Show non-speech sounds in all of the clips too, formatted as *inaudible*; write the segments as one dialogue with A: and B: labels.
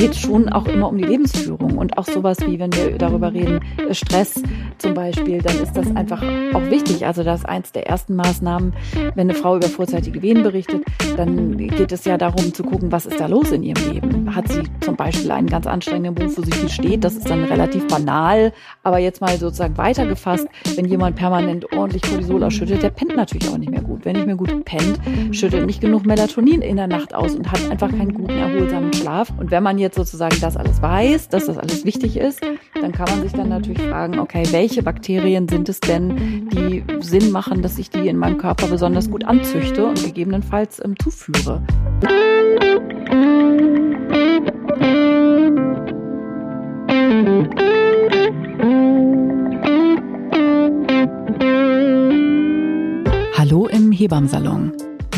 A: geht schon auch immer um die Lebensführung und auch sowas wie, wenn wir darüber reden, Stress zum Beispiel, dann ist das einfach auch wichtig. Also das ist eins der ersten Maßnahmen, wenn eine Frau über vorzeitige Wehen berichtet, dann geht es ja darum zu gucken, was ist da los in ihrem Leben. Hat sie zum Beispiel einen ganz anstrengenden Beruf, wo sie viel steht, das ist dann relativ banal, aber jetzt mal sozusagen weitergefasst, wenn jemand permanent ordentlich Cortisol ausschüttet, der pennt natürlich auch nicht mehr gut. Wenn nicht mehr gut pennt, schüttet nicht genug Melatonin in der Nacht aus und hat einfach keinen guten, erholsamen Schlaf. Und wenn man jetzt sozusagen das alles weiß, dass das alles wichtig ist, dann kann man sich dann natürlich fragen, okay, welche Bakterien sind es denn, die Sinn machen, dass ich die in meinem Körper besonders gut anzüchte und gegebenenfalls ähm, zuführe. Hallo im Hebammsalon,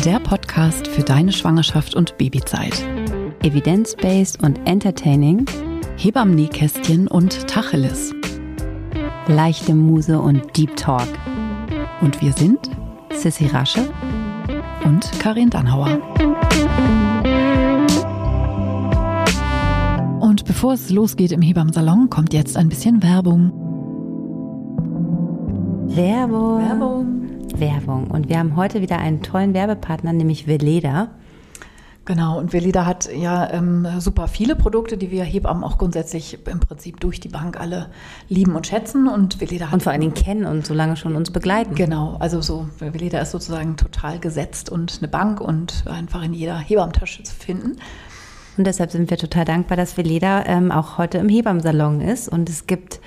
A: der Podcast für deine Schwangerschaft und Babyzeit.
B: Evidence-based und entertaining,
A: Hebammenkästchen und Tacheles.
B: Leichte Muse und Deep Talk.
A: Und wir sind
B: Sissy Rasche
A: und Karin Dannhauer. Und bevor es losgeht im Hebammsalon, kommt jetzt ein bisschen Werbung.
B: Werbung.
A: Werbung.
B: Werbung. Und wir haben heute wieder einen tollen Werbepartner, nämlich Veleda.
A: Genau, und Veleda hat ja ähm, super viele Produkte, die wir Hebammen auch grundsätzlich im Prinzip durch die Bank alle lieben und schätzen. Und Veleda hat.
B: Und vor allen Dingen kennen und so lange schon uns begleiten.
A: Genau, also so, Veleda ist sozusagen total gesetzt und eine Bank und einfach in jeder Hebammentasche zu finden.
B: Und deshalb sind wir total dankbar, dass Veleda ähm, auch heute im Hebammsalon ist. Und es gibt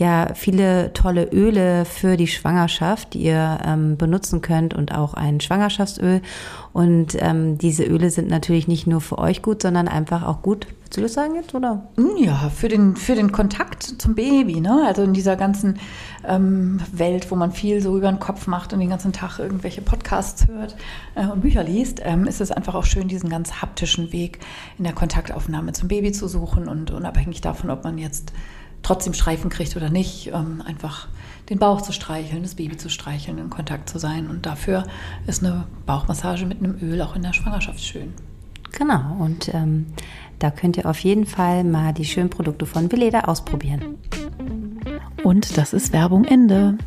B: ja viele tolle Öle für die Schwangerschaft, die ihr ähm, benutzen könnt und auch ein Schwangerschaftsöl. Und ähm, diese Öle sind natürlich nicht nur für euch gut, sondern einfach auch gut. Willst du das sagen jetzt, oder?
A: Hm, ja, für den, für den Kontakt zum Baby, ne? Also in dieser ganzen ähm, Welt, wo man viel so über den Kopf macht und den ganzen Tag irgendwelche Podcasts hört äh, und Bücher liest, ähm, ist es einfach auch schön, diesen ganz haptischen Weg in der Kontaktaufnahme zum Baby zu suchen und unabhängig davon, ob man jetzt trotzdem Streifen kriegt oder nicht, ähm, einfach den Bauch zu streicheln, das Baby zu streicheln, in Kontakt zu sein. Und dafür ist eine Bauchmassage mit einem Öl auch in der Schwangerschaft schön.
B: Genau, und ähm, da könnt ihr auf jeden Fall mal die schönen Produkte von Beleda ausprobieren.
A: Und das ist Werbung Ende.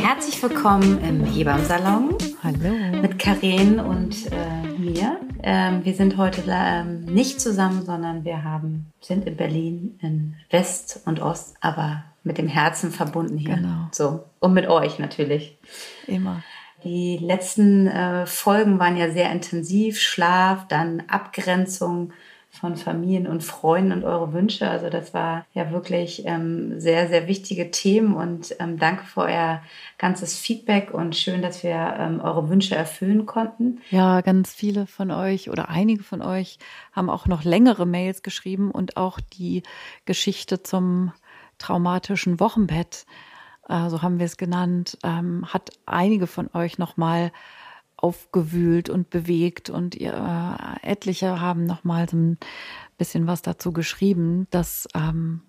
B: Herzlich willkommen im Hebammsalon.
A: Hallo.
B: Mit Karen und äh, mir. Ähm, wir sind heute ähm, nicht zusammen, sondern wir haben, sind in Berlin in West und Ost, aber mit dem Herzen verbunden hier.
A: Genau.
B: So. Und mit euch natürlich.
A: Immer.
B: Die letzten äh, Folgen waren ja sehr intensiv. Schlaf, dann Abgrenzung von Familien und Freunden und eure Wünsche. Also das war ja wirklich ähm, sehr, sehr wichtige Themen und ähm, danke für euer ganzes Feedback und schön, dass wir ähm, eure Wünsche erfüllen konnten.
A: Ja, ganz viele von euch oder einige von euch haben auch noch längere Mails geschrieben und auch die Geschichte zum traumatischen Wochenbett, äh, so haben wir es genannt, ähm, hat einige von euch nochmal mal aufgewühlt und bewegt und ihr, äh, etliche haben noch mal so ein bisschen was dazu geschrieben. Das ähm,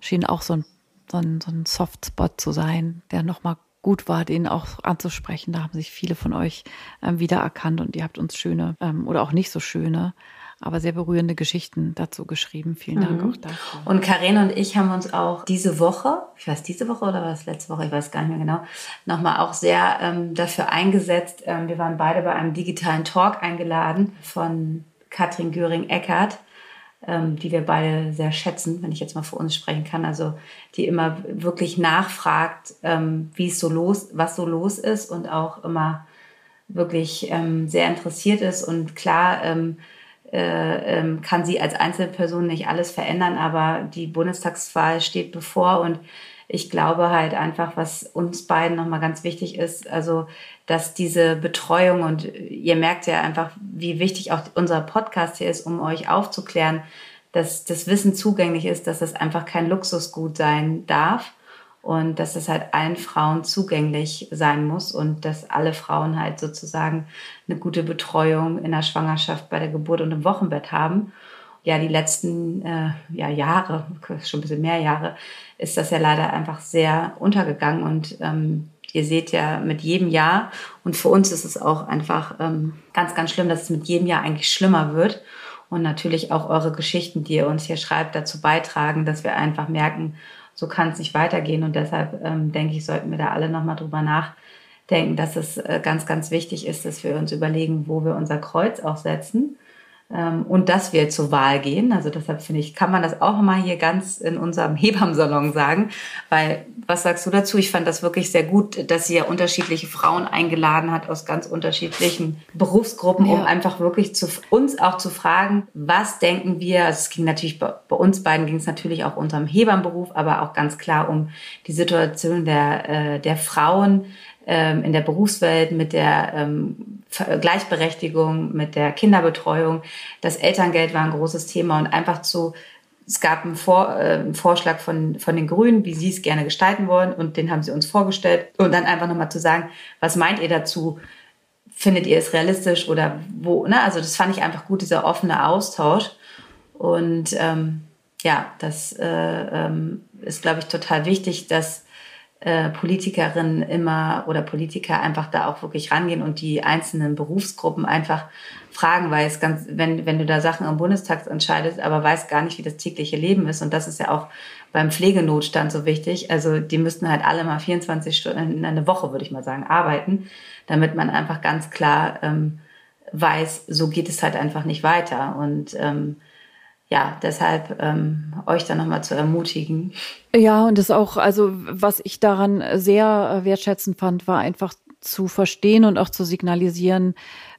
A: schien auch so ein, so ein, so ein Softspot zu sein, der noch mal gut war, den auch anzusprechen. Da haben sich viele von euch ähm, wiedererkannt und ihr habt uns schöne ähm, oder auch nicht so schöne aber sehr berührende Geschichten dazu geschrieben. Vielen Dank mhm. auch dafür.
B: Und Karen und ich haben uns auch diese Woche, ich weiß diese Woche oder war es letzte Woche, ich weiß gar nicht mehr genau, nochmal auch sehr ähm, dafür eingesetzt. Ähm, wir waren beide bei einem digitalen Talk eingeladen von Katrin Göring-Eckert, ähm, die wir beide sehr schätzen, wenn ich jetzt mal für uns sprechen kann. Also die immer wirklich nachfragt, ähm, wie es so los, was so los ist und auch immer wirklich ähm, sehr interessiert ist und klar kann sie als Einzelperson nicht alles verändern, aber die Bundestagswahl steht bevor und ich glaube halt einfach, was uns beiden nochmal ganz wichtig ist, also dass diese Betreuung und ihr merkt ja einfach, wie wichtig auch unser Podcast hier ist, um euch aufzuklären, dass das Wissen zugänglich ist, dass das einfach kein Luxusgut sein darf und dass es halt allen Frauen zugänglich sein muss und dass alle Frauen halt sozusagen eine gute Betreuung in der Schwangerschaft, bei der Geburt und im Wochenbett haben. Ja, die letzten äh, ja, Jahre, schon ein bisschen mehr Jahre, ist das ja leider einfach sehr untergegangen und ähm, ihr seht ja mit jedem Jahr und für uns ist es auch einfach ähm, ganz, ganz schlimm, dass es mit jedem Jahr eigentlich schlimmer wird und natürlich auch eure Geschichten, die ihr uns hier schreibt, dazu beitragen, dass wir einfach merken, so kann es nicht weitergehen. Und deshalb ähm, denke ich, sollten wir da alle nochmal drüber nachdenken, dass es äh, ganz, ganz wichtig ist, dass wir uns überlegen, wo wir unser Kreuz auch setzen ähm, und dass wir zur Wahl gehen. Also deshalb finde ich, kann man das auch mal hier ganz in unserem *laughs* Hebammsalon sagen. Weil, was sagst du dazu? Ich fand das wirklich sehr gut, dass sie ja unterschiedliche Frauen eingeladen hat aus ganz unterschiedlichen Berufsgruppen, ja. um einfach wirklich zu uns auch zu fragen, was denken wir? Also es ging natürlich bei, bei uns beiden ging es natürlich auch unserem Hebammenberuf, aber auch ganz klar um die Situation der, äh, der Frauen ähm, in der Berufswelt, mit der ähm, Gleichberechtigung, mit der Kinderbetreuung. Das Elterngeld war ein großes Thema und einfach zu, es gab einen, Vor, äh, einen Vorschlag von, von den Grünen, wie sie es gerne gestalten wollen und den haben sie uns vorgestellt und dann einfach nochmal zu sagen, was meint ihr dazu? Findet ihr es realistisch oder wo? Ne? Also das fand ich einfach gut, dieser offene Austausch und ähm, ja, das äh, ähm, ist, glaube ich, total wichtig, dass äh, Politikerinnen immer oder Politiker einfach da auch wirklich rangehen und die einzelnen Berufsgruppen einfach fragen, weil es ganz, wenn, wenn du da Sachen im Bundestag entscheidest, aber weißt gar nicht, wie das tägliche Leben ist. Und das ist ja auch beim Pflegenotstand so wichtig. Also die müssten halt alle mal 24 Stunden in eine Woche, würde ich mal sagen, arbeiten, damit man einfach ganz klar ähm, weiß, so geht es halt einfach nicht weiter. Und ähm, ja, deshalb ähm, euch da nochmal zu ermutigen.
A: Ja, und das auch, also was ich daran sehr wertschätzend fand, war einfach zu verstehen und auch zu signalisieren,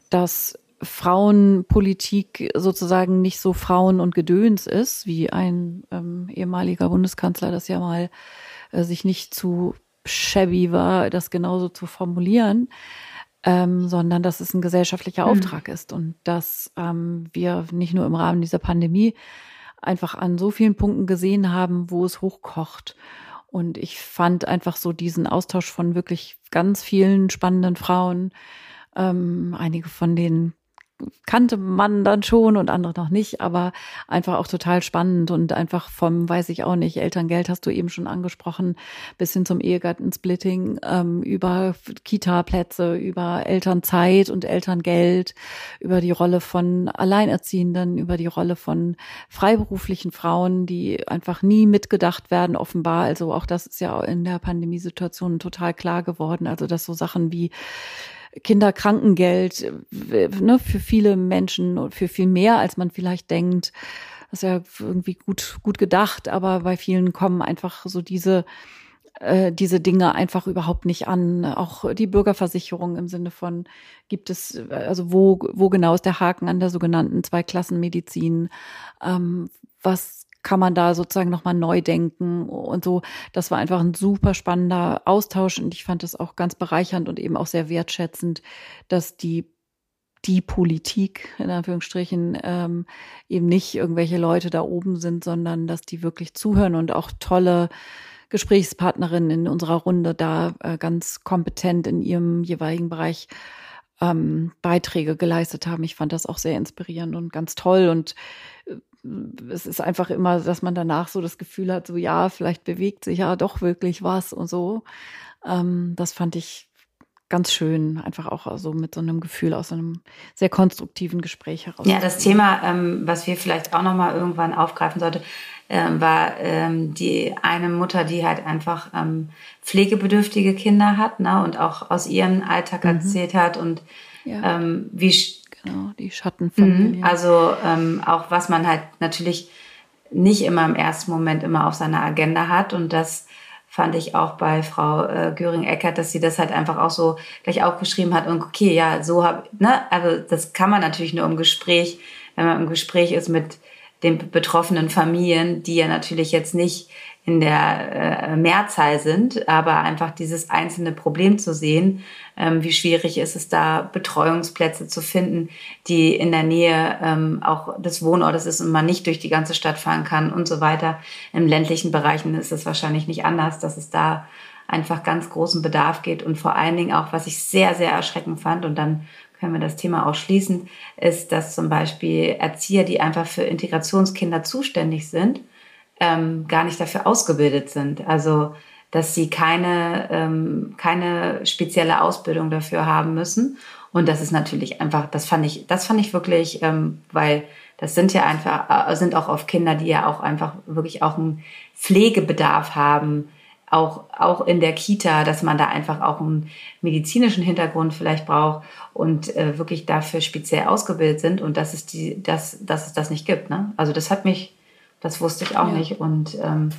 A: dass Frauenpolitik sozusagen nicht so Frauen und Gedöns ist, wie ein ähm, ehemaliger Bundeskanzler das ja mal äh, sich nicht zu shabby war, das genauso zu formulieren, ähm, sondern dass es ein gesellschaftlicher mhm. Auftrag ist und dass ähm, wir nicht nur im Rahmen dieser Pandemie einfach an so vielen Punkten gesehen haben, wo es hochkocht. Und ich fand einfach so diesen Austausch von wirklich ganz vielen spannenden Frauen, ähm, einige von denen kannte man dann schon und andere noch nicht, aber einfach auch total spannend und einfach vom, weiß ich auch nicht, Elterngeld hast du eben schon angesprochen, bis hin zum Ehegattensplitting, ähm, über Kita-Plätze, über Elternzeit und Elterngeld, über die Rolle von Alleinerziehenden, über die Rolle von freiberuflichen Frauen, die einfach nie mitgedacht werden, offenbar. Also auch das ist ja in der Pandemiesituation total klar geworden. Also dass so Sachen wie Kinderkrankengeld ne, für viele Menschen und für viel mehr, als man vielleicht denkt. Das ist ja irgendwie gut, gut gedacht, aber bei vielen kommen einfach so diese, äh, diese Dinge einfach überhaupt nicht an. Auch die Bürgerversicherung im Sinne von, gibt es, also wo, wo genau ist der Haken an der sogenannten Zweiklassenmedizin? Ähm, was kann man da sozusagen nochmal neu denken und so. Das war einfach ein super spannender Austausch und ich fand es auch ganz bereichernd und eben auch sehr wertschätzend, dass die die Politik in Anführungsstrichen ähm, eben nicht irgendwelche Leute da oben sind, sondern dass die wirklich zuhören und auch tolle Gesprächspartnerinnen in unserer Runde da äh, ganz kompetent in ihrem jeweiligen Bereich ähm, Beiträge geleistet haben. Ich fand das auch sehr inspirierend und ganz toll und äh, es ist einfach immer, dass man danach so das Gefühl hat, so ja, vielleicht bewegt sich ja doch wirklich was und so. Ähm, das fand ich ganz schön, einfach auch so mit so einem Gefühl aus einem sehr konstruktiven Gespräch heraus.
B: Ja, das Thema, ähm, was wir vielleicht auch noch mal irgendwann aufgreifen sollte, ähm, war ähm, die eine Mutter, die halt einfach ähm, pflegebedürftige Kinder hat ne, und auch aus ihrem Alltag mhm. erzählt hat und ja. ähm, wie
A: Genau, die Schattenfamilie.
B: Mhm. Also ähm, auch was man halt natürlich nicht immer im ersten Moment immer auf seiner Agenda hat und das fand ich auch bei Frau äh, Göring-Eckert, dass sie das halt einfach auch so gleich aufgeschrieben hat und okay, ja, so habe, ne, also das kann man natürlich nur im Gespräch, wenn man im Gespräch ist mit den betroffenen Familien, die ja natürlich jetzt nicht in der äh, Mehrzahl sind, aber einfach dieses einzelne Problem zu sehen, ähm, wie schwierig ist es da, Betreuungsplätze zu finden, die in der Nähe ähm, auch des Wohnortes ist und man nicht durch die ganze Stadt fahren kann und so weiter. Im ländlichen Bereichen ist es wahrscheinlich nicht anders, dass es da einfach ganz großen Bedarf geht und vor allen Dingen auch, was ich sehr, sehr erschreckend fand und dann können wir das Thema auch schließen, ist, dass zum Beispiel Erzieher, die einfach für Integrationskinder zuständig sind, ähm, gar nicht dafür ausgebildet sind. Also dass sie keine, ähm, keine spezielle Ausbildung dafür haben müssen. Und das ist natürlich einfach, das fand ich, das fand ich wirklich, ähm, weil das sind ja einfach, äh, sind auch auf Kinder, die ja auch einfach wirklich auch einen Pflegebedarf haben, auch, auch in der Kita, dass man da einfach auch einen medizinischen Hintergrund vielleicht braucht und äh, wirklich dafür speziell ausgebildet sind und dass es die, dass, dass es das nicht gibt. Ne? Also das hat mich, das wusste ich auch ja. nicht und ähm,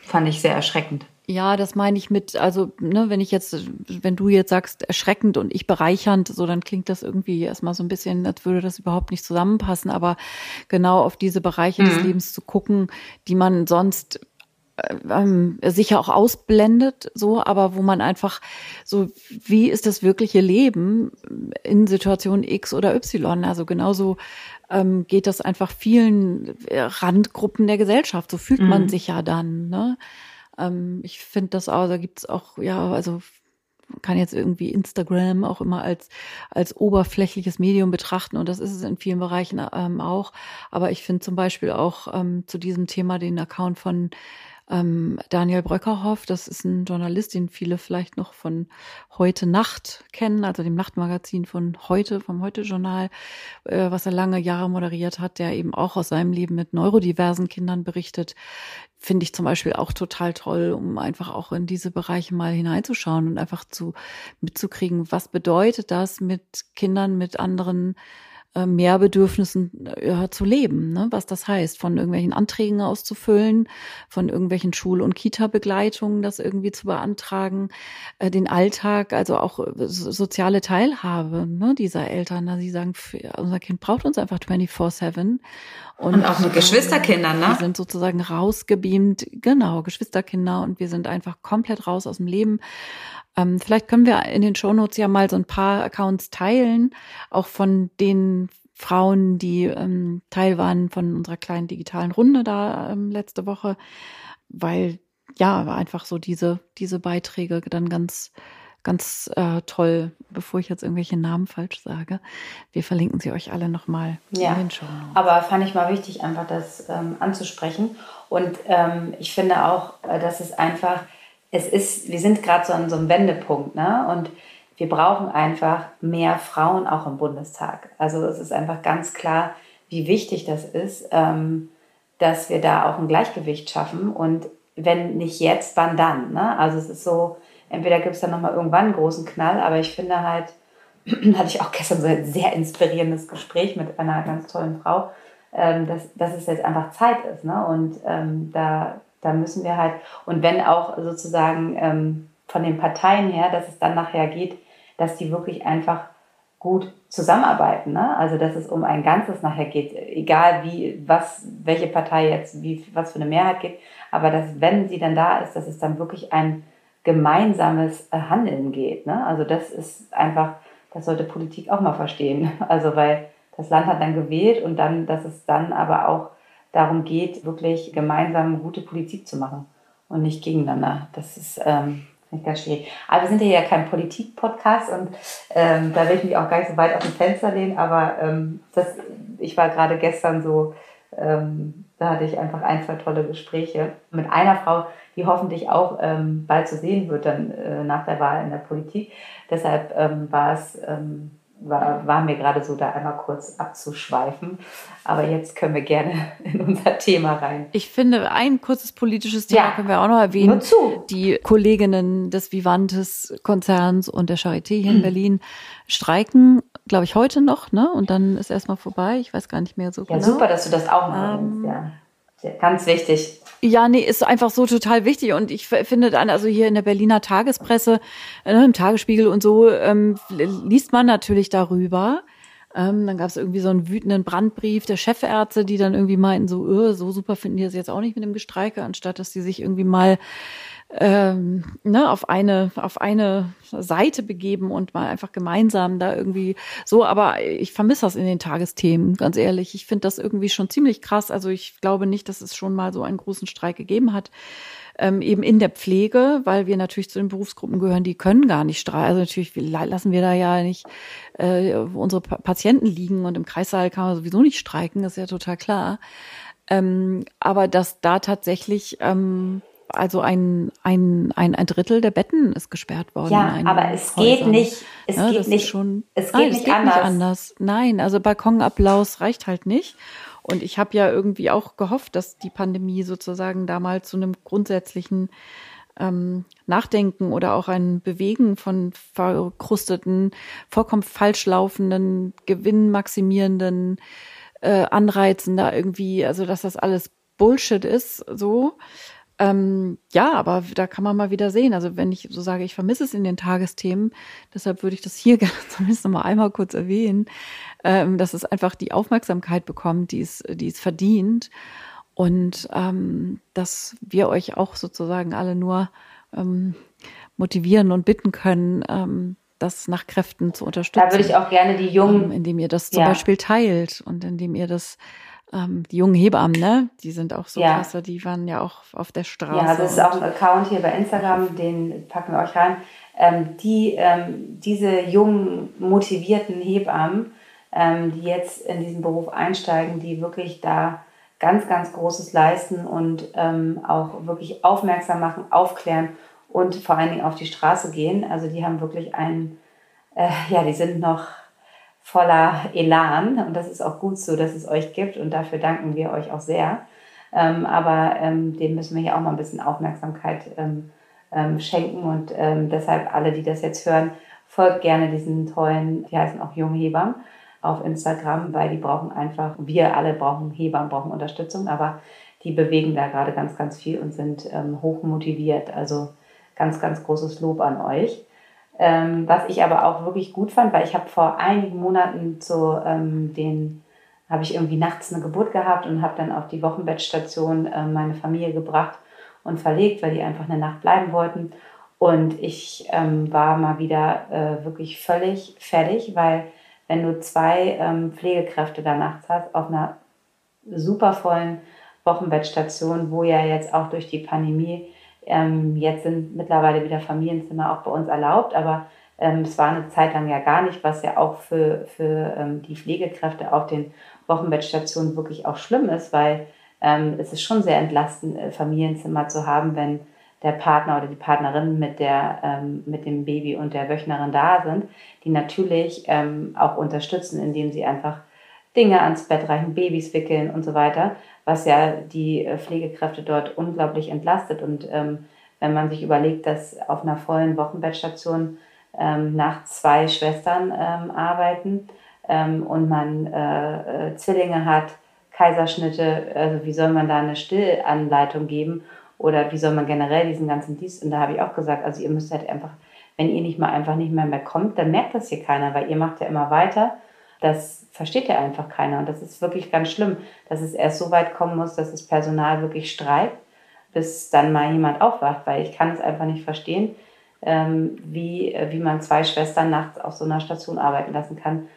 B: fand ich sehr erschreckend.
A: Ja, das meine ich mit, also, ne, wenn ich jetzt, wenn du jetzt sagst, erschreckend und ich bereichernd, so dann klingt das irgendwie erstmal so ein bisschen, als würde das überhaupt nicht zusammenpassen, aber genau auf diese Bereiche mhm. des Lebens zu gucken, die man sonst äh, ähm, sicher auch ausblendet, so, aber wo man einfach so, wie ist das wirkliche Leben in Situation X oder Y? Also genauso ähm, geht das einfach vielen Randgruppen der Gesellschaft. So fühlt mhm. man sich ja dann. Ne? Ähm, ich finde das auch, da gibt es auch, ja, also man kann jetzt irgendwie Instagram auch immer als, als oberflächliches Medium betrachten und das ist es in vielen Bereichen ähm, auch. Aber ich finde zum Beispiel auch ähm, zu diesem Thema den Account von ähm, Daniel Bröckerhoff, das ist ein Journalist, den viele vielleicht noch von Heute Nacht kennen, also dem Nachtmagazin von Heute, vom Heute-Journal, äh, was er lange Jahre moderiert hat, der eben auch aus seinem Leben mit neurodiversen Kindern berichtet. Finde ich zum Beispiel auch total toll, um einfach auch in diese Bereiche mal hineinzuschauen und einfach zu mitzukriegen, was bedeutet das mit Kindern mit anderen äh, mehr Bedürfnissen äh, zu leben, ne? was das heißt, von irgendwelchen Anträgen auszufüllen, von irgendwelchen Schul- und Kita-Begleitungen, das irgendwie zu beantragen, äh, den Alltag, also auch äh, soziale Teilhabe ne, dieser Eltern. Na, sie sagen, unser Kind braucht uns einfach 24-7.
B: Und, und, auch mit Geschwisterkindern, ne?
A: Wir sind sozusagen rausgebeamt, genau, Geschwisterkinder und wir sind einfach komplett raus aus dem Leben. Ähm, vielleicht können wir in den Shownotes ja mal so ein paar Accounts teilen, auch von den Frauen, die ähm, Teil waren von unserer kleinen digitalen Runde da ähm, letzte Woche, weil ja, war einfach so diese, diese Beiträge dann ganz, ganz äh, toll, bevor ich jetzt irgendwelche Namen falsch sage. Wir verlinken sie euch alle nochmal
B: ja, in den Show. Aber fand ich mal wichtig, einfach das ähm, anzusprechen. Und ähm, ich finde auch, äh, dass es einfach es ist, wir sind gerade so an so einem Wendepunkt, ne? Und wir brauchen einfach mehr Frauen auch im Bundestag. Also es ist einfach ganz klar, wie wichtig das ist, ähm, dass wir da auch ein Gleichgewicht schaffen. Und wenn nicht jetzt, wann dann? Ne? Also es ist so, entweder gibt es dann nochmal irgendwann einen großen Knall, aber ich finde halt, *clears throat* hatte ich auch gestern so ein sehr inspirierendes Gespräch mit einer ganz tollen Frau, ähm, dass, dass es jetzt einfach Zeit ist. Ne? Und ähm, da da müssen wir halt, und wenn auch sozusagen ähm, von den Parteien her, dass es dann nachher geht, dass die wirklich einfach gut zusammenarbeiten. Ne? Also dass es um ein Ganzes nachher geht, egal wie, was, welche Partei jetzt, wie, was für eine Mehrheit geht, aber dass, wenn sie dann da ist, dass es dann wirklich ein gemeinsames äh, Handeln geht. Ne? Also das ist einfach, das sollte Politik auch mal verstehen. *laughs* Also weil das Land hat dann gewählt und dann, dass es dann aber auch darum geht, wirklich gemeinsam gute Politik zu machen und nicht gegeneinander. Das ist ähm, ganz schwierig. Aber wir sind ja kein Politik-Podcast und ähm, da will ich mich auch gar nicht so weit auf dem Fenster lehnen, aber ähm, das, ich war gerade gestern so, ähm, da hatte ich einfach ein, zwei tolle Gespräche mit einer Frau, die hoffentlich auch ähm, bald zu sehen wird dann äh, nach der Wahl in der Politik. Deshalb ähm, war es ähm, war, war mir gerade so, da einmal kurz abzuschweifen. Aber jetzt können wir gerne *laughs* in unser Thema rein.
A: Ich finde, ein kurzes politisches Thema ja, können wir auch noch erwähnen. Nur zu. Die Kolleginnen des Vivantes-Konzerns und der Charité hier in Berlin streiken, glaube ich, heute noch, ne? Und dann ist erstmal vorbei. Ich weiß gar nicht mehr so
B: ja, genau. Ja, super, dass du das auch mal ähm, ja. Ganz wichtig.
A: Ja, nee, ist einfach so total wichtig. Und ich finde dann, also hier in der Berliner Tagespresse, äh, im Tagesspiegel und so, ähm, liest man natürlich darüber. Ähm, dann gab es irgendwie so einen wütenden Brandbrief der Chefärzte, die dann irgendwie meinten, so, öh, so super finden die das jetzt auch nicht mit dem Gestreike, anstatt dass die sich irgendwie mal ähm, ne, auf eine auf eine Seite begeben und mal einfach gemeinsam da irgendwie so. Aber ich vermisse das in den Tagesthemen, ganz ehrlich. Ich finde das irgendwie schon ziemlich krass. Also ich glaube nicht, dass es schon mal so einen großen Streik gegeben hat. Ähm, eben in der Pflege, weil wir natürlich zu den Berufsgruppen gehören, die können gar nicht streiken. Also natürlich lassen wir da ja nicht äh, unsere Patienten liegen und im Kreissaal kann man sowieso nicht streiken, das ist ja total klar. Ähm, aber dass da tatsächlich ähm, also ein, ein, ein, ein Drittel der Betten ist gesperrt worden.
B: Ja, aber es Häusern. geht nicht, es ja, geht nicht,
A: schon, es geht, nein, nicht, es geht anders. nicht anders. Nein, also Balkonapplaus reicht halt nicht. Und ich habe ja irgendwie auch gehofft, dass die Pandemie sozusagen da mal zu einem grundsätzlichen ähm, Nachdenken oder auch ein Bewegen von verkrusteten, vollkommen falsch laufenden, gewinnmaximierenden äh, Anreizen da irgendwie, also dass das alles Bullshit ist, so. Ähm, ja, aber da kann man mal wieder sehen. Also wenn ich so sage, ich vermisse es in den Tagesthemen, deshalb würde ich das hier *laughs* gerne zumindest noch mal einmal kurz erwähnen, ähm, dass es einfach die Aufmerksamkeit bekommt, die es, die es verdient. Und ähm, dass wir euch auch sozusagen alle nur ähm, motivieren und bitten können, ähm, das nach Kräften zu unterstützen.
B: Da würde ich auch gerne die Jungen,
A: ähm, indem ihr das zum ja. Beispiel teilt und indem ihr das ähm, die jungen Hebammen, ne? Die sind auch so ja. klasse, die waren ja auch auf der Straße.
B: Ja, das ist auch ein Account hier bei Instagram, den packen wir euch rein. Ähm, die, ähm, diese jungen, motivierten Hebammen, ähm, die jetzt in diesen Beruf einsteigen, die wirklich da ganz, ganz Großes leisten und ähm, auch wirklich aufmerksam machen, aufklären und vor allen Dingen auf die Straße gehen. Also die haben wirklich einen, äh, ja, die sind noch voller Elan und das ist auch gut so, dass es euch gibt und dafür danken wir euch auch sehr. Ähm, aber ähm, dem müssen wir hier auch mal ein bisschen Aufmerksamkeit ähm, ähm schenken und ähm, deshalb alle, die das jetzt hören, folgt gerne diesen tollen, die heißen auch Junge Hebammen auf Instagram, weil die brauchen einfach, wir alle brauchen Hebammen, brauchen Unterstützung, aber die bewegen da gerade ganz, ganz viel und sind ähm, hoch motiviert. Also ganz, ganz großes Lob an euch. Ähm, was ich aber auch wirklich gut fand, weil ich habe vor einigen Monaten zu ähm, den, habe ich irgendwie nachts eine Geburt gehabt und habe dann auf die Wochenbettstation äh, meine Familie gebracht und verlegt, weil die einfach eine Nacht bleiben wollten. Und ich ähm, war mal wieder äh, wirklich völlig fertig, weil wenn du zwei ähm, Pflegekräfte da nachts hast auf einer super vollen Wochenbettstation, wo ja jetzt auch durch die Pandemie ähm, jetzt sind mittlerweile wieder Familienzimmer auch bei uns erlaubt, aber ähm, es war eine Zeit lang ja gar nicht, was ja auch für, für ähm, die Pflegekräfte auf den Wochenbettstationen wirklich auch schlimm ist, weil ähm, es ist schon sehr entlastend, äh, Familienzimmer zu haben, wenn der Partner oder die Partnerin mit, der, ähm, mit dem Baby und der Wöchnerin da sind, die natürlich ähm, auch unterstützen, indem sie einfach Dinge ans Bett reichen, Babys wickeln und so weiter was ja die äh, Pflegekräfte dort unglaublich entlastet. Und ähm, wenn man sich überlegt, dass auf einer vollen Wochenbettstation ähm, nach zwei Schwestern ähm, arbeiten ähm, und man äh, äh, Zwillinge hat, Kaiserschnitte, also wie soll man da eine Stillanleitung geben oder wie soll man generell diesen ganzen Dienst? Und da habe ich auch gesagt, also ihr müsst halt einfach, wenn ihr nicht mal einfach nicht mehr mehr kommt, dann merkt das hier keiner, weil ihr macht ja immer weiter das versteht ja einfach keiner. Und das ist wirklich ganz schlimm, dass es erst so weit kommen muss, dass das Personal wirklich streikt, bis dann mal jemand aufwacht, weil ich kann es einfach nicht verstehen, ähm, wie, äh, wie man zwei Schwestern nachts auf so einer Station arbeiten lassen kann,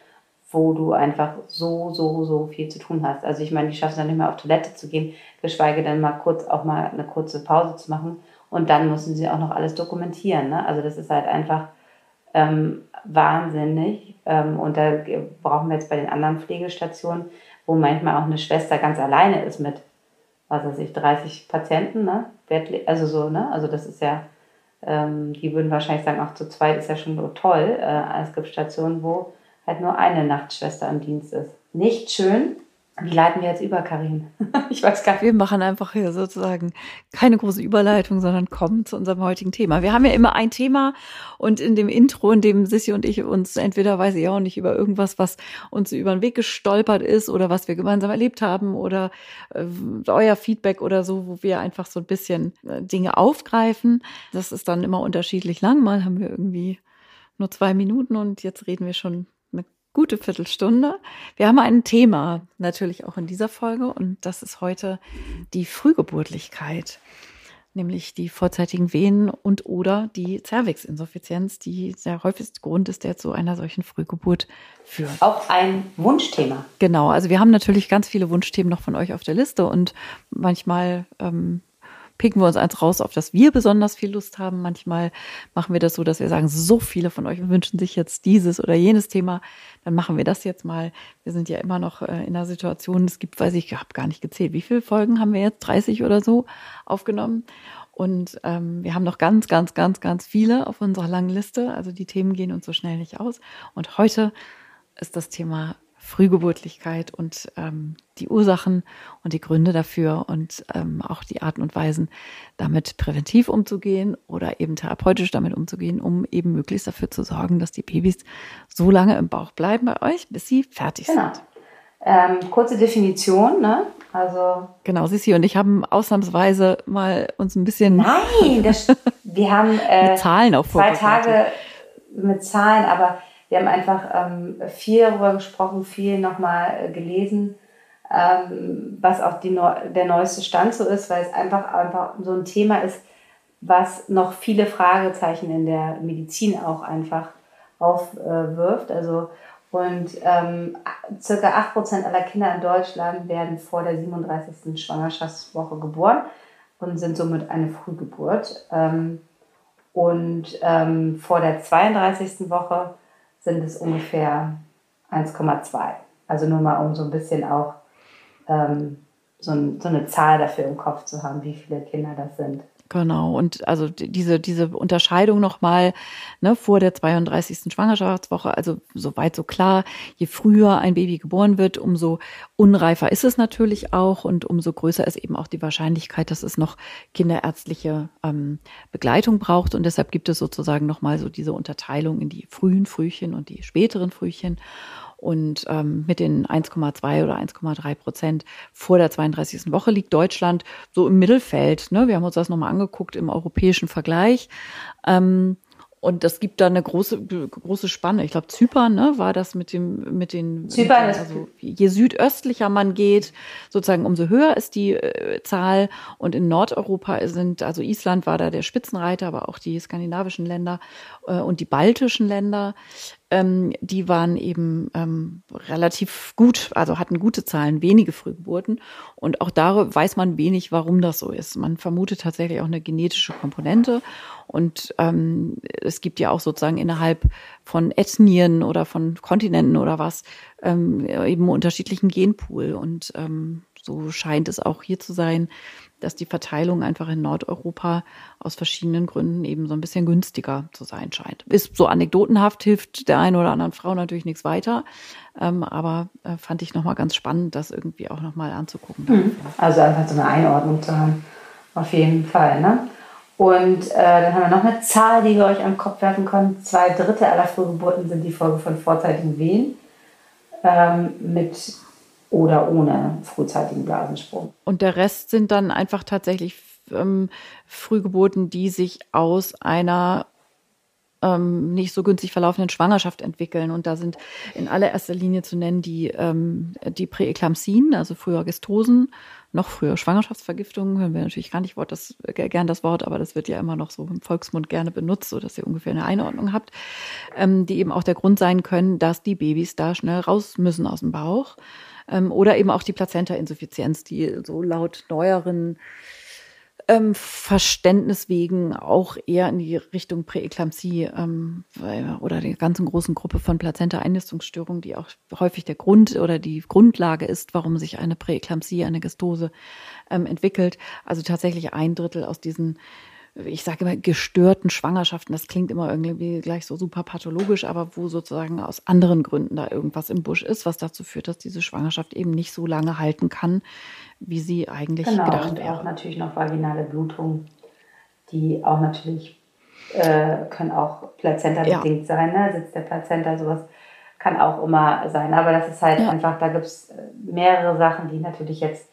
B: wo du einfach so, so, so viel zu tun hast. Also ich meine, die schaffen es dann nicht mehr auf Toilette zu gehen, geschweige denn mal kurz auch mal eine kurze Pause zu machen. Und dann müssen sie auch noch alles dokumentieren. Ne? Also das ist halt einfach ähm, wahnsinnig. Ähm, und da brauchen wir jetzt bei den anderen Pflegestationen, wo manchmal auch eine Schwester ganz alleine ist mit, was weiß ich, 30 Patienten, ne? Also so, ne? Also das ist ja, ähm, die würden wahrscheinlich sagen, auch zu zweit ist ja schon so toll. Äh, es gibt Stationen, wo halt nur eine Nachtschwester im Dienst ist. Nicht schön, wie leiten wir jetzt über, Karin? *laughs*
A: ich weiß gar nicht. Wir machen einfach hier sozusagen keine große Überleitung, sondern kommen zu unserem heutigen Thema. Wir haben ja immer ein Thema und in dem Intro, in dem Sissi und ich uns entweder weiß ich auch nicht über irgendwas, was uns über den Weg gestolpert ist oder was wir gemeinsam erlebt haben oder äh, euer Feedback oder so, wo wir einfach so ein bisschen äh, Dinge aufgreifen. Das ist dann immer unterschiedlich lang. Mal haben wir irgendwie nur zwei Minuten und jetzt reden wir schon gute Viertelstunde. Wir haben ein Thema natürlich auch in dieser Folge und das ist heute die Frühgeburtlichkeit, nämlich die vorzeitigen Wehen und oder die Zervixinsuffizienz, die der häufigste Grund ist, der zu einer solchen Frühgeburt führt.
B: Auch ein Wunschthema.
A: Genau, also wir haben natürlich ganz viele Wunschthemen noch von euch auf der Liste und manchmal ähm, picken wir uns eins raus, auf das wir besonders viel Lust haben. Manchmal machen wir das so, dass wir sagen, so viele von euch wünschen sich jetzt dieses oder jenes Thema. Dann machen wir das jetzt mal. Wir sind ja immer noch äh, in einer Situation, es gibt, weiß ich, ich habe gar nicht gezählt, wie viele Folgen haben wir jetzt? 30 oder so aufgenommen. Und ähm, wir haben noch ganz, ganz, ganz, ganz viele auf unserer langen Liste. Also die Themen gehen uns so schnell nicht aus. Und heute ist das Thema Frühgeburtlichkeit und ähm, die Ursachen und die Gründe dafür und ähm, auch die Arten und Weisen, damit präventiv umzugehen oder eben therapeutisch damit umzugehen, um eben möglichst dafür zu sorgen, dass die Babys so lange im Bauch bleiben bei euch, bis sie fertig genau. sind.
B: Ähm, kurze Definition, ne? Also
A: genau, Sissi und ich haben ausnahmsweise mal uns ein bisschen
B: Nein, das, *laughs* wir haben
A: äh, mit Zahlen auf
B: zwei Tage mit Zahlen, aber wir haben einfach ähm, viel darüber gesprochen, viel nochmal äh, gelesen, ähm, was auch die, der neueste Stand so ist, weil es einfach, einfach so ein Thema ist, was noch viele Fragezeichen in der Medizin auch einfach aufwirft. Äh, also und ähm, circa 8% aller Kinder in Deutschland werden vor der 37. Schwangerschaftswoche geboren und sind somit eine Frühgeburt. Ähm, und ähm, vor der 32. Woche sind es ungefähr 1,2. Also nur mal, um so ein bisschen auch ähm, so, ein, so eine Zahl dafür im Kopf zu haben, wie viele Kinder das sind.
A: Genau, und also diese, diese Unterscheidung nochmal ne, vor der 32. Schwangerschaftswoche, also soweit so klar, je früher ein Baby geboren wird, umso unreifer ist es natürlich auch und umso größer ist eben auch die Wahrscheinlichkeit, dass es noch kinderärztliche ähm, Begleitung braucht. Und deshalb gibt es sozusagen nochmal so diese Unterteilung in die frühen Frühchen und die späteren Frühchen. Und ähm, mit den 1,2 oder 1,3 Prozent vor der 32. Woche liegt Deutschland so im Mittelfeld. Ne? Wir haben uns das nochmal angeguckt im europäischen Vergleich. Ähm, und das gibt da eine große, große Spanne. Ich glaube, Zypern ne, war das mit dem, mit den,
B: Zypern
A: also je südöstlicher man geht, sozusagen umso höher ist die äh, Zahl. Und in Nordeuropa sind, also Island war da der Spitzenreiter, aber auch die skandinavischen Länder äh, und die baltischen Länder ähm, die waren eben ähm, relativ gut, also hatten gute Zahlen, wenige Frühgeburten. Und auch da weiß man wenig, warum das so ist. Man vermutet tatsächlich auch eine genetische Komponente. Und ähm, es gibt ja auch sozusagen innerhalb von Ethnien oder von Kontinenten oder was ähm, eben unterschiedlichen Genpool. Und ähm, so scheint es auch hier zu sein, dass die Verteilung einfach in Nordeuropa aus verschiedenen Gründen eben so ein bisschen günstiger zu sein scheint. Ist so anekdotenhaft, hilft der einen oder anderen Frau natürlich nichts weiter. Ähm, aber äh, fand ich nochmal ganz spannend, das irgendwie auch nochmal anzugucken.
B: Mhm. Also einfach so eine Einordnung zu haben. Auf jeden Fall. Ne? Und äh, dann haben wir noch eine Zahl, die wir euch am Kopf werfen können. Zwei Drittel aller Frühgeburten sind die Folge von vorzeitigen Wehen. Ähm, mit oder ohne frühzeitigen Blasensprung.
A: Und der Rest sind dann einfach tatsächlich ähm, Frühgeburten, die sich aus einer ähm, nicht so günstig verlaufenden Schwangerschaft entwickeln. Und da sind in allererster Linie zu nennen die, ähm, die Präeklampsien, also früher Gestosen, noch früher Schwangerschaftsvergiftungen, hören wir natürlich gar nicht Wort, das, äh, gern das Wort, aber das wird ja immer noch so im Volksmund gerne benutzt, so dass ihr ungefähr eine Einordnung habt, ähm, die eben auch der Grund sein können, dass die Babys da schnell raus müssen aus dem Bauch. Ähm, oder eben auch die Plazenta-Insuffizienz, die so laut neueren ähm, Verständnis wegen auch eher in die Richtung Präeklampsie ähm, oder der ganzen großen Gruppe von Plazenta-Einnistungsstörungen, die auch häufig der Grund oder die Grundlage ist, warum sich eine Präeklampsie, eine Gestose ähm, entwickelt. Also tatsächlich ein Drittel aus diesen ich sage immer, gestörten Schwangerschaften. Das klingt immer irgendwie gleich so super pathologisch, aber wo sozusagen aus anderen Gründen da irgendwas im Busch ist, was dazu führt, dass diese Schwangerschaft eben nicht so lange halten kann, wie sie eigentlich
B: genau,
A: gedacht
B: und
A: wäre.
B: auch natürlich noch vaginale Blutungen, die auch natürlich äh, können auch plazenta-bedingt ja. sein, ne? Sitz der Plazenta, sowas kann auch immer sein. Aber das ist halt ja. einfach, da gibt es mehrere Sachen, die natürlich jetzt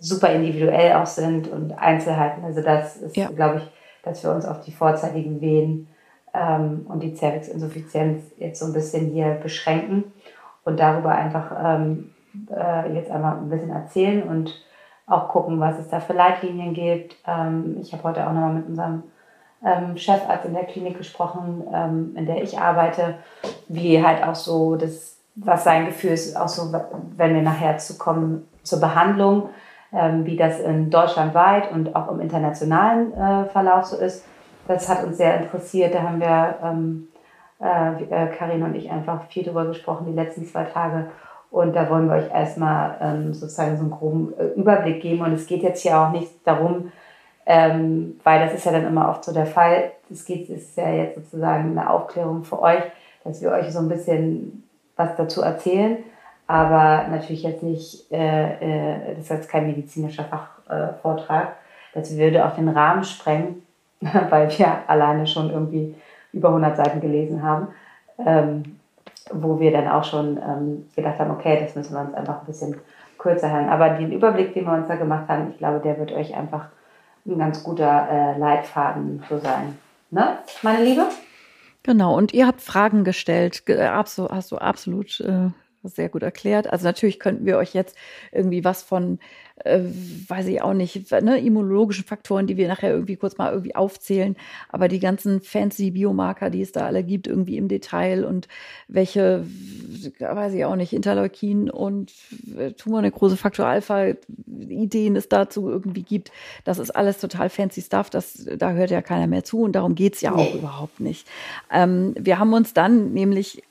B: super individuell auch sind und Einzelheiten. Also das ist, ja. glaube ich, dass wir uns auf die vorzeitigen Wehen ähm, und die Zervixinsuffizienz jetzt so ein bisschen hier beschränken und darüber einfach ähm, äh, jetzt einmal ein bisschen erzählen und auch gucken, was es da für Leitlinien gibt. Ähm, ich habe heute auch nochmal mit unserem ähm, Chefarzt in der Klinik gesprochen, ähm, in der ich arbeite, wie halt auch so das, was sein Gefühl ist, auch so, wenn wir nachher zu kommen zur Behandlung, wie das in Deutschland weit und auch im internationalen äh, Verlauf so ist. Das hat uns sehr interessiert. Da haben wir, ähm, äh, äh, Karin und ich, einfach viel drüber gesprochen die letzten zwei Tage. Und da wollen wir euch erstmal ähm, sozusagen so einen groben Überblick geben. Und es geht jetzt hier auch nicht darum, Ähm, weil das ist ja dann immer oft so der Fall. Es geht, ist ja jetzt sozusagen eine Aufklärung für euch, dass wir euch so ein bisschen was dazu erzählen, aber natürlich jetzt nicht, äh, äh, das ist jetzt kein medizinischer Fachvortrag, äh, das würde auch den Rahmen sprengen, *laughs* weil wir alleine schon irgendwie über 100 Seiten gelesen haben, ähm, wo wir dann auch schon ähm, gedacht haben, okay, das müssen wir uns einfach ein bisschen kürzer halten. Aber den Überblick, den wir uns da gemacht haben, ich glaube, der wird euch einfach ein ganz guter äh, Leitfaden so sein. Ne, meine Liebe?
A: Genau, und ihr habt Fragen gestellt, hast du absolut äh, sehr gut erklärt. Also natürlich könnten wir euch jetzt irgendwie was von, äh, weiß ich auch nicht, ne, immunologischen Faktoren, die wir nachher irgendwie kurz mal irgendwie aufzählen, aber die ganzen fancy Biomarker, die es da alle gibt, irgendwie im Detail und welche, weiß ich auch nicht, Interleukin und äh, Tumornekrose Faktor Alpha Ideen es dazu irgendwie gibt, das ist alles total fancy Stuff, das, da hört ja keiner mehr zu und darum geht's ja auch überhaupt nicht. Ähm, wir haben uns dann nämlich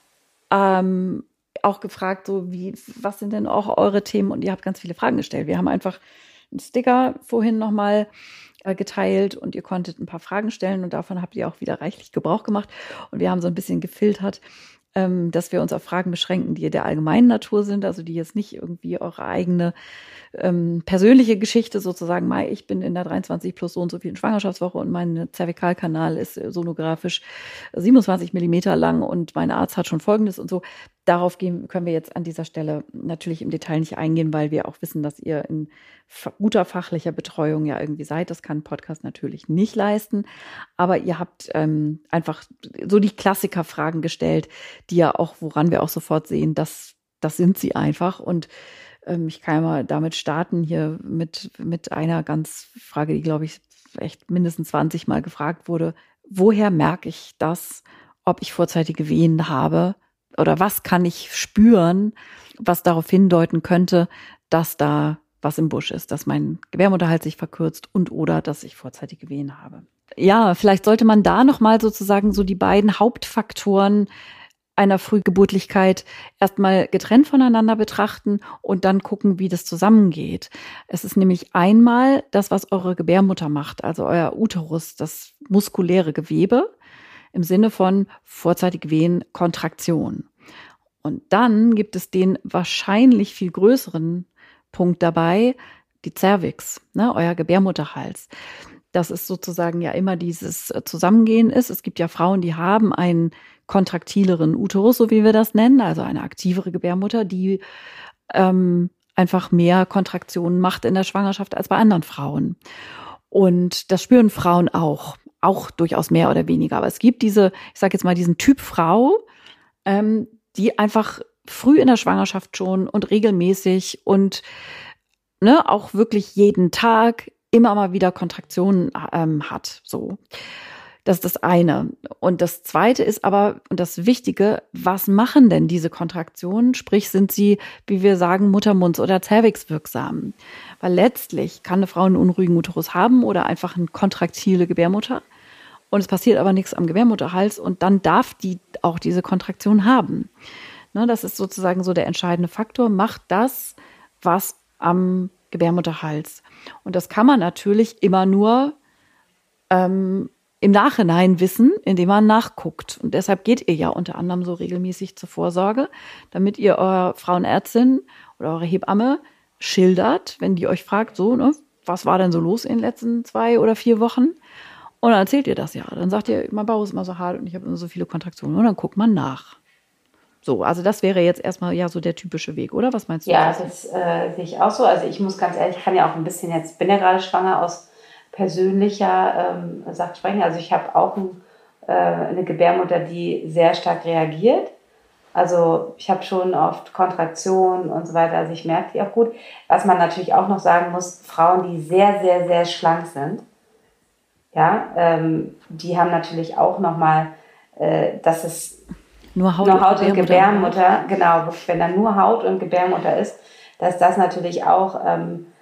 A: ähm, auch gefragt, so wie, was sind denn auch eure Themen? Und ihr habt ganz viele Fragen gestellt. Wir haben einfach einen Sticker vorhin nochmal äh, geteilt und ihr konntet ein paar Fragen stellen und davon habt ihr auch wieder reichlich Gebrauch gemacht. Und wir haben so ein bisschen gefiltert, ähm, dass wir uns auf Fragen beschränken, die der allgemeinen Natur sind, also die jetzt nicht irgendwie eure eigene ähm, persönliche Geschichte sozusagen, mal ich bin in der 23 plus so und so vielen Schwangerschaftswoche und mein Zervikalkanal ist sonografisch 27 Millimeter lang und mein Arzt hat schon Folgendes und so. Darauf gehen, können wir jetzt an dieser Stelle natürlich im Detail nicht eingehen, weil wir auch wissen, dass ihr in guter fachlicher Betreuung ja irgendwie seid. Das kann ein Podcast natürlich nicht leisten. Aber ihr habt ähm, einfach so die Klassikerfragen gestellt, die ja auch, woran wir auch sofort sehen, dass das sind sie einfach. Und ähm, ich kann ja mal damit starten hier mit, mit einer ganz Frage, die, glaube ich, echt mindestens 20 Mal gefragt wurde. Woher merke ich das, ob ich vorzeitige Wehen habe? Oder was kann ich spüren, was darauf hindeuten könnte, dass da was im Busch ist, dass mein Gebärmutterhals sich verkürzt und oder dass ich vorzeitige Wehen habe. Ja, vielleicht sollte man da nochmal sozusagen so die beiden Hauptfaktoren einer Frühgeburtlichkeit erstmal getrennt voneinander betrachten und dann gucken, wie das zusammengeht. Es ist nämlich einmal das, was eure Gebärmutter macht, also euer Uterus, das muskuläre Gewebe im Sinne von vorzeitig Wehen, Kontraktion. Und dann gibt es den wahrscheinlich viel größeren Punkt dabei, die Cervix, ne, euer Gebärmutterhals. Das ist sozusagen ja immer dieses Zusammengehen ist. Es gibt ja Frauen, die haben einen kontraktileren Uterus, so wie wir das nennen, also eine aktivere Gebärmutter, die ähm, einfach mehr Kontraktionen macht in der Schwangerschaft als bei anderen Frauen. Und das spüren Frauen auch, auch durchaus mehr oder weniger. Aber es gibt diese, ich sage jetzt mal, diesen Typ Frau, ähm, die einfach früh in der Schwangerschaft schon und regelmäßig und ne, auch wirklich jeden Tag immer mal wieder Kontraktionen ähm, hat. So. Das ist das eine. Und das zweite ist aber, und das Wichtige, was machen denn diese Kontraktionen? Sprich, sind sie, wie wir sagen, Muttermunds- oder Cervix wirksam? Weil letztlich kann eine Frau einen unruhigen Uterus haben oder einfach eine kontraktile Gebärmutter. Und es passiert aber nichts am Gebärmutterhals und dann darf die auch diese Kontraktion haben. Ne, das ist sozusagen so der entscheidende Faktor. Macht das, was am Gebärmutterhals. Und das kann man natürlich immer nur ähm, im Nachhinein wissen, indem man nachguckt. Und deshalb geht ihr ja unter anderem so regelmäßig zur Vorsorge, damit ihr eurer Frauenärztin oder eure Hebamme schildert, wenn die euch fragt, so, ne, was war denn so los in den letzten zwei oder vier Wochen? Und dann erzählt ihr das ja. Dann sagt ihr, mein Bauch ist immer so hart und ich habe immer so viele Kontraktionen. Und dann guckt man nach. So, also das wäre jetzt erstmal ja so der typische Weg, oder? Was meinst du?
B: Ja, das äh, sehe ich auch so. Also ich muss ganz ehrlich, ich kann ja auch ein bisschen jetzt, bin ja gerade schwanger aus persönlicher ähm, Sache sprechen. Also ich habe auch ein, äh, eine Gebärmutter, die sehr stark reagiert. Also ich habe schon oft Kontraktionen und so weiter. Also ich merke die auch gut. Was man natürlich auch noch sagen muss, Frauen, die sehr, sehr, sehr schlank sind, ja, ähm, die haben natürlich auch nochmal, äh, dass es nur Haut, nur Haut und, Gebärmutter, Gebärmutter, genau, wirklich, wenn da nur Haut und Gebärmutter ist, dass das natürlich auch ähm, äh,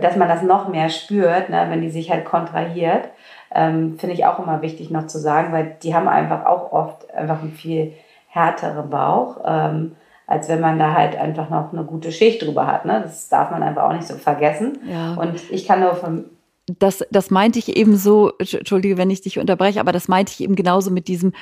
B: dass man das noch mehr spürt, ne, wenn die sich halt kontrahiert, ähm, finde ich auch immer wichtig noch zu sagen, weil die haben einfach auch oft einfach einen viel härteren Bauch, ähm, als wenn man da halt einfach noch eine gute Schicht drüber hat. Ne? Das darf man einfach auch nicht so vergessen. Ja. Und ich kann nur von
A: das, das meinte ich eben so, entschuldige, wenn ich dich unterbreche, aber das meinte ich eben genauso mit diesem,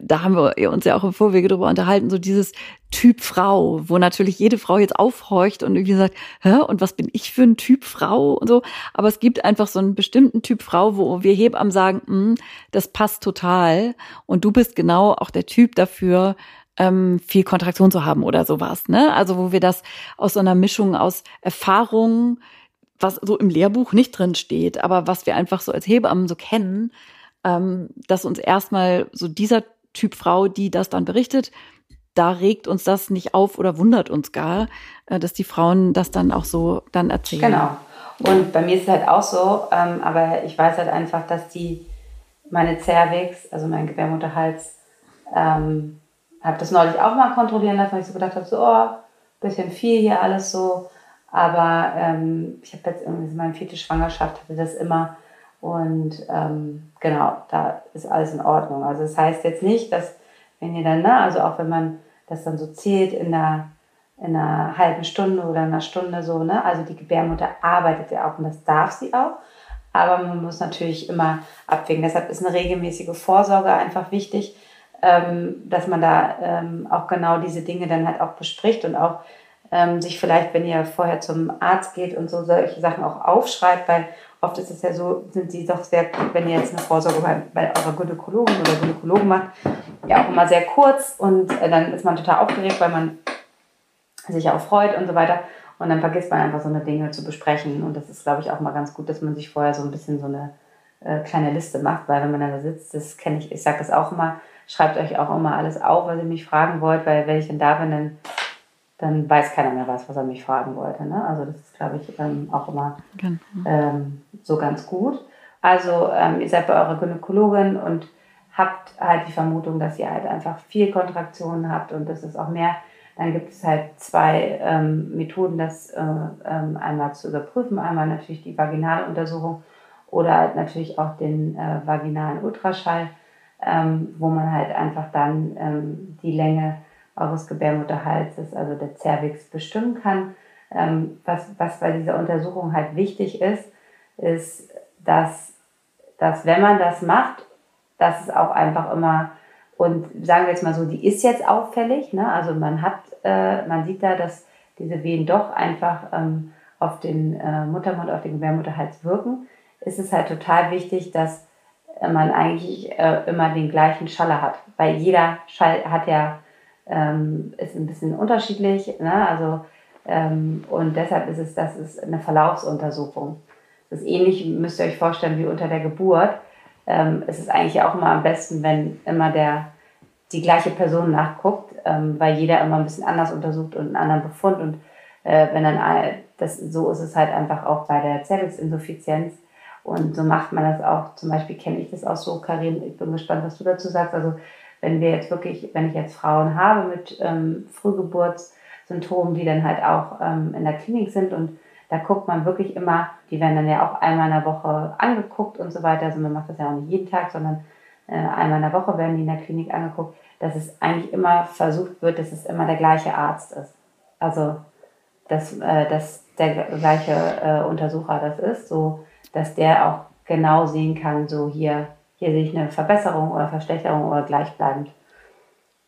A: da haben wir uns ja auch im Vorwege drüber unterhalten, so dieses Typ Frau, wo natürlich jede Frau jetzt aufhorcht und irgendwie sagt, hä, und was bin ich für ein Typ Frau und so. Aber es gibt einfach so einen bestimmten Typ Frau, wo wir Hebammen sagen, hm, das passt total. Und du bist genau auch der Typ dafür, ähm, viel Kontraktion zu haben oder sowas. Ne? Also wo wir das aus so einer Mischung aus Erfahrung, was so im Lehrbuch nicht drin steht, aber was wir einfach so als Hebammen so kennen, ähm, dass uns erstmal so dieser Typ Frau, die das dann berichtet, da regt uns das nicht auf oder wundert uns gar, äh, dass die Frauen das dann auch so dann erzählen.
B: Genau. Und bei mir ist es halt auch so, ähm, aber ich weiß halt einfach, dass die meine Cervix, also mein Gebärmutterhals, ähm, habe das neulich auch mal kontrollieren lassen, weil ich so gedacht habe, so, oh, bisschen viel hier alles so. Aber ähm, ich habe jetzt irgendwie meine vierte Schwangerschaft, hatte das immer. Und ähm, genau, da ist alles in Ordnung. Also das heißt jetzt nicht, dass wenn ihr dann, na, also auch wenn man das dann so zählt in einer, in einer halben Stunde oder einer Stunde so, ne, also die Gebärmutter arbeitet ja auch und das darf sie auch. Aber man muss natürlich immer abwägen. Deshalb ist eine regelmäßige Vorsorge einfach wichtig, ähm, dass man da ähm, auch genau diese Dinge dann halt auch bespricht und auch ähm, sich vielleicht, wenn ihr vorher zum Arzt geht und so solche Sachen auch aufschreibt, weil oft ist es ja so, sind sie doch sehr, wenn ihr jetzt eine Vorsorge bei, bei eurer Gynäkologin oder Gynäkologen macht, ja auch immer sehr kurz und äh, dann ist man total aufgeregt, weil man sich auch freut und so weiter. Und dann vergisst man einfach so eine Dinge zu besprechen. Und das ist, glaube ich, auch mal ganz gut, dass man sich vorher so ein bisschen so eine äh, kleine Liste macht, weil wenn man dann da sitzt, das kenne ich, ich sage das auch immer, schreibt euch auch immer alles auf, was ihr mich fragen wollt, weil wenn ich dann da bin, dann, dann weiß keiner mehr was, was er mich fragen wollte. Ne? Also das ist, glaube ich, ähm, auch immer genau. ähm, so ganz gut. Also ähm, ihr seid bei eurer Gynäkologin und habt halt die Vermutung, dass ihr halt einfach viel Kontraktionen habt und das ist auch mehr. Dann gibt es halt zwei ähm, Methoden, das äh, ähm, einmal zu überprüfen. Einmal natürlich die vaginale Untersuchung oder halt natürlich auch den äh, vaginalen Ultraschall ähm, wo man halt einfach dann die Länge eures Gebärmutterhalses, also der Cervix, bestimmen kann. Ähm, was, was bei dieser Untersuchung halt wichtig ist, ist, dass, dass wenn man das macht, dass es auch einfach immer, und sagen wir jetzt mal so, die ist jetzt auffällig, ne? also man hat, äh, man sieht da, dass diese Wehen doch einfach ähm, auf den äh, Muttermund, auf den Gebärmutterhals wirken, ist es halt total wichtig, dass man eigentlich äh, immer den gleichen Schaller hat. Weil jeder Schall hat ja, ähm, ist ein bisschen unterschiedlich. Ne? Also, ähm, und deshalb ist es, das ist eine Verlaufsuntersuchung. Das ist ähnlich, müsst ihr euch vorstellen, wie unter der Geburt. Ähm, es ist eigentlich auch immer am besten, wenn immer der, die gleiche Person nachguckt, ähm, weil jeder immer ein bisschen anders untersucht und einen anderen Befund. Und äh, wenn dann, das, so ist es halt einfach auch bei der Zellungsinsuffizienz und so macht man das auch. Zum Beispiel kenne ich das auch so, Karin, ich bin gespannt, was du dazu sagst. Also wenn wir jetzt wirklich, wenn ich jetzt Frauen habe mit ähm, Frühgeburtssymptomen, die dann halt auch ähm, in der Klinik sind und da guckt man wirklich immer, die werden dann ja auch einmal in der Woche angeguckt und so weiter. Also man macht das ja auch nicht jeden Tag, sondern äh, einmal in der Woche werden die in der Klinik angeguckt, dass es eigentlich immer versucht wird, dass es immer der gleiche Arzt ist. Also dass, äh, dass der gleiche äh, Untersucher das ist. So dass der auch genau sehen kann, so hier, hier sehe ich eine Verbesserung oder Verschlechterung oder gleichbleibend.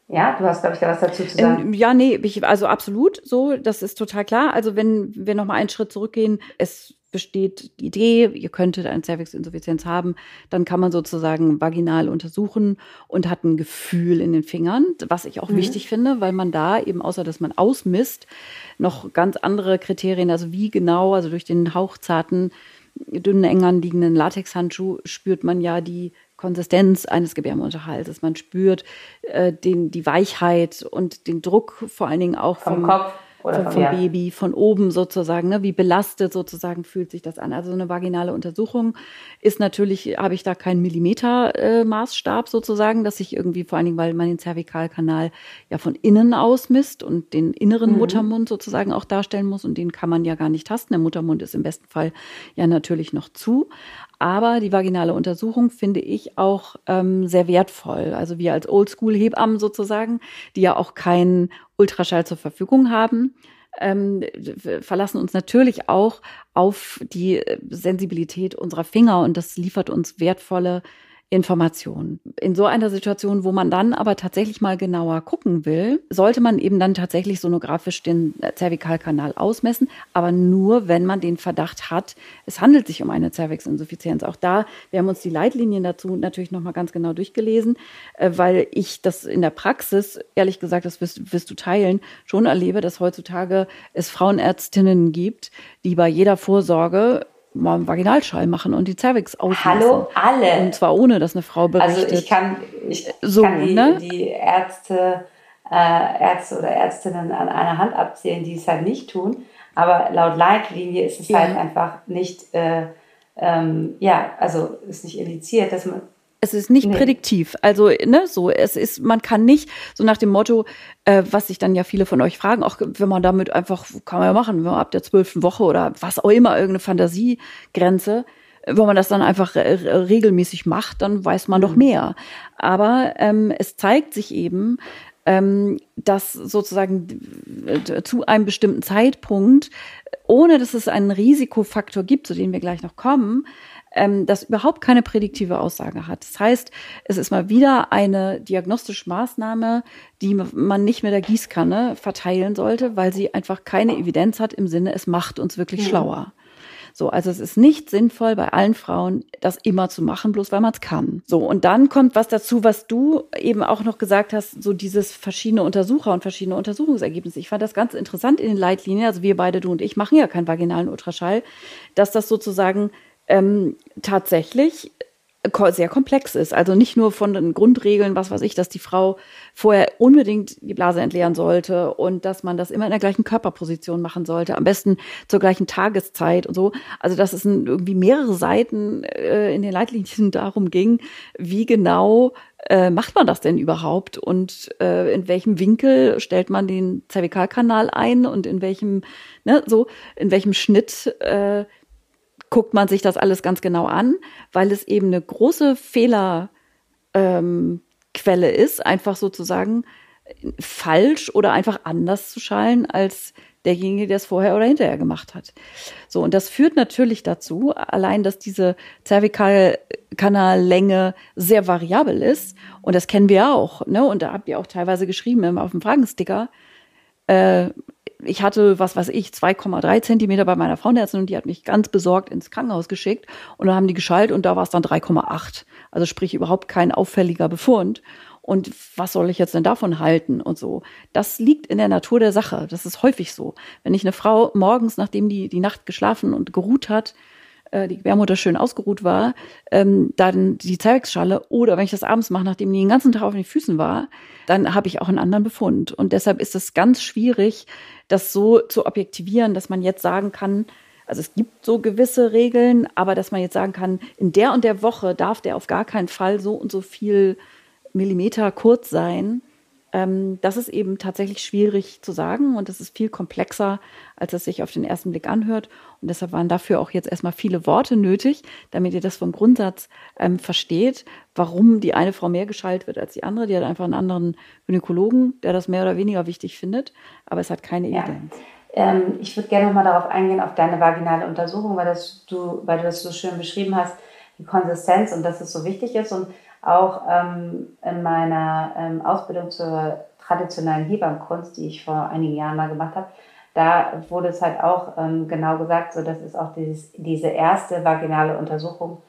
B: Ja, du hast, glaube ich, da was dazu zu sagen.
A: Ähm, ja, nee, ich, also absolut so, das ist total klar. Also wenn wir nochmal einen Schritt zurückgehen, es besteht die Idee, ihr könntet eine Cervixinsuffizienz haben, dann kann man sozusagen vaginal untersuchen und hat ein Gefühl in den Fingern, was ich auch mhm. wichtig finde, weil man da eben außer dass man ausmisst, noch ganz andere Kriterien, also wie genau, also durch den hauchzarten dünnen, eng anliegenden Latexhandschuh spürt man ja die Konsistenz eines Gebärmutterhalses. Man spürt äh, den, die Weichheit und den Druck vor allen Dingen auch vom, vom Kopf oder vom, vom Baby, von oben sozusagen, ne? wie belastet sozusagen fühlt sich das an. Also eine vaginale Untersuchung ist natürlich, habe ich da keinen Millimeter-Maßstab äh, sozusagen, dass ich irgendwie, vor allen Dingen, weil man den Zervikalkanal ja von innen aus misst und den inneren mhm. Muttermund sozusagen auch darstellen muss und den kann man ja gar nicht tasten. Der Muttermund ist im besten Fall ja natürlich noch zu. Aber die vaginale Untersuchung finde ich auch ähm, sehr wertvoll. Also wir als Oldschool-Hebammen sozusagen, die ja auch keinen Ultraschall zur Verfügung haben, ähm, verlassen uns natürlich auch auf die Sensibilität unserer Finger und das liefert uns wertvolle Informationen. In so einer Situation, wo man dann aber tatsächlich mal genauer gucken will, sollte man eben dann tatsächlich sonografisch den Zervikalkanal ausmessen, aber nur, wenn man den Verdacht hat, es handelt sich um eine Zervixinsuffizienz. Auch da, wir haben uns die Leitlinien dazu natürlich nochmal ganz genau durchgelesen, äh, weil ich das in der Praxis, ehrlich gesagt, das wirst, wirst du teilen, schon erlebe, dass heutzutage es Frauenärztinnen gibt, die bei jeder Vorsorge mal einen Vaginalschall machen und die Cervix ausmessen.
B: Hallo, alle.
A: Und zwar ohne, dass eine Frau berichtet.
B: Also ich kann, ich, so, kann die, ne? die Ärzte, äh, Ärzte oder Ärztinnen an einer Hand abzählen, die es halt nicht tun. Aber laut Leitlinie ist es ja. halt einfach nicht, äh, ähm, ja, also ist nicht indiziert, dass man
A: es ist nicht nee. prädiktiv. Also, ne, so, es ist, man kann nicht, so nach dem Motto, äh, was sich dann ja viele von euch fragen, auch wenn man damit einfach, kann man ja machen, wenn man ab der zwölften Woche oder was auch immer, irgendeine Fantasiegrenze, wenn man das dann einfach re regelmäßig macht, dann weiß man mhm. doch mehr. Aber ähm, es zeigt sich eben, ähm, dass sozusagen zu einem bestimmten Zeitpunkt, ohne dass es einen Risikofaktor gibt, zu dem wir gleich noch kommen, ähm, das überhaupt keine prädiktive Aussage hat. Das heißt, es ist mal wieder eine diagnostische Maßnahme, die man nicht mit der Gießkanne verteilen sollte, weil sie einfach keine Evidenz hat im Sinne, es macht uns wirklich schlauer. So, also es ist nicht sinnvoll bei allen Frauen, das immer zu machen, bloß weil man es kann. So, und dann kommt was dazu, was du eben auch noch gesagt hast, so dieses verschiedene Untersucher und verschiedene Untersuchungsergebnisse. Ich fand das ganz interessant in den Leitlinien, also wir beide, du und ich, machen ja keinen vaginalen Ultraschall, dass das sozusagen ähm, tatsächlich sehr komplex ist. Also nicht nur von den Grundregeln, was weiß ich, dass die Frau vorher unbedingt die Blase entleeren sollte und dass man das immer in der gleichen Körperposition machen sollte, am besten zur gleichen Tageszeit und so. Also dass es irgendwie mehrere Seiten äh, in den Leitlinien *laughs* darum ging, wie genau äh, macht man das denn überhaupt und äh, in welchem Winkel stellt man den Zervikalkanal ein und in welchem, ne, so, in welchem Schnitt äh, guckt man sich das alles ganz genau an, weil es eben eine große Fehlerquelle ähm, ist, einfach sozusagen falsch oder einfach anders zu schallen als derjenige, der es vorher oder hinterher gemacht hat. So, und das führt natürlich dazu, allein, dass diese Zervikalkanallänge sehr variabel ist. Und das kennen wir auch, ne? Und da habt ihr auch teilweise geschrieben auf dem Fragensticker, äh, ich hatte, was weiß ich, 2,3 Zentimeter bei meiner Frauenärztin und die hat mich ganz besorgt ins Krankenhaus geschickt und dann haben die geschaltet und da war es dann 3,8. Also sprich überhaupt kein auffälliger Befund. Und was soll ich jetzt denn davon halten und so? Das liegt in der Natur der Sache. Das ist häufig so. Wenn ich eine Frau morgens, nachdem die die Nacht geschlafen und geruht hat, äh, die Gebärmutter schön ausgeruht war, ähm, dann die Zervixschale oder wenn ich das abends mache, nachdem die den ganzen Tag auf den Füßen war, dann habe ich auch einen anderen Befund. Und deshalb ist es ganz schwierig, das so zu objektivieren, dass man jetzt sagen kann, also es gibt so gewisse Regeln, aber dass man jetzt sagen kann, in der und der Woche darf der auf gar keinen Fall so und so viel Millimeter kurz sein, ähm, das ist eben tatsächlich schwierig zu sagen und das ist viel komplexer, als es sich auf den ersten Blick anhört. Und deshalb waren dafür auch jetzt erstmal viele Worte nötig, damit ihr das vom Grundsatz ähm, versteht, warum die eine Frau mehr geschaltet wird als die andere. Die hat einfach einen anderen Gynäkologen, der das mehr oder weniger wichtig findet, aber es hat keine ja. Evidenz.
B: Ähm, ich würde gerne nochmal darauf eingehen, auf deine vaginale Untersuchung, weil, das du, weil du das so schön beschrieben hast, die Konsistenz und dass es so wichtig ist. Und auch ähm, in meiner ähm, Ausbildung zur traditionellen Hebammenkunst, die ich vor einigen Jahren mal gemacht habe, da wurde es halt auch ähm, genau gesagt, so dass es auch dieses, diese erste vaginale Untersuchung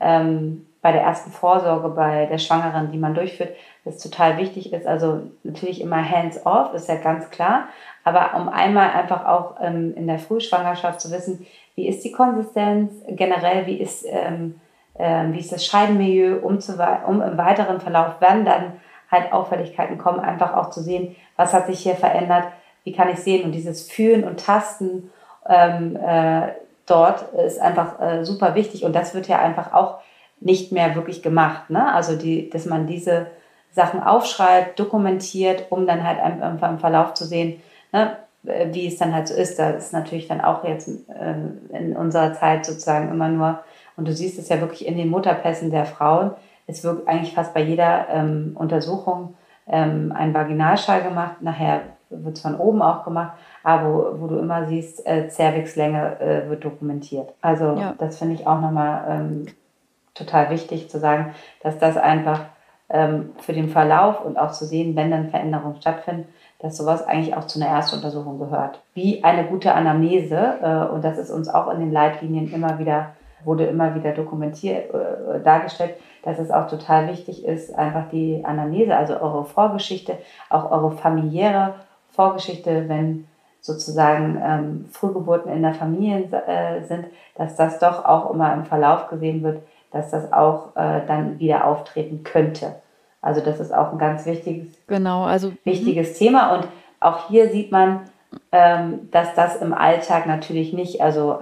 B: ähm, bei der ersten Vorsorge bei der Schwangeren, die man durchführt, das total wichtig ist. Also natürlich immer hands-off, ist ja ganz klar, aber um einmal einfach auch ähm, in der Frühschwangerschaft zu wissen, wie ist die Konsistenz, generell, wie ist ähm, ähm, wie ist das Scheidenmilieu, um, zu, um im weiteren Verlauf, wenn dann halt Auffälligkeiten kommen, einfach auch zu sehen, was hat sich hier verändert, wie kann ich sehen und dieses Fühlen und Tasten ähm, äh, dort ist einfach äh, super wichtig und das wird ja einfach auch nicht mehr wirklich gemacht. Ne? Also, die, dass man diese Sachen aufschreibt, dokumentiert, um dann halt einfach im Verlauf zu sehen, ne, wie es dann halt so ist. Da ist natürlich dann auch jetzt äh, in unserer Zeit sozusagen immer nur und du siehst es ja wirklich in den Mutterpässen der Frauen. Es wird eigentlich fast bei jeder ähm, Untersuchung ähm, ein Vaginalschall gemacht. Nachher wird es von oben auch gemacht, aber wo, wo du immer siehst, äh, Cervixlänge äh, wird dokumentiert. Also ja. das finde ich auch nochmal ähm, total wichtig zu sagen, dass das einfach ähm, für den Verlauf und auch zu sehen, wenn dann Veränderungen stattfinden, dass sowas eigentlich auch zu einer Erstuntersuchung gehört. Wie eine gute Anamnese, äh, und das ist uns auch in den Leitlinien immer wieder, wurde immer wieder dokumentiert, äh, dargestellt, dass es auch total wichtig ist, einfach die Anamnese, also eure Vorgeschichte, auch eure familiäre Vorgeschichte, wenn sozusagen ähm, Frühgeburten in der Familie äh, sind, dass das doch auch immer im Verlauf gesehen wird, dass das auch äh, dann wieder auftreten könnte. Also das ist auch ein ganz wichtiges,
A: genau, also,
B: wichtiges Thema. Und auch hier sieht man, ähm, dass das im Alltag natürlich nicht, also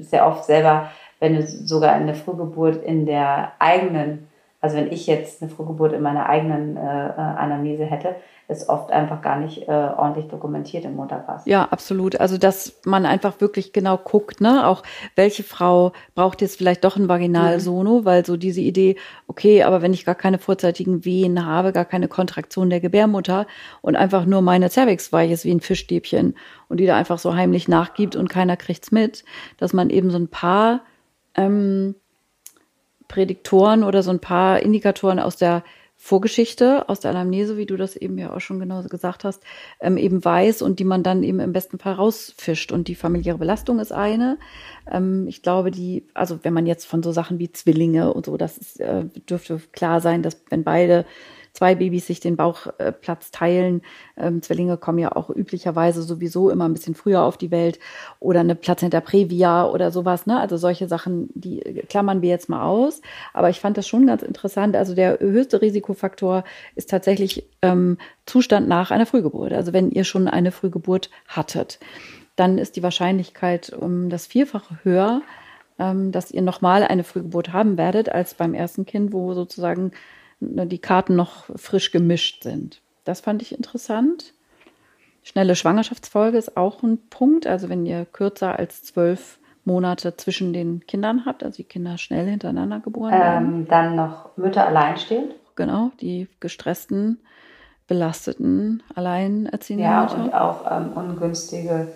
B: sehr oft selber, wenn du sogar eine Frühgeburt in der eigenen, also wenn ich jetzt eine Frühgeburt in meiner eigenen äh, äh Anamnese hätte, ist oft einfach gar nicht äh, ordentlich dokumentiert im Mutterpass.
A: Ja, absolut. Also dass man einfach wirklich genau guckt, ne, auch welche Frau braucht jetzt vielleicht doch ein Vaginalsono, mhm. weil so diese Idee, okay, aber wenn ich gar keine vorzeitigen Wehen habe, gar keine Kontraktion der Gebärmutter und einfach nur meine Cervix weich ist wie ein Fischstäbchen und die da einfach so heimlich nachgibt und keiner kriegt's mit, dass man eben so ein paar ähm, Prädiktoren oder so ein paar Indikatoren aus der Vorgeschichte aus der Anamnese, wie du das eben ja auch schon genau gesagt hast, ähm, eben weiß und die man dann eben im besten Fall rausfischt. Und die familiäre Belastung ist eine. Ähm, ich glaube, die, also wenn man jetzt von so Sachen wie Zwillinge und so, das ist, äh, dürfte klar sein, dass wenn beide zwei Babys sich den Bauchplatz teilen. Ähm, Zwillinge kommen ja auch üblicherweise sowieso immer ein bisschen früher auf die Welt oder eine Plazenta previa oder sowas. Ne? Also solche Sachen, die klammern wir jetzt mal aus. Aber ich fand das schon ganz interessant. Also der höchste Risikofaktor ist tatsächlich ähm, Zustand nach einer Frühgeburt. Also wenn ihr schon eine Frühgeburt hattet, dann ist die Wahrscheinlichkeit um das Vierfache höher, ähm, dass ihr nochmal eine Frühgeburt haben werdet, als beim ersten Kind, wo sozusagen die Karten noch frisch gemischt sind. Das fand ich interessant. Schnelle Schwangerschaftsfolge ist auch ein Punkt. Also wenn ihr kürzer als zwölf Monate zwischen den Kindern habt, also die Kinder schnell hintereinander geboren werden.
B: Ähm, dann noch Mütter alleinstehend.
A: Genau, die gestressten, belasteten, alleinerziehenden
B: ja,
A: Mütter.
B: Ja, und auch ähm, ungünstige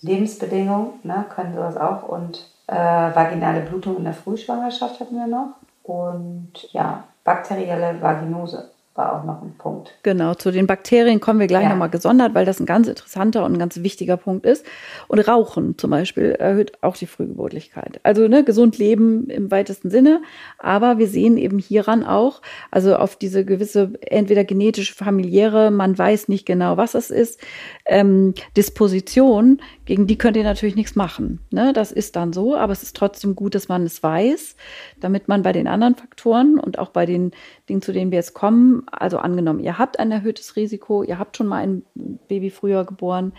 B: Lebensbedingungen ne, können sowas auch. Und äh, vaginale Blutung in der Frühschwangerschaft hatten wir noch. Und ja, bakterielle Vaginose war auch noch ein Punkt.
A: Genau, zu den Bakterien kommen wir gleich ja. nochmal gesondert, weil das ein ganz interessanter und ein ganz wichtiger Punkt ist. Und Rauchen zum Beispiel erhöht auch die Frühgeburtlichkeit. Also ne, gesund leben im weitesten Sinne. Aber wir sehen eben hieran auch, also auf diese gewisse entweder genetische, familiäre, man weiß nicht genau, was es ist, ähm, Disposition, gegen die könnt ihr natürlich nichts machen. Ne? Das ist dann so, aber es ist trotzdem gut, dass man es weiß, damit man bei den anderen Faktoren und auch bei den Dingen, zu denen wir jetzt kommen, also angenommen, ihr habt ein erhöhtes Risiko, ihr habt schon mal ein Baby früher geboren,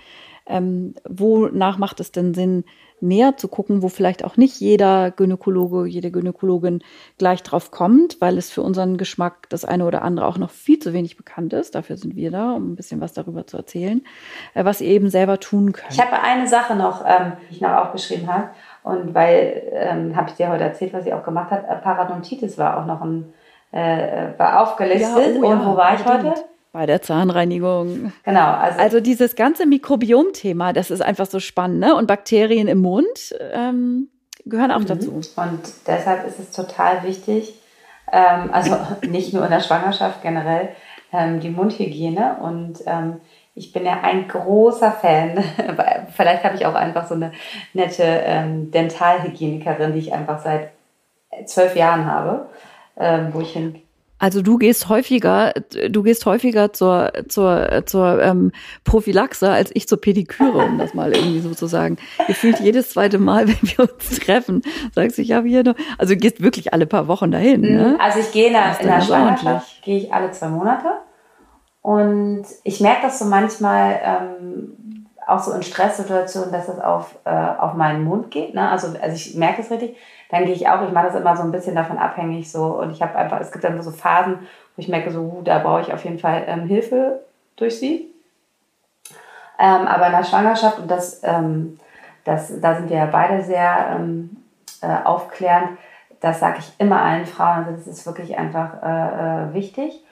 A: ähm, wonach macht es denn Sinn, näher zu gucken, wo vielleicht auch nicht jeder Gynäkologe, jede Gynäkologin gleich drauf kommt, weil es für unseren Geschmack das eine oder andere auch noch viel zu wenig bekannt ist. Dafür sind wir da, um ein bisschen was darüber zu erzählen, äh, was ihr eben selber tun könnt.
B: Ich habe eine Sache noch, ähm, die ich noch aufgeschrieben habe. Und weil, ähm, habe ich dir heute erzählt, was sie auch gemacht hat, Parodontitis war auch noch ein äh, war aufgelistet. Ja, oh, und wo war ich heute?
A: Bei der Zahnreinigung.
B: Genau.
A: Also, also dieses ganze Mikrobiom-Thema, das ist einfach so spannend. Ne? Und Bakterien im Mund ähm, gehören auch mhm. dazu.
B: Und deshalb ist es total wichtig, ähm, also *laughs* nicht nur in der Schwangerschaft generell, ähm, die Mundhygiene. Und ähm, ich bin ja ein großer Fan. *laughs* Vielleicht habe ich auch einfach so eine nette ähm, Dentalhygienikerin, die ich einfach seit zwölf Jahren habe ähm, wo ich hin.
A: Also du gehst häufiger, du gehst häufiger zur zur zur ähm, Prophylaxe als ich zur Pediküre, um das mal irgendwie so zu sagen. Gefühlt jedes zweite Mal, *laughs* wenn wir uns treffen, sagst du, ich habe hier noch, also du gehst wirklich alle paar Wochen dahin. Ne?
B: Mhm. Also ich gehe in der, in der Schwangerschaft, gehe ich alle zwei Monate und ich merke das so manchmal ähm, auch so in Stresssituationen, dass es auf äh, auf meinen Mund geht. Ne? Also also ich merke es richtig dann gehe ich auch, ich mache das immer so ein bisschen davon abhängig so und ich habe einfach, es gibt dann so Phasen, wo ich merke, so, uh, da brauche ich auf jeden Fall ähm, Hilfe durch sie. Ähm, aber in der Schwangerschaft, und das, ähm, das, da sind wir ja beide sehr ähm, äh, aufklärend, das sage ich immer allen Frauen, also das ist wirklich einfach äh, äh, wichtig.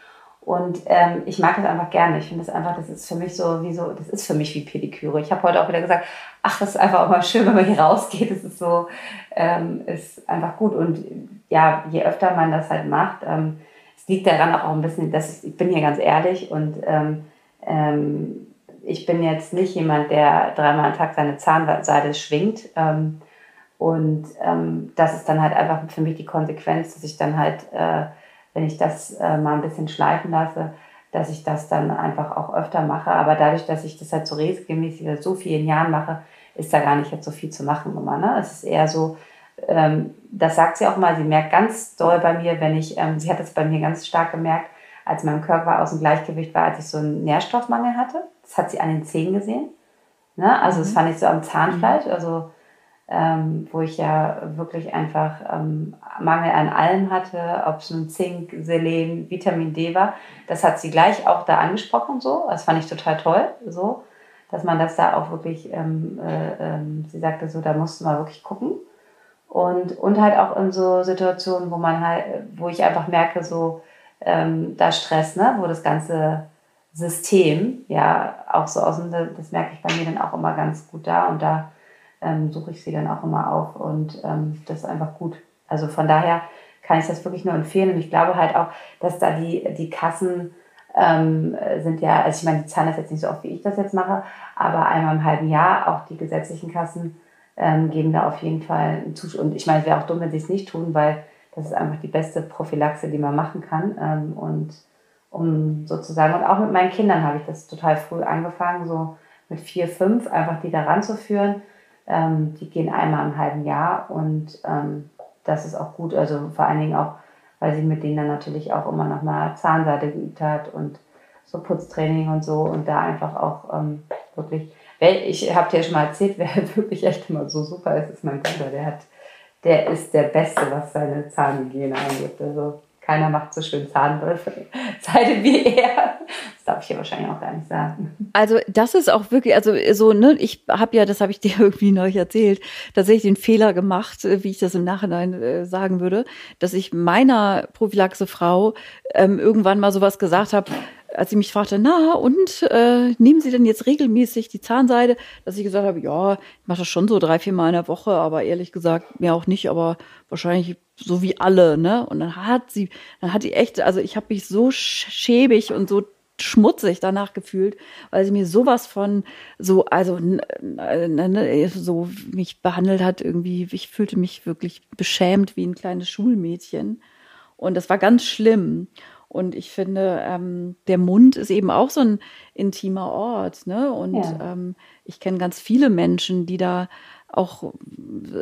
B: Und ähm, ich mag das einfach gerne. Ich finde das einfach, das ist für mich so wie so, das ist für mich wie Pediküre. Ich habe heute auch wieder gesagt, ach, das ist einfach auch mal schön, wenn man hier rausgeht. Das ist so, ähm, ist einfach gut. Und ja, je öfter man das halt macht, ähm, es liegt daran auch ein bisschen, dass ich, bin hier ganz ehrlich und ähm, ähm, ich bin jetzt nicht jemand, der dreimal am Tag seine Zahnseide schwingt. Ähm, und das ist dann halt einfach für mich die Konsequenz, dass ich dann halt, äh, wenn ich das äh, mal ein bisschen schleifen lasse, dass ich das dann einfach auch öfter mache. Aber dadurch, dass ich das halt so regelmäßig seit so vielen Jahren mache, ist da gar nicht jetzt so viel zu machen immer. Ne? Es ist eher so, ähm, das sagt sie auch mal, sie merkt ganz doll bei mir, wenn ich, ähm, sie hat es bei mir ganz stark gemerkt, als mein Körper aus dem Gleichgewicht war, als ich so einen Nährstoffmangel hatte. Das hat sie an den Zähnen gesehen. Ne? Also mhm. das fand ich so am Zahnfleisch, also ähm, wo ich ja wirklich einfach ähm, Mangel an allem hatte, ob es nun Zink, Selen, Vitamin D war. Das hat sie gleich auch da angesprochen so. Das fand ich total toll so, dass man das da auch wirklich, ähm, äh, ähm, sie sagte so, da musst du mal wirklich gucken. Und, und halt auch in so Situationen, wo man halt, wo ich einfach merke, so, ähm, da Stress, ne? wo das ganze System ja auch so aus, das merke ich bei mir dann auch immer ganz gut da und da ähm, suche ich sie dann auch immer auf und ähm, das ist einfach gut. Also von daher kann ich das wirklich nur empfehlen und ich glaube halt auch, dass da die, die Kassen ähm, sind ja, also ich meine, die zahlen das jetzt nicht so oft, wie ich das jetzt mache, aber einmal im halben Jahr auch die gesetzlichen Kassen ähm, geben da auf jeden Fall einen Zuschlag. Und ich meine, es wäre auch dumm, wenn sie es nicht tun, weil das ist einfach die beste Prophylaxe, die man machen kann. Ähm, und um sozusagen, und auch mit meinen Kindern habe ich das total früh angefangen, so mit vier, fünf, einfach die da ranzuführen. Ähm, die gehen einmal im halben Jahr und ähm, das ist auch gut. Also vor allen Dingen auch, weil sie mit denen dann natürlich auch immer noch mal Zahnseide geübt hat und so Putztraining und so und da einfach auch ähm, wirklich, ich habe dir schon mal erzählt, *laughs* wer wirklich echt immer so super ist, ist mein Bruder. Der hat der ist der Beste, was seine Zahnhygiene angeht. Also keiner macht so schön Zahnseide *laughs* wie er. Das darf ich ja wahrscheinlich auch gar nicht sagen.
A: Also das ist auch wirklich, also so, ne, ich habe ja, das habe ich *laughs* dir irgendwie neulich erzählt, tatsächlich den Fehler gemacht, äh, wie ich das im Nachhinein äh, sagen würde, dass ich meiner Prophylaxe-Frau ähm, irgendwann mal sowas gesagt habe, als sie mich fragte, na, und äh, nehmen Sie denn jetzt regelmäßig die Zahnseide? Dass ich gesagt habe, ja, ich mache das schon so drei, vier Mal in der Woche, aber ehrlich gesagt, mir auch nicht, aber wahrscheinlich so wie alle, ne? Und dann hat sie, dann hat die echt, also ich habe mich so schäbig und so schmutzig danach gefühlt, weil sie mir sowas von so, also so mich behandelt hat irgendwie. Ich fühlte mich wirklich beschämt wie ein kleines Schulmädchen. Und das war ganz schlimm. Und ich finde, ähm, der Mund ist eben auch so ein intimer Ort. Ne? Und ja. ähm, ich kenne ganz viele Menschen, die da auch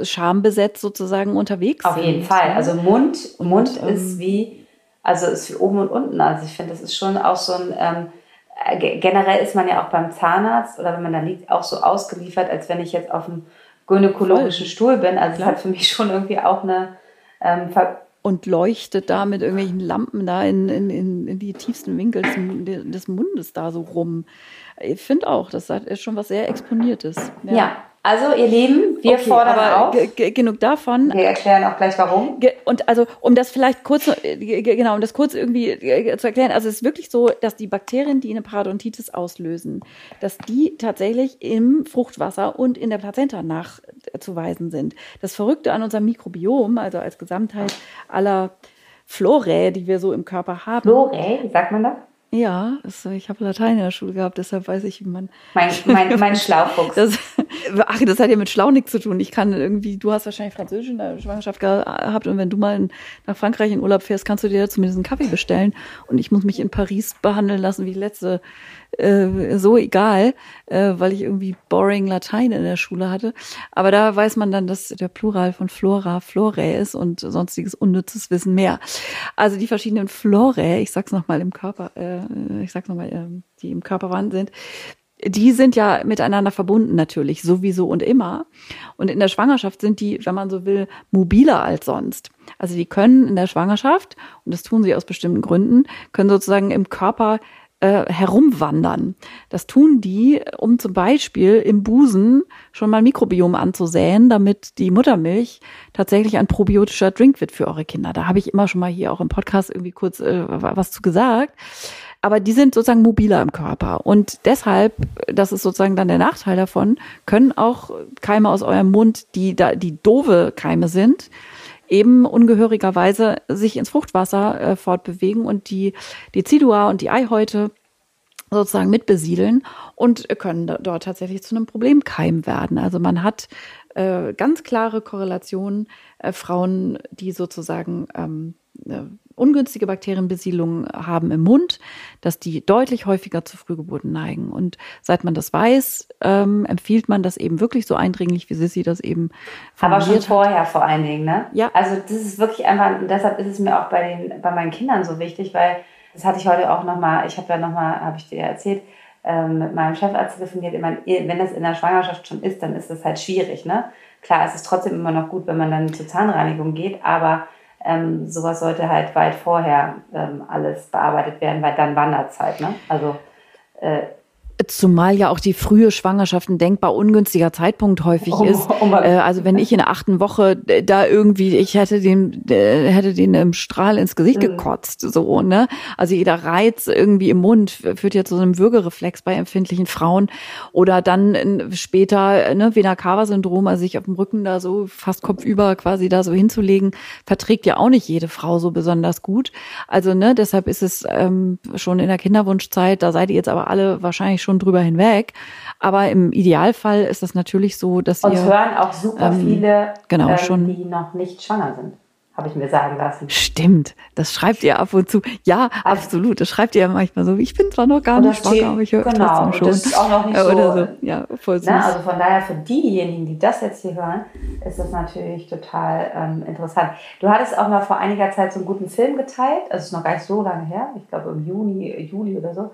A: schambesetzt sozusagen unterwegs
B: Auf sind. Auf jeden Fall. Ne? Also Mund, Mund und, ähm, ist wie, also ist wie oben und unten. Also ich finde, das ist schon auch so ein, ähm, äh, generell ist man ja auch beim Zahnarzt oder wenn man da liegt, auch so ausgeliefert, als wenn ich jetzt auf einem gynäkologischen. Stuhl bin. Also es hat für mich schon irgendwie auch eine ähm,
A: und leuchtet da mit irgendwelchen Lampen da in, in, in, in die tiefsten Winkel des, des Mundes da so rum. Ich finde auch, das ist schon was sehr Exponiertes.
B: Ja. ja. Also, ihr Lieben, wir okay, fordern aber auf.
A: Genug davon.
B: Wir erklären auch gleich warum.
A: Und also, um das vielleicht kurz, genau, um das kurz irgendwie zu erklären, also es ist wirklich so, dass die Bakterien, die eine Parodontitis auslösen, dass die tatsächlich im Fruchtwasser und in der Plazenta nachzuweisen sind. Das Verrückte an unserem Mikrobiom, also als Gesamtheit aller Florae, die wir so im Körper haben.
B: Florae, sagt man das?
A: Ja, das, ich habe Latein in der Schule gehabt, deshalb weiß ich, wie man.
B: Mein, *laughs* mein, mein Schlaufuchs.
A: Das, ach, das hat ja mit Schlau nichts zu tun. Ich kann irgendwie, du hast wahrscheinlich Französisch in der Schwangerschaft gehabt und wenn du mal in, nach Frankreich in Urlaub fährst, kannst du dir zumindest einen Kaffee bestellen. Und ich muss mich in Paris behandeln lassen wie letzte äh, so egal, äh, weil ich irgendwie boring Latein in der Schule hatte. Aber da weiß man dann, dass der Plural von Flora Florae ist und sonstiges unnützes Wissen mehr. Also die verschiedenen Florae, ich sag's nochmal im Körper, äh, ich sag's nochmal, äh, die im Körper vorhanden sind, die sind ja miteinander verbunden natürlich, sowieso und immer. Und in der Schwangerschaft sind die, wenn man so will, mobiler als sonst. Also die können in der Schwangerschaft, und das tun sie aus bestimmten Gründen, können sozusagen im Körper äh, herumwandern. Das tun die, um zum Beispiel im Busen schon mal Mikrobiom anzusäen, damit die Muttermilch tatsächlich ein probiotischer Drink wird für eure Kinder. Da habe ich immer schon mal hier auch im Podcast irgendwie kurz äh, was zu gesagt. Aber die sind sozusagen mobiler im Körper. Und deshalb, das ist sozusagen dann der Nachteil davon, können auch Keime aus eurem Mund, die da, die doofe Keime sind, eben ungehörigerweise sich ins Fruchtwasser äh, fortbewegen und die Dezidua und die Eihäute sozusagen mitbesiedeln und können dort tatsächlich zu einem Problemkeim werden. Also man hat äh, ganz klare Korrelationen, äh, Frauen, die sozusagen ähm, ungünstige Bakterienbesiedlung haben im Mund, dass die deutlich häufiger zu Frühgeburten neigen. Und seit man das weiß, ähm, empfiehlt man das eben wirklich so eindringlich, wie Sissi das eben
B: Aber schon vorher vor allen Dingen, ne?
A: Ja.
B: Also das ist wirklich einfach, und deshalb ist es mir auch bei, den, bei meinen Kindern so wichtig, weil das hatte ich heute auch nochmal, ich habe ja nochmal, habe ich dir erzählt, ähm, mit meinem Chefarzt telefoniert, immer, wenn das in der Schwangerschaft schon ist, dann ist das halt schwierig, ne? Klar, es ist trotzdem immer noch gut, wenn man dann zur Zahnreinigung geht, aber ähm, sowas sollte halt weit vorher ähm, alles bearbeitet werden, weil dann Wanderzeit. Ne? Also äh,
A: Zumal ja auch die frühe Schwangerschaft ein denkbar ungünstiger Zeitpunkt häufig oh, ist. Oh, äh, also wenn ich in der achten Woche äh, da irgendwie, ich hätte den, äh, hätte den im Strahl ins Gesicht mhm. gekotzt, so, ne? Also jeder Reiz irgendwie im Mund führt ja zu einem Würgereflex bei empfindlichen Frauen. Oder dann später, ne, Vena-Cava-Syndrom, also sich auf dem Rücken da so fast kopfüber quasi da so hinzulegen, verträgt ja auch nicht jede Frau so besonders gut. Also, ne, deshalb ist es ähm, schon in der Kinderwunschzeit, da seid ihr jetzt aber alle wahrscheinlich schon schon drüber hinweg. Aber im Idealfall ist das natürlich so, dass
B: Uns hören auch super ähm, viele,
A: genau, ähm, schon,
B: die noch nicht schwanger sind habe ich mir sagen lassen.
A: Stimmt, das schreibt ihr ab und zu. Ja, also, absolut, das schreibt ihr ja manchmal so. Ich bin zwar noch gar nicht schwanger, aber ich höre genau, trotzdem schon.
B: Das ist auch noch nicht *laughs* so.
A: Oder so. Ja, voll süß.
B: Na, also von daher für diejenigen, die das jetzt hier hören, ist das natürlich total ähm, interessant. Du hattest auch mal vor einiger Zeit so einen guten Film geteilt, also ist noch gar nicht so lange her, ich glaube im Juni, Juli oder so.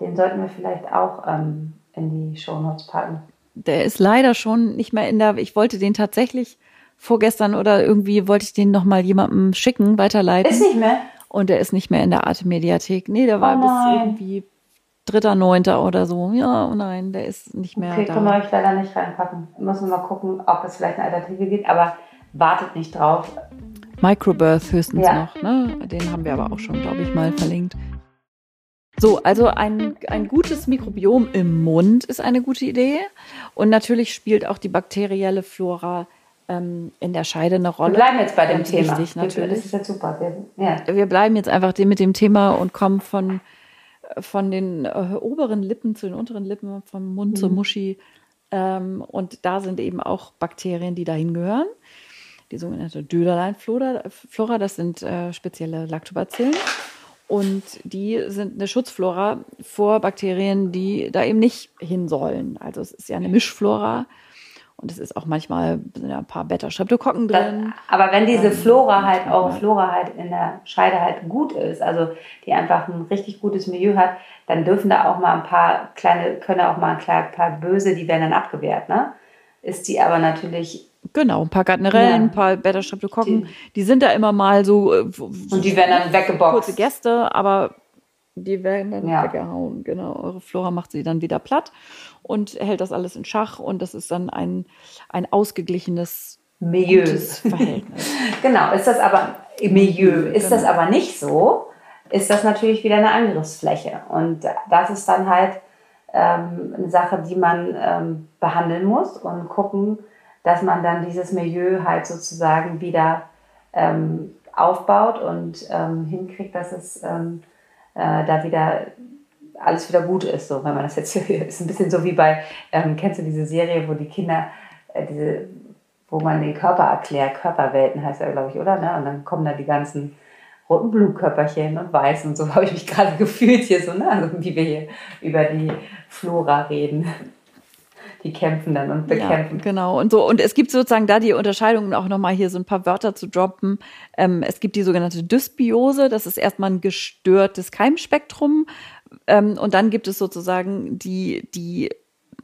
B: Den sollten wir vielleicht auch ähm, in die Shownotes packen.
A: Der ist leider schon nicht mehr in der. Ich wollte den tatsächlich vorgestern oder irgendwie wollte ich den noch mal jemandem schicken, weiterleiten.
B: Ist nicht mehr.
A: Und der ist nicht mehr in der Arte Mediathek. Nee, der war oh bis irgendwie dritter, neunter oder so. Ja, oh nein, der ist nicht mehr
B: okay,
A: da.
B: können wir euch leider nicht reinpacken. Müssen wir mal gucken, ob es vielleicht eine Alternative gibt, aber wartet nicht drauf.
A: Microbirth höchstens ja. noch, ne? Den haben wir aber auch schon, glaube ich, mal verlinkt. So, also ein, ein gutes Mikrobiom im Mund ist eine gute Idee. Und natürlich spielt auch die bakterielle Flora ähm, in der Scheide eine Rolle.
B: Wir bleiben jetzt bei dem Thema.
A: Wichtig, natürlich.
B: Das ist jetzt super. Wir, ja.
A: wir bleiben jetzt einfach mit dem Thema und kommen von, von den äh, oberen Lippen zu den unteren Lippen, vom Mund mhm. zur Muschi. Ähm, und da sind eben auch Bakterien, die dahin gehören. Die sogenannte Döderlein-Flora, das sind äh, spezielle Lactobacillen. Und die sind eine Schutzflora vor Bakterien, die da eben nicht hin sollen. Also es ist ja eine Mischflora. Und es ist auch manchmal sind ja ein paar Beta-Streptokokken drin.
B: aber wenn diese ähm, Flora halt, eure Flora halt in der Scheide halt gut ist, also die einfach ein richtig gutes Milieu hat, dann dürfen da auch mal ein paar kleine, können auch mal ein paar Böse, die werden dann abgewehrt, ne? Ist die aber natürlich
A: Genau, ein paar Gardnerellen, ja. ein paar Beta-Streptokokken. Die, die, sind da immer mal so. Äh,
B: und die werden dann weggeboxt.
A: Kurze Gäste, aber die werden dann ja. weggehauen. Genau, eure Flora macht sie dann wieder platt und hält das alles in Schach und das ist dann ein, ein ausgeglichenes
B: Milieu.
A: Verhältnis. *laughs*
B: genau, ist das aber Milieu. Ist genau. das aber nicht so, ist das natürlich wieder eine Angriffsfläche. Und das ist dann halt ähm, eine Sache, die man ähm, behandeln muss und gucken, dass man dann dieses Milieu halt sozusagen wieder ähm, aufbaut und ähm, hinkriegt, dass es ähm, äh, da wieder alles wieder gut ist, so wenn man das jetzt. *laughs* Ist ein bisschen so wie bei, ähm, kennst du diese Serie, wo die Kinder, äh, diese, wo man den Körper erklärt, Körperwelten heißt er, glaube ich, oder? Ne? Und dann kommen da die ganzen roten Blutkörperchen und weiß und so *laughs* habe ich mich gerade *laughs* gefühlt hier so, ne? Also wie wir hier über die Flora reden die kämpfen dann und bekämpfen.
A: Ja, genau. Und so, und es gibt sozusagen da die Unterscheidung, auch nochmal hier so ein paar Wörter zu droppen. Ähm, es gibt die sogenannte Dysbiose, das ist erstmal ein gestörtes Keimspektrum. Ähm, und dann gibt es sozusagen die, die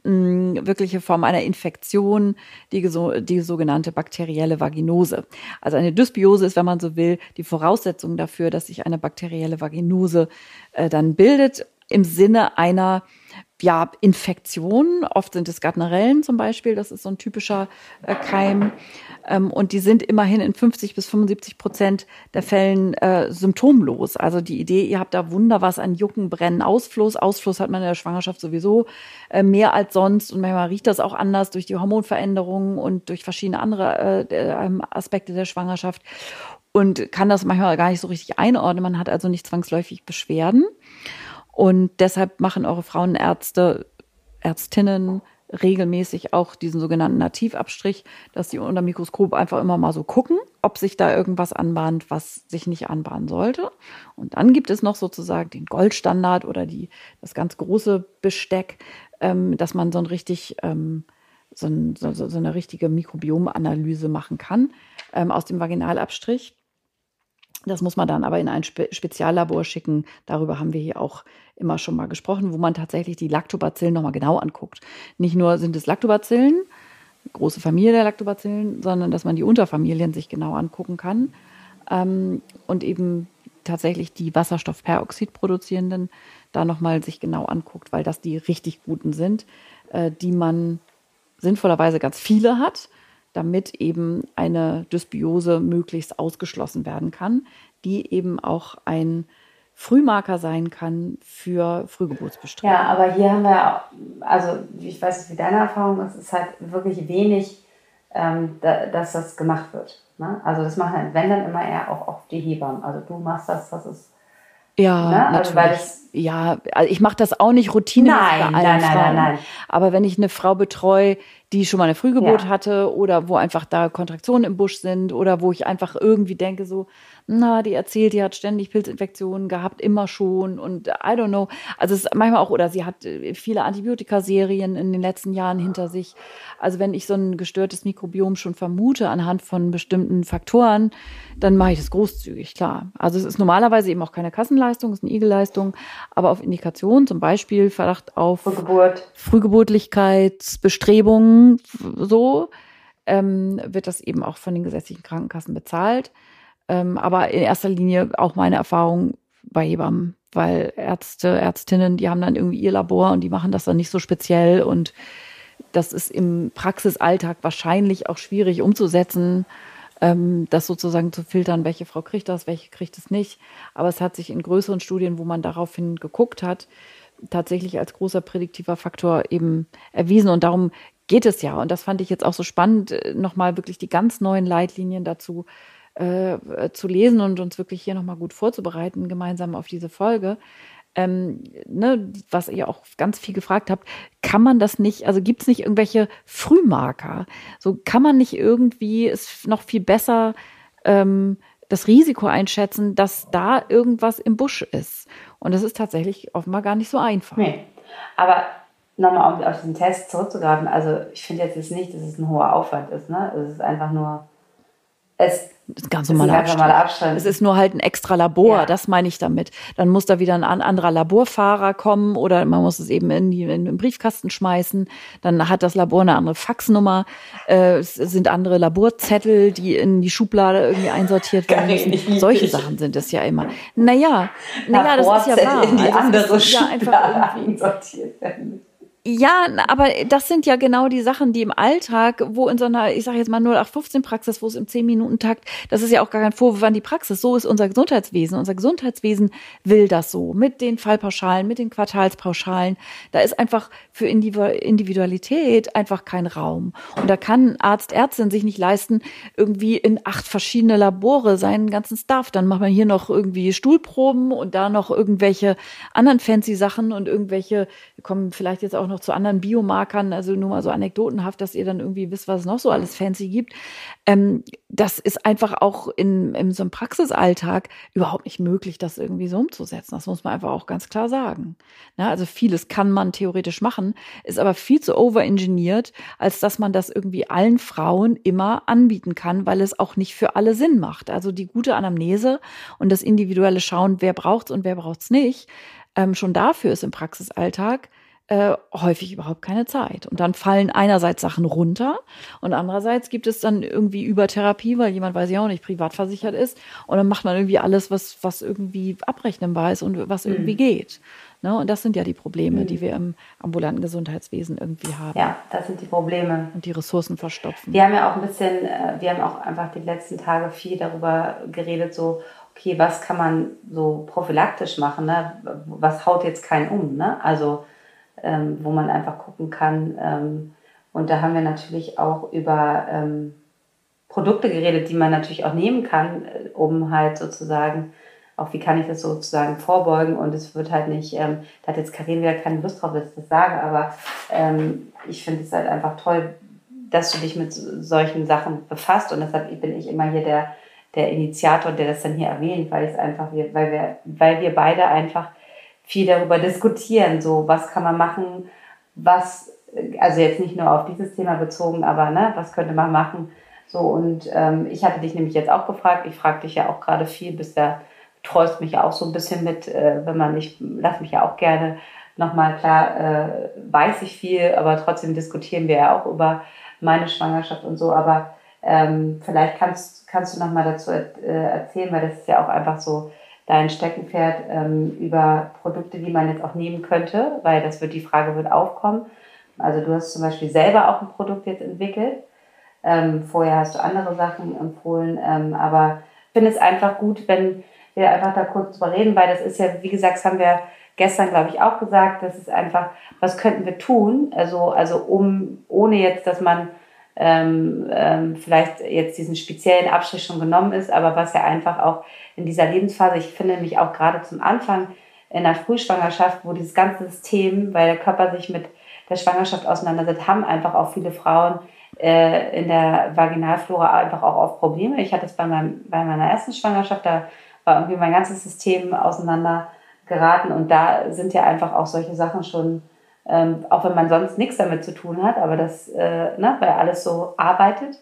A: mh, wirkliche Form einer Infektion, die, die sogenannte bakterielle Vaginose. Also eine Dysbiose ist, wenn man so will, die Voraussetzung dafür, dass sich eine bakterielle Vaginose äh, dann bildet. im Sinne einer ja, Infektionen. Oft sind es Gardnerellen zum Beispiel. Das ist so ein typischer äh, Keim. Ähm, und die sind immerhin in 50 bis 75 Prozent der Fällen äh, symptomlos. Also die Idee, ihr habt da wunder was an Jucken, Brennen, Ausfluss. Ausfluss hat man in der Schwangerschaft sowieso äh, mehr als sonst. Und manchmal riecht das auch anders durch die Hormonveränderungen und durch verschiedene andere äh, ähm, Aspekte der Schwangerschaft. Und kann das manchmal gar nicht so richtig einordnen. Man hat also nicht zwangsläufig Beschwerden. Und deshalb machen eure Frauenärzte, Ärztinnen regelmäßig auch diesen sogenannten Nativabstrich, dass sie unter Mikroskop einfach immer mal so gucken, ob sich da irgendwas anbahnt, was sich nicht anbahnen sollte. Und dann gibt es noch sozusagen den Goldstandard oder die, das ganz große Besteck, ähm, dass man so ein richtig, ähm, so, ein, so, so, eine richtige Mikrobiomanalyse machen kann ähm, aus dem Vaginalabstrich. Das muss man dann aber in ein Spe Speziallabor schicken. Darüber haben wir hier auch immer schon mal gesprochen, wo man tatsächlich die Lactobacillen nochmal genau anguckt. Nicht nur sind es Lactobacillen, große Familie der Lactobacillen, sondern dass man die Unterfamilien sich genau angucken kann ähm, und eben tatsächlich die Wasserstoffperoxid produzierenden da nochmal sich genau anguckt, weil das die richtig guten sind, äh, die man sinnvollerweise ganz viele hat damit eben eine Dysbiose möglichst ausgeschlossen werden kann, die eben auch ein Frühmarker sein kann für Frühgeburtsbestrebungen.
B: Ja, aber hier haben wir, also ich weiß nicht, wie deine Erfahrung ist, es ist halt wirklich wenig, ähm, da, dass das gemacht wird. Ne? Also das machen, wenn dann immer eher auch, auch die Hebammen. Also du machst das, das ist
A: ja, ne? also natürlich. ja, also ich mache das auch nicht Routine
B: nein, bei allen nein, nein, Frauen. Nein, nein,
A: Aber wenn ich eine Frau betreue, die schon mal eine Frühgeburt ja. hatte oder wo einfach da Kontraktionen im Busch sind oder wo ich einfach irgendwie denke so, na, die erzählt, die hat ständig Pilzinfektionen gehabt, immer schon und I don't know. Also es ist manchmal auch, oder sie hat äh, viele Antibiotikaserien in den letzten Jahren hinter sich. Also wenn ich so ein gestörtes Mikrobiom schon vermute anhand von bestimmten Faktoren, dann mache ich das großzügig, klar. Also es ist normalerweise eben auch keine Kassenleistung, es ist eine Igelleistung, aber auf Indikation, zum Beispiel Verdacht auf
B: Frühgeburt.
A: Frühgeburtlichkeitsbestrebungen, so, ähm, wird das eben auch von den gesetzlichen Krankenkassen bezahlt. Ähm, aber in erster Linie auch meine Erfahrung bei Hebammen, weil Ärzte, Ärztinnen, die haben dann irgendwie ihr Labor und die machen das dann nicht so speziell und das ist im Praxisalltag wahrscheinlich auch schwierig umzusetzen, ähm, das sozusagen zu filtern, welche Frau kriegt das, welche kriegt es nicht. Aber es hat sich in größeren Studien, wo man daraufhin geguckt hat, tatsächlich als großer prädiktiver Faktor eben erwiesen. Und darum geht es ja. Und das fand ich jetzt auch so spannend, äh, nochmal wirklich die ganz neuen Leitlinien dazu äh, zu lesen und uns wirklich hier nochmal gut vorzubereiten, gemeinsam auf diese Folge. Ähm, ne, was ihr auch ganz viel gefragt habt, kann man das nicht, also gibt es nicht irgendwelche Frühmarker? So kann man nicht irgendwie es noch viel besser ähm, das Risiko einschätzen, dass da irgendwas im Busch ist. Und das ist tatsächlich offenbar gar nicht so einfach.
B: Nee. Aber nochmal um auf den Test zurückzugreifen, also ich finde jetzt nicht, dass es ein hoher Aufwand ist. Ne? Es ist einfach nur, es
A: das ist ganz normaler Abstand. Abstand. Es ist nur halt ein extra Labor, ja. das meine ich damit. Dann muss da wieder ein anderer Laborfahrer kommen oder man muss es eben in, die, in den Briefkasten schmeißen. Dann hat das Labor eine andere Faxnummer. Äh, es sind andere Laborzettel, die in die Schublade irgendwie einsortiert werden müssen. Solche Sachen sind es ja immer. Naja, naja, das ist ja wahr.
B: In die also andere Schublade ja einsortiert werden
A: ja, aber das sind ja genau die Sachen, die im Alltag, wo in so einer, ich sage jetzt mal 0815 Praxis, wo es im 10-Minuten-Takt, das ist ja auch gar kein Vorwurf an die Praxis. So ist unser Gesundheitswesen. Unser Gesundheitswesen will das so. Mit den Fallpauschalen, mit den Quartalspauschalen. Da ist einfach für Individualität einfach kein Raum. Und da kann Arzt, Ärztin sich nicht leisten, irgendwie in acht verschiedene Labore seinen ganzen Stuff. Dann macht man hier noch irgendwie Stuhlproben und da noch irgendwelche anderen fancy Sachen und irgendwelche, kommen vielleicht jetzt auch noch zu anderen Biomarkern, also nur mal so anekdotenhaft, dass ihr dann irgendwie wisst, was es noch so alles fancy gibt. Ähm, das ist einfach auch in, in so einem Praxisalltag überhaupt nicht möglich, das irgendwie so umzusetzen. Das muss man einfach auch ganz klar sagen. Na, also vieles kann man theoretisch machen, ist aber viel zu overengineert, als dass man das irgendwie allen Frauen immer anbieten kann, weil es auch nicht für alle Sinn macht. Also die gute Anamnese und das individuelle Schauen, wer braucht's und wer braucht's nicht, ähm, schon dafür ist im Praxisalltag äh, häufig überhaupt keine Zeit. Und dann fallen einerseits Sachen runter und andererseits gibt es dann irgendwie Übertherapie, weil jemand, weiß ich auch nicht, privat versichert ist. Und dann macht man irgendwie alles, was, was irgendwie abrechnenbar ist und was irgendwie mhm. geht. Ne? Und das sind ja die Probleme, mhm. die wir im ambulanten Gesundheitswesen irgendwie haben.
B: Ja, das sind die Probleme.
A: Und die Ressourcen verstopfen.
B: Wir haben ja auch ein bisschen, äh, wir haben auch einfach die letzten Tage viel darüber geredet, so, okay, was kann man so prophylaktisch machen? Ne? Was haut jetzt keinen um? Ne? Also, ähm, wo man einfach gucken kann. Ähm, und da haben wir natürlich auch über ähm, Produkte geredet, die man natürlich auch nehmen kann, äh, um halt sozusagen, auch wie kann ich das sozusagen vorbeugen und es wird halt nicht, ähm, da hat jetzt Karin wieder keine Lust drauf, dass ich das sage, aber ähm, ich finde es halt einfach toll, dass du dich mit solchen Sachen befasst und deshalb bin ich immer hier der, der Initiator, der das dann hier erwähnt, weil es einfach, weil wir, weil wir beide einfach viel darüber diskutieren, so was kann man machen, was, also jetzt nicht nur auf dieses Thema bezogen, aber ne, was könnte man machen, so, und ähm, ich hatte dich nämlich jetzt auch gefragt, ich frage dich ja auch gerade viel, bisher treust mich ja auch so ein bisschen mit, äh, wenn man nicht, lass mich ja auch gerne nochmal, klar, äh, weiß ich viel, aber trotzdem diskutieren wir ja auch über meine Schwangerschaft und so, aber ähm, vielleicht kannst, kannst du nochmal dazu äh, erzählen, weil das ist ja auch einfach so dein Steckenpferd ähm, über Produkte, die man jetzt auch nehmen könnte, weil das wird, die Frage wird aufkommen. Also du hast zum Beispiel selber auch ein Produkt jetzt entwickelt ähm, vorher hast du andere Sachen empfohlen. Ähm, aber ich finde es einfach gut, wenn wir einfach da kurz drüber reden, weil das ist ja, wie gesagt, das haben wir gestern, glaube ich, auch gesagt, das ist einfach, was könnten wir tun? Also, also um, ohne jetzt, dass man ähm, ähm, vielleicht jetzt diesen speziellen Abstrich schon genommen ist, aber was ja einfach auch in dieser Lebensphase, ich finde mich auch gerade zum Anfang in der Frühschwangerschaft, wo dieses ganze System, weil der Körper sich mit der Schwangerschaft auseinandersetzt, haben einfach auch viele Frauen äh, in der Vaginalflora einfach auch oft Probleme. Ich hatte es bei, meinem, bei meiner ersten Schwangerschaft, da war irgendwie mein ganzes System auseinander geraten und da sind ja einfach auch solche Sachen schon, ähm, auch wenn man sonst nichts damit zu tun hat, aber das, äh, ne, weil alles so arbeitet,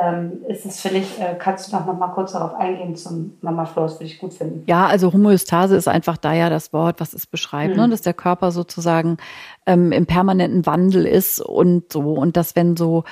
B: ähm, ist es, finde ich, äh, kannst du noch, mal kurz darauf eingehen zum Mama Flow, das würde ich gut finden.
A: Ja, also Homöostase ist einfach da ja das Wort, was es beschreibt, ne? mhm. ne? dass der Körper sozusagen ähm, im permanenten Wandel ist und so und dass wenn so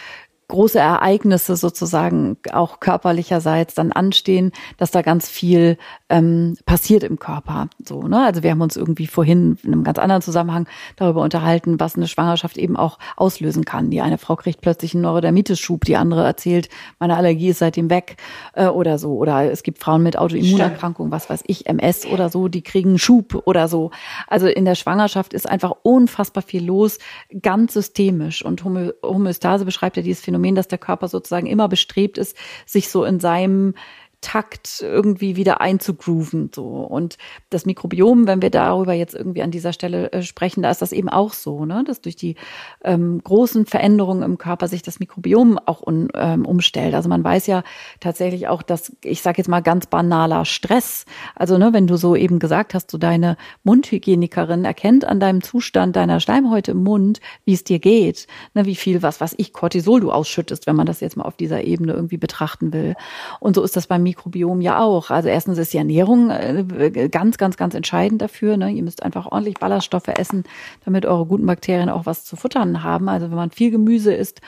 A: große Ereignisse sozusagen auch körperlicherseits dann anstehen, dass da ganz viel ähm, passiert im Körper. So, ne? Also wir haben uns irgendwie vorhin in einem ganz anderen Zusammenhang darüber unterhalten, was eine Schwangerschaft eben auch auslösen kann. Die eine Frau kriegt plötzlich einen Neurodermitis-Schub, die andere erzählt, meine Allergie ist seitdem weg äh, oder so. Oder es gibt Frauen mit Autoimmunerkrankungen, was weiß ich, MS oder so, die kriegen einen Schub oder so. Also in der Schwangerschaft ist einfach unfassbar viel los, ganz systemisch. Und Homöostase beschreibt ja dieses Phänomen Phänomen, dass der Körper sozusagen immer bestrebt ist, sich so in seinem Takt irgendwie wieder einzugrooven. So. Und das Mikrobiom, wenn wir darüber jetzt irgendwie an dieser Stelle äh, sprechen, da ist das eben auch so, ne? dass durch die ähm, großen Veränderungen im Körper sich das Mikrobiom auch un, ähm, umstellt. Also man weiß ja tatsächlich auch, dass, ich sage jetzt mal ganz banaler Stress, also ne, wenn du so eben gesagt hast, so deine Mundhygienikerin erkennt an deinem Zustand deiner Schleimhäute im Mund, wie es dir geht, ne, wie viel, was was ich, Cortisol du ausschüttest, wenn man das jetzt mal auf dieser Ebene irgendwie betrachten will. Und so ist das bei mir Mikrobiom ja auch. Also erstens ist die Ernährung äh, ganz, ganz, ganz entscheidend dafür. Ne? Ihr müsst einfach ordentlich Ballaststoffe essen, damit eure guten Bakterien auch was zu futtern haben. Also wenn man viel Gemüse isst,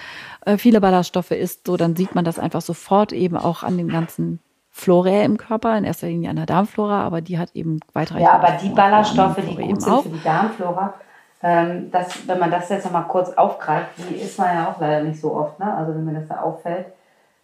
A: äh, viele Ballaststoffe isst, so dann sieht man das einfach sofort eben auch an den ganzen Flora im Körper, in erster Linie an der Darmflora, aber die hat eben weitere.
B: Ja, aber die Ballaststoffe, die gut sind auch. für die Darmflora, ähm, das, wenn man das jetzt nochmal kurz aufgreift, die isst man ja auch leider nicht so oft. Ne? Also wenn mir das da auffällt,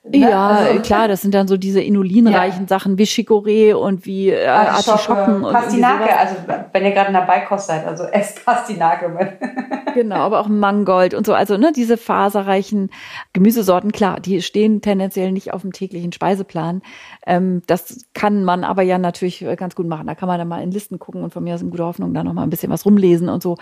A: Ne? Ja, also, klar, das sind dann so diese inulinreichen ja. Sachen wie Chicorée und wie äh, Artischocken.
B: und Pastinake, also wenn ihr gerade in der Beikost seid, also esst Pastinake. *laughs*
A: genau, aber auch Mangold und so. Also ne, diese faserreichen Gemüsesorten, klar, die stehen tendenziell nicht auf dem täglichen Speiseplan. Ähm, das kann man aber ja natürlich ganz gut machen. Da kann man dann mal in Listen gucken und von mir aus in guter Hoffnung da noch mal ein bisschen was rumlesen und so.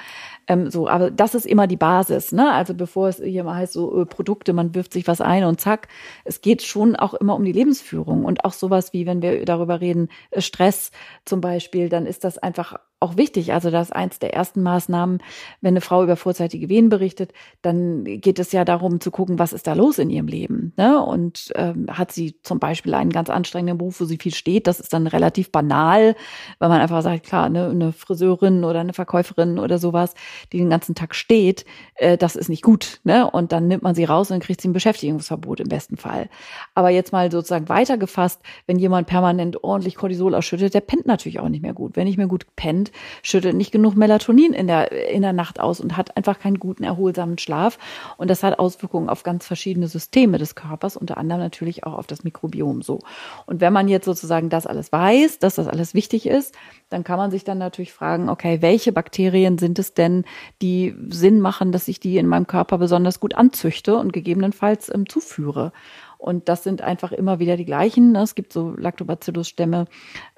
A: Ähm, so, aber das ist immer die Basis. Ne? Also bevor es hier mal heißt, so äh, Produkte, man wirft sich was ein und zack. Es geht schon auch immer um die Lebensführung und auch sowas wie, wenn wir darüber reden, äh, Stress zum Beispiel, dann ist das einfach auch wichtig. Also das ist eins der ersten Maßnahmen, wenn eine Frau über vorzeitige Wehen berichtet, dann geht es ja darum zu gucken, was ist da los in ihrem Leben. Ne? Und ähm, hat sie zum Beispiel einen ganz anstrengenden Beruf, wo sie viel steht, das ist dann relativ banal, weil man einfach sagt, klar, ne, eine Friseurin oder eine Verkäuferin oder sowas, die den ganzen Tag steht, äh, das ist nicht gut. Ne? Und dann nimmt man sie raus und kriegt sie ein Beschäftigungsverbot im besten Fall. Aber jetzt mal sozusagen weitergefasst, wenn jemand permanent ordentlich Cortisol ausschüttet, der pennt natürlich auch nicht mehr gut. Wenn nicht mehr gut pennt, schüttet nicht genug Melatonin in der, in der Nacht aus und hat einfach keinen guten, erholsamen Schlaf. Und das hat Auswirkungen auf ganz verschiedene Systeme des Körpers, unter anderem natürlich auch auf das Mikrobiom so. Und wenn man jetzt sozusagen das alles weiß, dass das alles wichtig ist, dann kann man sich dann natürlich fragen, okay, welche Bakterien sind es denn, die Sinn machen, dass ich die in meinem Körper besonders gut anzüchte und gegebenenfalls ähm, zuführe? Und das sind einfach immer wieder die gleichen. Ne? Es gibt so Lactobacillus-Stämme,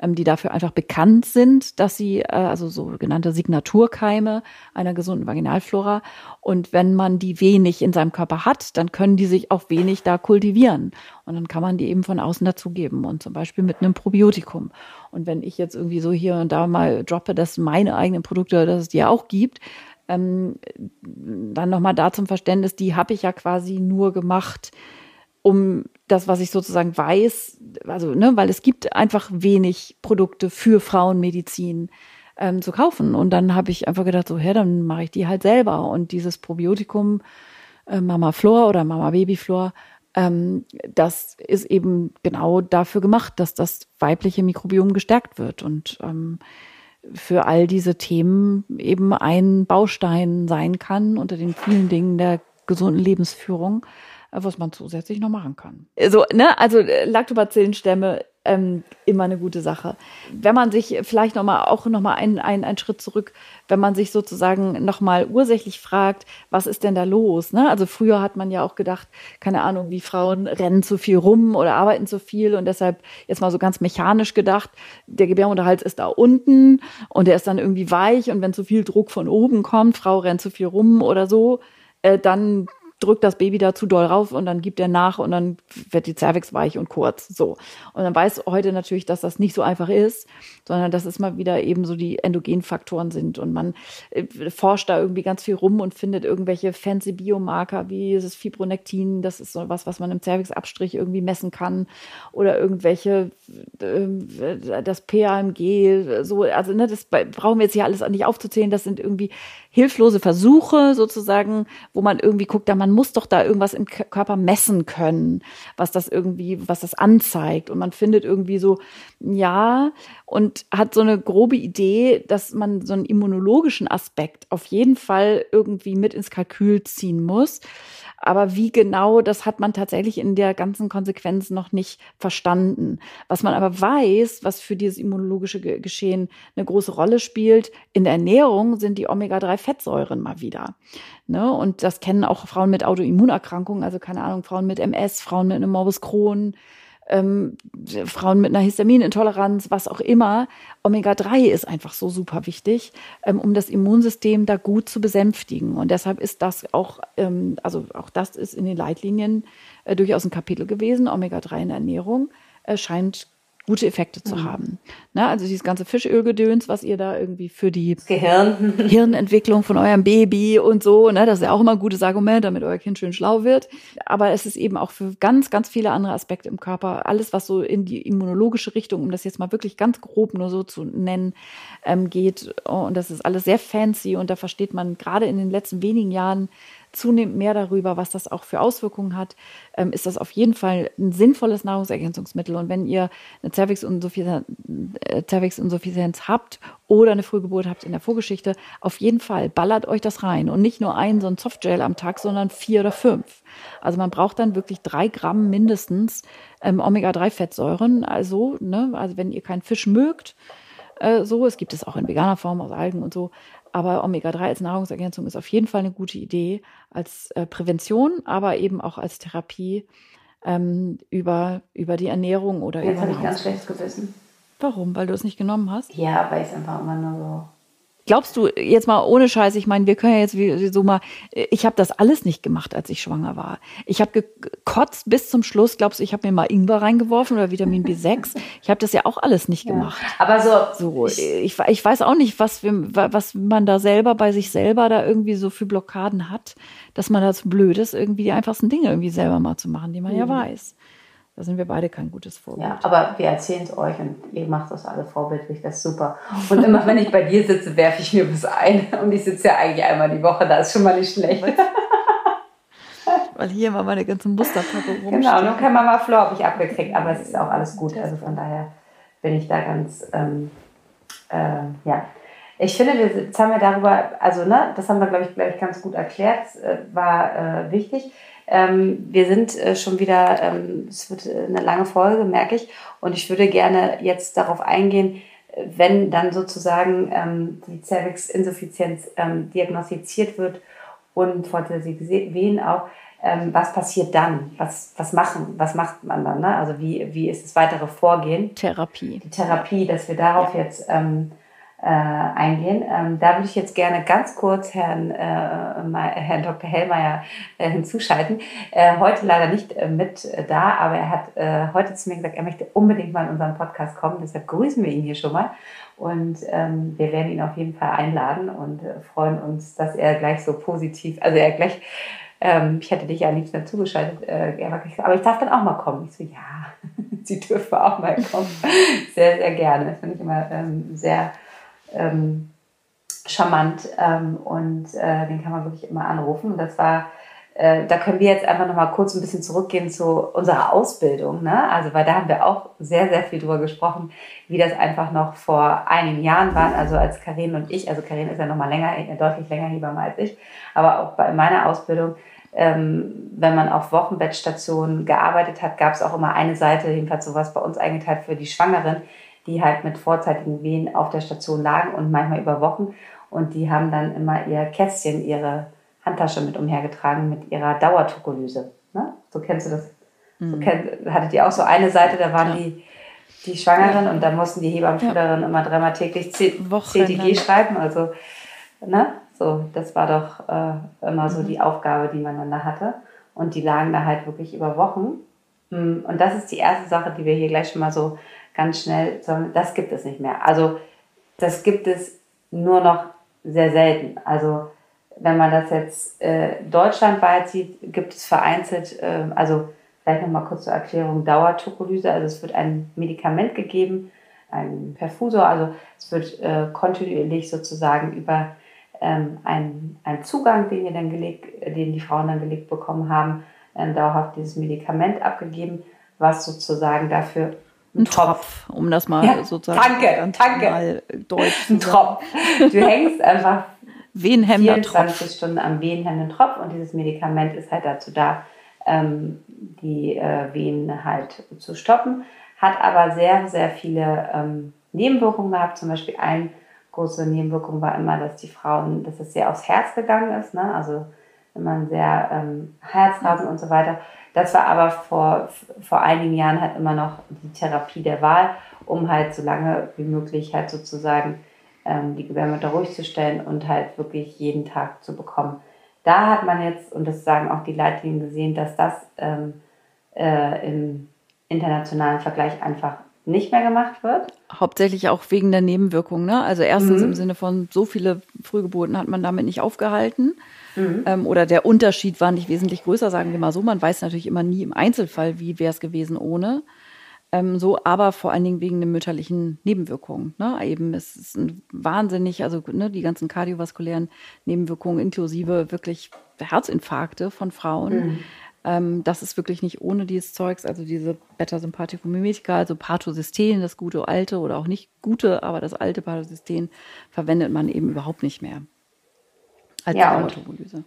A: ähm, die dafür einfach bekannt sind, dass sie, äh, also sogenannte Signaturkeime einer gesunden Vaginalflora. Und wenn man die wenig in seinem Körper hat, dann können die sich auch wenig da kultivieren. Und dann kann man die eben von außen dazugeben und zum Beispiel mit einem Probiotikum. Und wenn ich jetzt irgendwie so hier und da mal droppe, dass meine eigenen Produkte, dass es die auch gibt, ähm, dann nochmal da zum Verständnis, die habe ich ja quasi nur gemacht, um das, was ich sozusagen weiß, also, ne, weil es gibt einfach wenig Produkte für Frauenmedizin ähm, zu kaufen. Und dann habe ich einfach gedacht, so, hä, dann mache ich die halt selber. Und dieses Probiotikum äh, Mama Flor oder Mama Baby Flor, ähm, das ist eben genau dafür gemacht, dass das weibliche Mikrobiom gestärkt wird und ähm, für all diese Themen eben ein Baustein sein kann unter den vielen Dingen der gesunden Lebensführung was man zusätzlich noch machen kann. So, ne, also äh, Lactobacillenstämme ähm, immer eine gute Sache. Wenn man sich vielleicht noch mal auch noch mal einen, einen, einen Schritt zurück, wenn man sich sozusagen noch mal ursächlich fragt, was ist denn da los? Ne? Also früher hat man ja auch gedacht, keine Ahnung, wie Frauen rennen zu viel rum oder arbeiten zu viel und deshalb jetzt mal so ganz mechanisch gedacht, der Gebärmutterhals ist da unten und der ist dann irgendwie weich und wenn zu viel Druck von oben kommt, Frau rennt zu viel rum oder so, äh, dann drückt das Baby da zu doll rauf und dann gibt er nach und dann wird die Cervix weich und kurz. So. Und dann weiß heute natürlich, dass das nicht so einfach ist, sondern dass es mal wieder eben so die Endogenfaktoren sind. Und man äh, forscht da irgendwie ganz viel rum und findet irgendwelche fancy Biomarker wie dieses Fibronektin, das ist so was, was man im Cervixabstrich irgendwie messen kann. Oder irgendwelche, äh, das PAMG, so, also ne, das brauchen wir jetzt hier alles nicht aufzuzählen, das sind irgendwie hilflose Versuche sozusagen, wo man irgendwie guckt, da man muss doch da irgendwas im Körper messen können, was das irgendwie, was das anzeigt. Und man findet irgendwie so, ja, und hat so eine grobe Idee, dass man so einen immunologischen Aspekt auf jeden Fall irgendwie mit ins Kalkül ziehen muss. Aber wie genau, das hat man tatsächlich in der ganzen Konsequenz noch nicht verstanden. Was man aber weiß, was für dieses immunologische Geschehen eine große Rolle spielt, in der Ernährung sind die Omega-3-Fettsäuren mal wieder. Ne? Und das kennen auch Frauen mit Autoimmunerkrankungen, also keine Ahnung, Frauen mit MS, Frauen mit einem Morbus Crohn, ähm, Frauen mit einer Histaminintoleranz, was auch immer. Omega-3 ist einfach so super wichtig, ähm, um das Immunsystem da gut zu besänftigen. Und deshalb ist das auch, ähm, also auch das ist in den Leitlinien äh, durchaus ein Kapitel gewesen. Omega-3 in der Ernährung äh, scheint gute Effekte zu mhm. haben. Ne? Also dieses ganze Fischölgedöns, was ihr da irgendwie für die
B: Gehirn. *laughs*
A: Hirnentwicklung von eurem Baby und so, ne? das ist ja auch immer ein gutes Argument, damit euer Kind schön schlau wird. Aber es ist eben auch für ganz, ganz viele andere Aspekte im Körper, alles, was so in die immunologische Richtung, um das jetzt mal wirklich ganz grob nur so zu nennen, ähm, geht. Und das ist alles sehr fancy und da versteht man gerade in den letzten wenigen Jahren zunehmend mehr darüber, was das auch für Auswirkungen hat, ähm, ist das auf jeden Fall ein sinnvolles Nahrungsergänzungsmittel. Und wenn ihr eine Cervix-Insuffizienz äh, habt oder eine Frühgeburt habt in der Vorgeschichte, auf jeden Fall ballert euch das rein. Und nicht nur ein so ein Softgel am Tag, sondern vier oder fünf. Also man braucht dann wirklich drei Gramm mindestens ähm, Omega-3-Fettsäuren. Also, ne, also wenn ihr keinen Fisch mögt, äh, so, es gibt es auch in veganer Form aus Algen und so, aber Omega-3 als Nahrungsergänzung ist auf jeden Fall eine gute Idee als äh, Prävention, aber eben auch als Therapie ähm, über, über die Ernährung oder
B: Jetzt
A: über.
B: habe ich ganz schlechtes Gewissen.
A: Warum? Weil du es nicht genommen hast?
B: Ja, weil ich es einfach immer nur so
A: Glaubst du jetzt mal ohne Scheiß, ich meine, wir können ja jetzt so mal, ich habe das alles nicht gemacht, als ich schwanger war. Ich habe gekotzt bis zum Schluss. Glaubst du, ich habe mir mal Ingwer reingeworfen oder Vitamin B6? Ich habe das ja auch alles nicht gemacht.
B: Ja, aber so,
A: so ich, ich weiß auch nicht, was, wir, was man da selber bei sich selber da irgendwie so für Blockaden hat, dass man da so blöd ist, irgendwie die einfachsten Dinge irgendwie selber mal zu machen, die man mhm. ja weiß. Da sind wir beide kein gutes Vorbild.
B: Ja, aber wir erzählen es euch und ihr macht das alle vorbildlich, das ist super. Und immer wenn ich bei dir sitze, werfe ich mir was ein. Und ich sitze ja eigentlich einmal die Woche, da ist schon mal nicht schlecht.
A: Weil hier immer meine ganzen Musterpackung
B: rumstehen. Genau, nur kein Mama Floor habe ich abgekriegt, aber es ist auch alles gut. Also von daher bin ich da ganz, ähm, äh, ja. Ich finde, wir, jetzt haben wir darüber, also ne, das haben wir, glaube ich, glaube ich, ganz gut erklärt, äh, war äh, wichtig. Ähm, wir sind äh, schon wieder, ähm, es wird eine lange Folge, merke ich, und ich würde gerne jetzt darauf eingehen, wenn dann sozusagen ähm, die Cervix-Insuffizienz ähm, diagnostiziert wird und fortsätzliche Wehen auch, ähm, was passiert dann? Was, was machen? Was macht man dann? Ne? Also wie, wie ist das weitere Vorgehen?
A: Therapie.
B: Die Therapie, dass wir darauf ja. jetzt ähm, äh, eingehen. Ähm, da würde ich jetzt gerne ganz kurz Herrn, äh, Herrn Dr. Hellmeier äh, hinzuschalten. Äh, heute leider nicht äh, mit äh, da, aber er hat äh, heute zu mir gesagt, er möchte unbedingt mal in unseren Podcast kommen. Deshalb grüßen wir ihn hier schon mal. Und ähm, wir werden ihn auf jeden Fall einladen und äh, freuen uns, dass er gleich so positiv, also er gleich, ähm, ich hätte dich ja am liebsten dazugeschaltet, äh, er aber ich darf dann auch mal kommen. Ich so, ja, *laughs* Sie dürfen auch mal kommen. *laughs* Sehr, sehr gerne. Das finde ich immer ähm, sehr ähm, charmant ähm, und äh, den kann man wirklich immer anrufen. Und das war, äh, da können wir jetzt einfach noch mal kurz ein bisschen zurückgehen zu unserer Ausbildung. Ne? Also, weil da haben wir auch sehr, sehr viel drüber gesprochen, wie das einfach noch vor einigen Jahren war. Also als Karin und ich, also Karin ist ja noch mal länger, deutlich länger Hebamme als ich, aber auch bei meiner Ausbildung, ähm, wenn man auf Wochenbettstationen gearbeitet hat, gab es auch immer eine Seite, jedenfalls sowas bei uns eingeteilt für die Schwangeren, die halt mit vorzeitigen Wehen auf der Station lagen und manchmal über Wochen. Und die haben dann immer ihr Kästchen, ihre Handtasche mit umhergetragen mit ihrer Dauertukolyse. Ne? So kennst du das? Mhm. So kennt, hattet ihr auch so eine Seite, da waren ja. die, die Schwangeren ja. und da mussten die Hebammenschülerinnen ja. immer dreimal täglich C CTG schreiben. Also, ne? So, das war doch äh, immer so mhm. die Aufgabe, die man dann da hatte. Und die lagen da halt wirklich über Wochen. Hm, und das ist die erste Sache, die wir hier gleich schon mal so ganz schnell, sondern das gibt es nicht mehr. Also das gibt es nur noch sehr selten. Also wenn man das jetzt äh, deutschlandweit sieht, gibt es vereinzelt, äh, also vielleicht nochmal kurz zur Erklärung, Dauertokolyse, also es wird ein Medikament gegeben, ein Perfusor, also es wird äh, kontinuierlich sozusagen über ähm, einen, einen Zugang, den, wir dann gelegt, den die Frauen dann gelegt bekommen haben, äh, dauerhaft dieses Medikament abgegeben, was sozusagen dafür
A: ein Tropf, um das mal ja, sozusagen
B: danke, danke. mal deutsch Ein Tropf. Du hängst einfach
A: Wehenhemmender
B: 24 Tropf. Stunden am wehenhemmenden Tropf und dieses Medikament ist halt dazu da, ähm, die äh, Venen halt zu stoppen. Hat aber sehr, sehr viele ähm, Nebenwirkungen gehabt. Zum Beispiel eine große Nebenwirkung war immer, dass die Frauen, dass es sehr aufs Herz gegangen ist. Ne? Also immer ein sehr ähm, Herzrasen und so weiter. Das war aber vor, vor einigen Jahren halt immer noch die Therapie der Wahl, um halt so lange wie möglich halt sozusagen ähm, die Gebärmutter ruhig zu stellen und halt wirklich jeden Tag zu bekommen. Da hat man jetzt, und das sagen auch die Leitlinien gesehen, dass das ähm, äh, im internationalen Vergleich einfach nicht mehr gemacht wird.
A: Hauptsächlich auch wegen der Nebenwirkungen. Ne? Also erstens mhm. im Sinne von so viele Frühgeburten hat man damit nicht aufgehalten. Mhm. Ähm, oder der Unterschied war nicht wesentlich größer, sagen wir mal so. Man weiß natürlich immer nie im Einzelfall, wie wäre es gewesen ohne. Ähm, so, aber vor allen Dingen wegen den mütterlichen Nebenwirkungen. Ne? Eben, es ist wahnsinnig, also ne, die ganzen kardiovaskulären Nebenwirkungen inklusive wirklich Herzinfarkte von Frauen. Mhm. Ähm, das ist wirklich nicht ohne dieses Zeugs, also diese Beta-Sympathikomimetika, also Pathocystein, das gute alte oder auch nicht gute, aber das alte Pathocystein verwendet man eben überhaupt nicht mehr
B: als ja, Dermatologyse.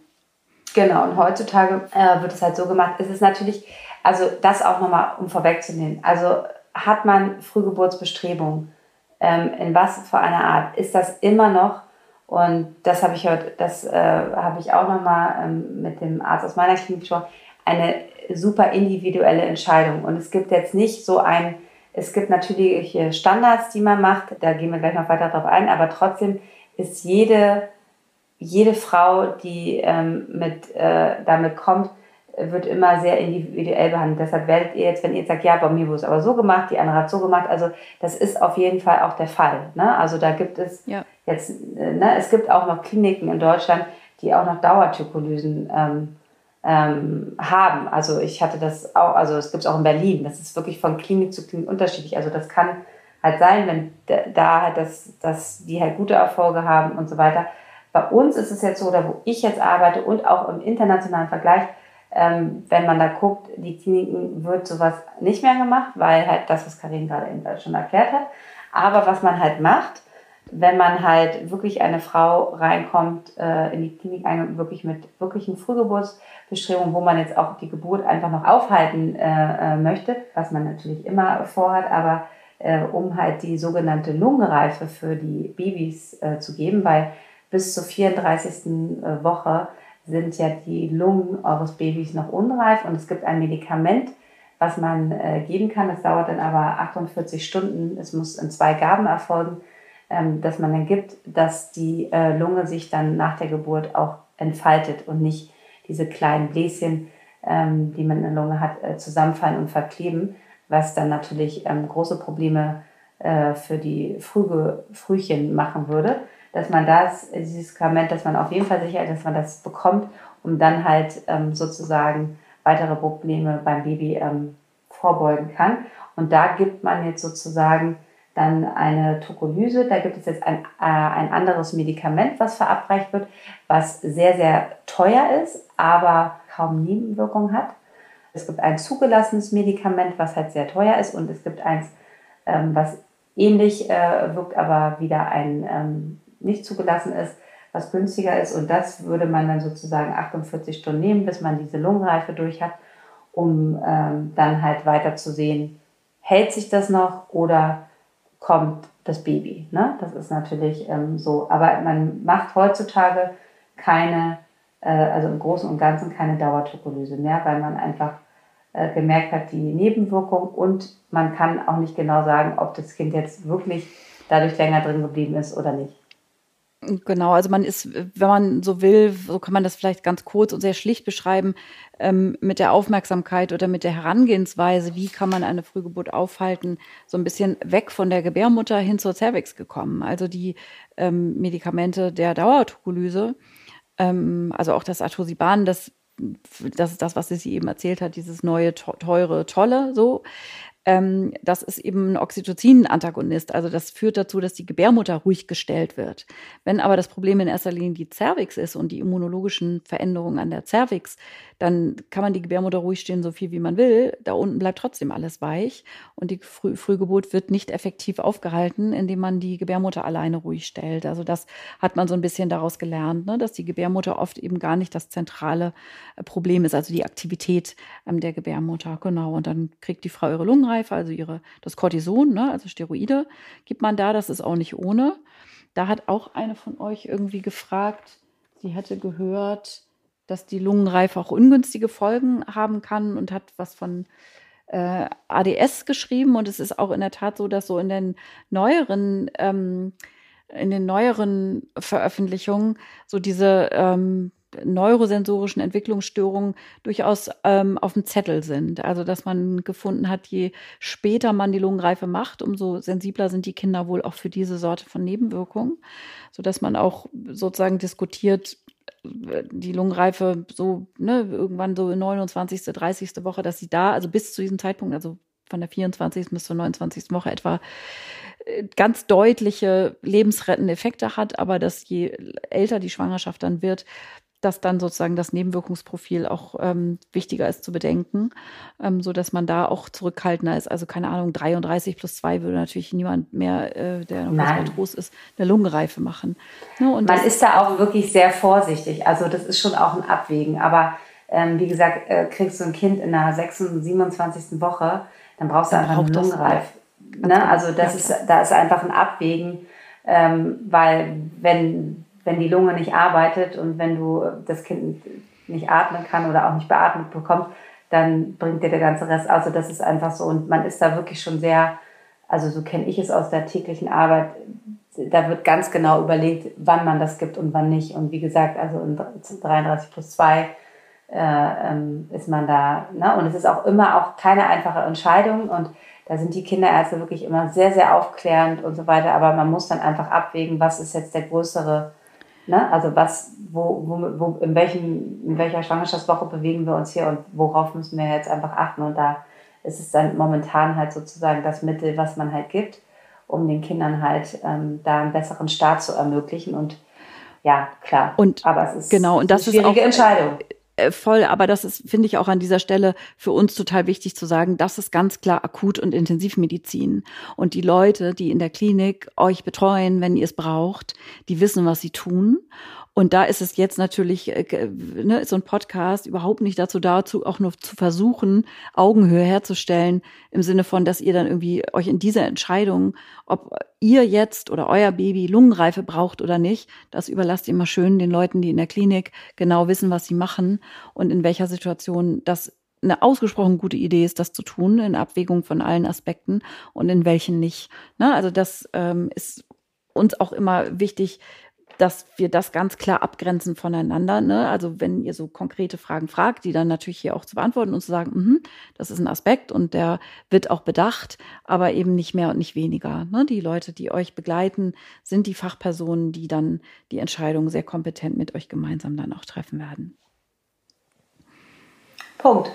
B: Genau, und heutzutage äh, wird es halt so gemacht, es ist natürlich, also das auch nochmal, um vorwegzunehmen, also hat man Frühgeburtsbestrebungen, ähm, in was für einer Art, ist das immer noch, und das habe ich heute, das äh, habe ich auch nochmal ähm, mit dem Arzt aus meiner Klinik schon, eine super individuelle Entscheidung. Und es gibt jetzt nicht so ein, es gibt natürlich Standards, die man macht, da gehen wir gleich noch weiter drauf ein, aber trotzdem ist jede jede Frau, die ähm, mit, äh, damit kommt, wird immer sehr individuell behandelt. Deshalb werdet ihr jetzt, wenn ihr sagt, ja, bei mir wurde es aber so gemacht, die andere hat so gemacht, also das ist auf jeden Fall auch der Fall. Ne? Also da gibt es ja. jetzt, äh, ne, es gibt auch noch Kliniken in Deutschland, die auch noch Dauertykolysen ähm, ähm, haben. Also ich hatte das auch, also es gibt es auch in Berlin. Das ist wirklich von Klinik zu Klinik unterschiedlich. Also das kann halt sein, wenn da halt das, dass die halt gute Erfolge haben und so weiter. Bei uns ist es jetzt so, oder wo ich jetzt arbeite und auch im internationalen Vergleich, ähm, wenn man da guckt, die Kliniken wird sowas nicht mehr gemacht, weil halt das, was Karin gerade eben schon erklärt hat. Aber was man halt macht, wenn man halt wirklich eine Frau reinkommt äh, in die Klinik wirklich mit wirklichen Frühgeburtsbestrebungen, wo man jetzt auch die Geburt einfach noch aufhalten äh, äh, möchte, was man natürlich immer vorhat, aber äh, um halt die sogenannte Lungenreife für die Babys äh, zu geben, weil bis zur 34. Äh, Woche sind ja die Lungen eures Babys noch unreif und es gibt ein Medikament, was man geben kann. Das dauert dann aber 48 Stunden. Es muss in zwei Gaben erfolgen ähm, dass man dann gibt, dass die äh, Lunge sich dann nach der Geburt auch entfaltet und nicht diese kleinen Bläschen, ähm, die man in der Lunge hat, äh, zusammenfallen und verkleben, was dann natürlich ähm, große Probleme äh, für die Frühchen machen würde. Dass man das, dieses Medikament, dass man auf jeden Fall sicher ist, dass man das bekommt, um dann halt ähm, sozusagen weitere Probleme beim Baby ähm, vorbeugen kann. Und da gibt man jetzt sozusagen dann eine Tokolyse. Da gibt es jetzt ein, äh, ein anderes Medikament, was verabreicht wird, was sehr, sehr teuer ist, aber kaum Nebenwirkungen hat. Es gibt ein zugelassenes Medikament, was halt sehr teuer ist und es gibt eins, ähm, was ähnlich äh, wirkt, aber wieder ein ähm, nicht zugelassen ist, was günstiger ist. Und das würde man dann sozusagen 48 Stunden nehmen, bis man diese Lungenreife durch hat, um ähm, dann halt weiter zu sehen, hält sich das noch oder kommt das Baby. Ne? Das ist natürlich ähm, so. Aber man macht heutzutage keine, äh, also im Großen und Ganzen keine Dauertokolyse mehr, weil man einfach äh, gemerkt hat, die Nebenwirkung und man kann auch nicht genau sagen, ob das Kind jetzt wirklich dadurch länger drin geblieben ist oder nicht.
A: Genau, also man ist, wenn man so will, so kann man das vielleicht ganz kurz und sehr schlicht beschreiben, ähm, mit der Aufmerksamkeit oder mit der Herangehensweise, wie kann man eine Frühgeburt aufhalten, so ein bisschen weg von der Gebärmutter hin zur Cervix gekommen. Also die ähm, Medikamente der Dauertokolyse, ähm, also auch das Atosiban, das das ist das, was sie eben erzählt hat, dieses neue, teure, tolle, so. Ähm, das ist eben ein Oxytocin-Antagonist. Also das führt dazu, dass die Gebärmutter ruhig gestellt wird. Wenn aber das Problem in erster Linie die Cervix ist und die immunologischen Veränderungen an der Cervix, dann kann man die Gebärmutter ruhig stehen, so viel wie man will. Da unten bleibt trotzdem alles weich und die Früh Frühgeburt wird nicht effektiv aufgehalten, indem man die Gebärmutter alleine ruhig stellt. Also das hat man so ein bisschen daraus gelernt, ne? dass die Gebärmutter oft eben gar nicht das zentrale äh, Problem ist, also die Aktivität ähm, der Gebärmutter. Genau. Und dann kriegt die Frau ihre Lungenreife, also ihre, das Cortison, ne? also Steroide gibt man da. Das ist auch nicht ohne. Da hat auch eine von euch irgendwie gefragt, sie hätte gehört, dass die Lungenreife auch ungünstige Folgen haben kann und hat was von äh, ADS geschrieben. Und es ist auch in der Tat so, dass so in den neueren, ähm, in den neueren Veröffentlichungen so diese ähm, neurosensorischen Entwicklungsstörungen durchaus ähm, auf dem Zettel sind. Also dass man gefunden hat, je später man die Lungenreife macht, umso sensibler sind die Kinder wohl auch für diese Sorte von Nebenwirkungen, so dass man auch sozusagen diskutiert, die Lungenreife so, ne, irgendwann so 29., 30. Woche, dass sie da, also bis zu diesem Zeitpunkt, also von der 24. bis zur 29. Woche etwa äh, ganz deutliche lebensrettende Effekte hat, aber dass je älter die Schwangerschaft dann wird, dass dann sozusagen das Nebenwirkungsprofil auch ähm, wichtiger ist zu bedenken, ähm, so dass man da auch zurückhaltender ist. Also keine Ahnung, 33 plus 2 würde natürlich niemand mehr, äh, der noch groß ist, eine Lungenreife machen.
B: Ne? Und man ist da auch wirklich sehr vorsichtig. Also das ist schon auch ein Abwägen. Aber ähm, wie gesagt, äh, kriegst du ein Kind in der 26, 27. Woche, dann brauchst du dann einfach eine Lungenreife. Ne? Also das ja, ist, da ist einfach ein Abwägen, ähm, weil wenn wenn die Lunge nicht arbeitet und wenn du das Kind nicht atmen kann oder auch nicht beatmet bekommt, dann bringt dir der ganze Rest. Also das ist einfach so. Und man ist da wirklich schon sehr, also so kenne ich es aus der täglichen Arbeit, da wird ganz genau überlegt, wann man das gibt und wann nicht. Und wie gesagt, also in 33 plus 2 äh, ähm, ist man da. Ne? Und es ist auch immer auch keine einfache Entscheidung. Und da sind die Kinderärzte wirklich immer sehr, sehr aufklärend und so weiter. Aber man muss dann einfach abwägen, was ist jetzt der größere Ne? Also was, wo, wo, wo, in, welchem, in welcher Schwangerschaftswoche bewegen wir uns hier und worauf müssen wir jetzt einfach achten. Und da ist es dann momentan halt sozusagen das Mittel, was man halt gibt, um den Kindern halt ähm, da einen besseren Start zu ermöglichen. Und ja, klar.
A: Und
B: aber es ist
A: genau, und das
B: eine schwierige
A: ist auch,
B: Entscheidung
A: voll, aber das ist, finde ich, auch an dieser Stelle für uns total wichtig zu sagen, das ist ganz klar Akut- und Intensivmedizin. Und die Leute, die in der Klinik euch betreuen, wenn ihr es braucht, die wissen, was sie tun. Und da ist es jetzt natürlich, äh, ne, so ein Podcast überhaupt nicht dazu dazu, auch nur zu versuchen, Augenhöhe herzustellen, im Sinne von, dass ihr dann irgendwie euch in dieser Entscheidung, ob ihr jetzt oder euer Baby Lungenreife braucht oder nicht, das überlasst ihr immer schön den Leuten, die in der Klinik genau wissen, was sie machen und in welcher Situation das eine ausgesprochen gute Idee ist, das zu tun, in Abwägung von allen Aspekten und in welchen nicht. Ne? Also das ähm, ist uns auch immer wichtig, dass wir das ganz klar abgrenzen voneinander. Ne? Also wenn ihr so konkrete Fragen fragt, die dann natürlich hier auch zu beantworten und zu sagen, mh, das ist ein Aspekt und der wird auch bedacht, aber eben nicht mehr und nicht weniger. Ne? Die Leute, die euch begleiten, sind die Fachpersonen, die dann die Entscheidung sehr kompetent mit euch gemeinsam dann auch treffen werden.
B: Punkt.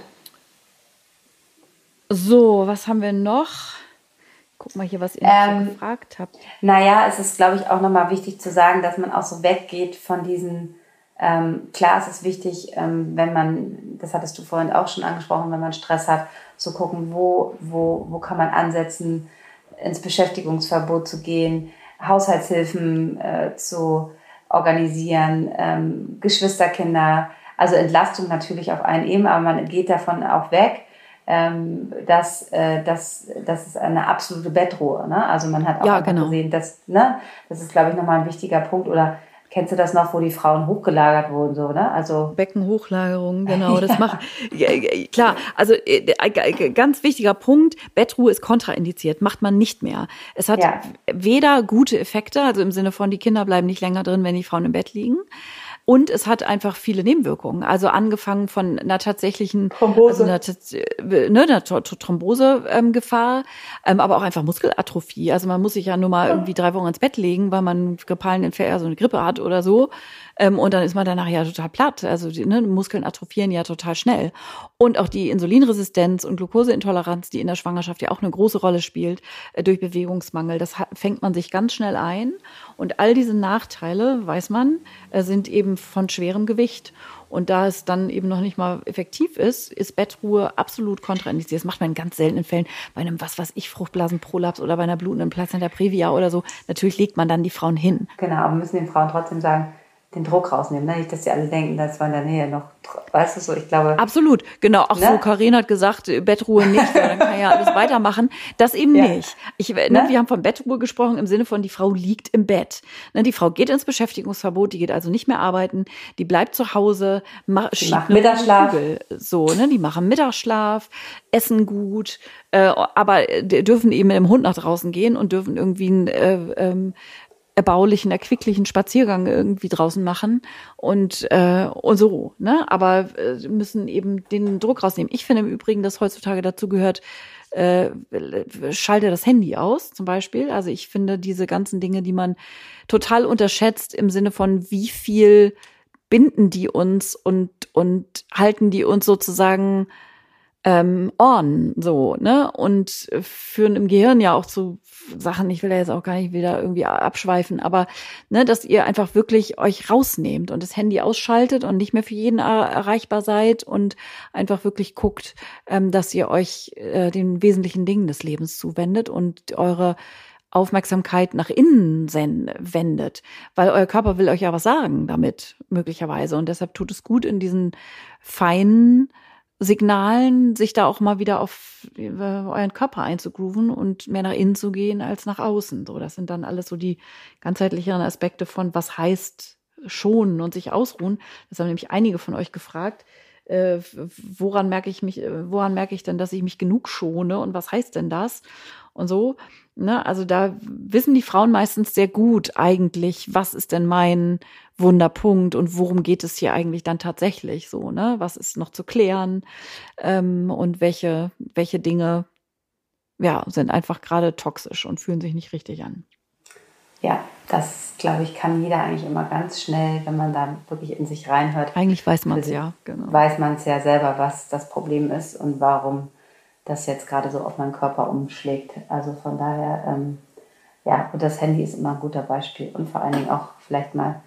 A: So, was haben wir noch? Guck mal hier, was ihr ähm, so gefragt habt.
B: Naja, es ist, glaube ich, auch nochmal wichtig zu sagen, dass man auch so weggeht von diesen, ähm, klar, es ist wichtig, ähm, wenn man, das hattest du vorhin auch schon angesprochen, wenn man Stress hat, zu gucken, wo, wo, wo kann man ansetzen, ins Beschäftigungsverbot zu gehen, Haushaltshilfen äh, zu organisieren, ähm, Geschwisterkinder, also Entlastung natürlich auf allen Ebenen, aber man geht davon auch weg ähm, dass, äh, dass das ist eine absolute Bettruhe. Ne? Also man hat auch
A: ja, genau.
B: gesehen, dass, ne, das ist, glaube ich, nochmal ein wichtiger Punkt. Oder Kennst du das noch, wo die Frauen hochgelagert wurden, so, ne? Also
A: Beckenhochlagerung, genau, *laughs* das macht ja, klar. Also äh, äh, ganz wichtiger Punkt: Bettruhe ist kontraindiziert, macht man nicht mehr. Es hat ja. weder gute Effekte, also im Sinne von die Kinder bleiben nicht länger drin, wenn die Frauen im Bett liegen, und es hat einfach viele Nebenwirkungen. Also angefangen von einer tatsächlichen
B: Thrombose,
A: also einer, ne, einer Thrombosegefahr, ähm, aber auch einfach Muskelatrophie. Also man muss sich ja nur mal irgendwie drei Wochen ins Bett legen, weil man gefallenen Fell, so eine Grippe hat oder so. Ähm, und dann ist man danach ja total platt. Also die ne, Muskeln atrophieren ja total schnell. Und auch die Insulinresistenz und Glukoseintoleranz, die in der Schwangerschaft ja auch eine große Rolle spielt, äh, durch Bewegungsmangel, das fängt man sich ganz schnell ein. Und all diese Nachteile, weiß man, äh, sind eben von schwerem Gewicht. Und da es dann eben noch nicht mal effektiv ist, ist Bettruhe absolut kontraindiziert. Das macht man in ganz seltenen Fällen bei einem, was weiß ich, Fruchtblasenprolaps oder bei einer blutenden Plazenta previa oder so. Natürlich legt man dann die Frauen hin.
B: Genau, aber müssen den Frauen trotzdem sagen, den Druck rausnehmen. Ne? Nicht, dass sie alle denken, das war in der Nähe noch, weißt du so, ich glaube.
A: Absolut, genau. Auch ne? so, Karin hat gesagt, Bettruhe nicht, weil dann kann ja alles *laughs* weitermachen. Das eben ja. nicht. Ich, ne, ne? Wir haben von Bettruhe gesprochen im Sinne von, die Frau liegt im Bett. Ne? Die Frau geht ins Beschäftigungsverbot, die geht also nicht mehr arbeiten, die bleibt zu Hause,
B: ma die macht Mittagsschlaf. Kugel.
A: So, ne? Die machen Mittagsschlaf, essen gut, äh, aber dürfen eben mit dem Hund nach draußen gehen und dürfen irgendwie ein äh, ähm, erbaulichen, erquicklichen Spaziergang irgendwie draußen machen und, äh, und so, ne? Aber äh, müssen eben den Druck rausnehmen. Ich finde im Übrigen, dass heutzutage dazu gehört, äh, schalte das Handy aus, zum Beispiel. Also ich finde diese ganzen Dinge, die man total unterschätzt im Sinne von wie viel binden die uns und, und halten die uns sozusagen ähm, on, so, ne? Und führen im Gehirn ja auch zu Sachen, ich will da jetzt auch gar nicht wieder irgendwie abschweifen, aber ne, dass ihr einfach wirklich euch rausnehmt und das Handy ausschaltet und nicht mehr für jeden erreichbar seid und einfach wirklich guckt, ähm, dass ihr euch äh, den wesentlichen Dingen des Lebens zuwendet und eure Aufmerksamkeit nach innen wendet, weil euer Körper will euch ja was sagen damit möglicherweise und deshalb tut es gut in diesen feinen Signalen, sich da auch mal wieder auf äh, euren Körper einzugrooven und mehr nach innen zu gehen als nach außen. So, das sind dann alles so die ganzheitlicheren Aspekte von was heißt schonen und sich ausruhen. Das haben nämlich einige von euch gefragt. Äh, woran merke ich mich, äh, woran merke ich denn, dass ich mich genug schone und was heißt denn das? Und so, ne, also da wissen die Frauen meistens sehr gut eigentlich, was ist denn mein Wunderpunkt und worum geht es hier eigentlich dann tatsächlich so, ne? Was ist noch zu klären ähm, und welche, welche Dinge ja, sind einfach gerade toxisch und fühlen sich nicht richtig an.
B: Ja, das glaube ich, kann jeder eigentlich immer ganz schnell, wenn man da wirklich in sich reinhört.
A: Eigentlich weiß man es ja, genau.
B: Weiß man es ja selber, was das Problem ist und warum das jetzt gerade so auf meinen Körper umschlägt. Also von daher, ähm, ja, und das Handy ist immer ein guter Beispiel und vor allen Dingen auch vielleicht mal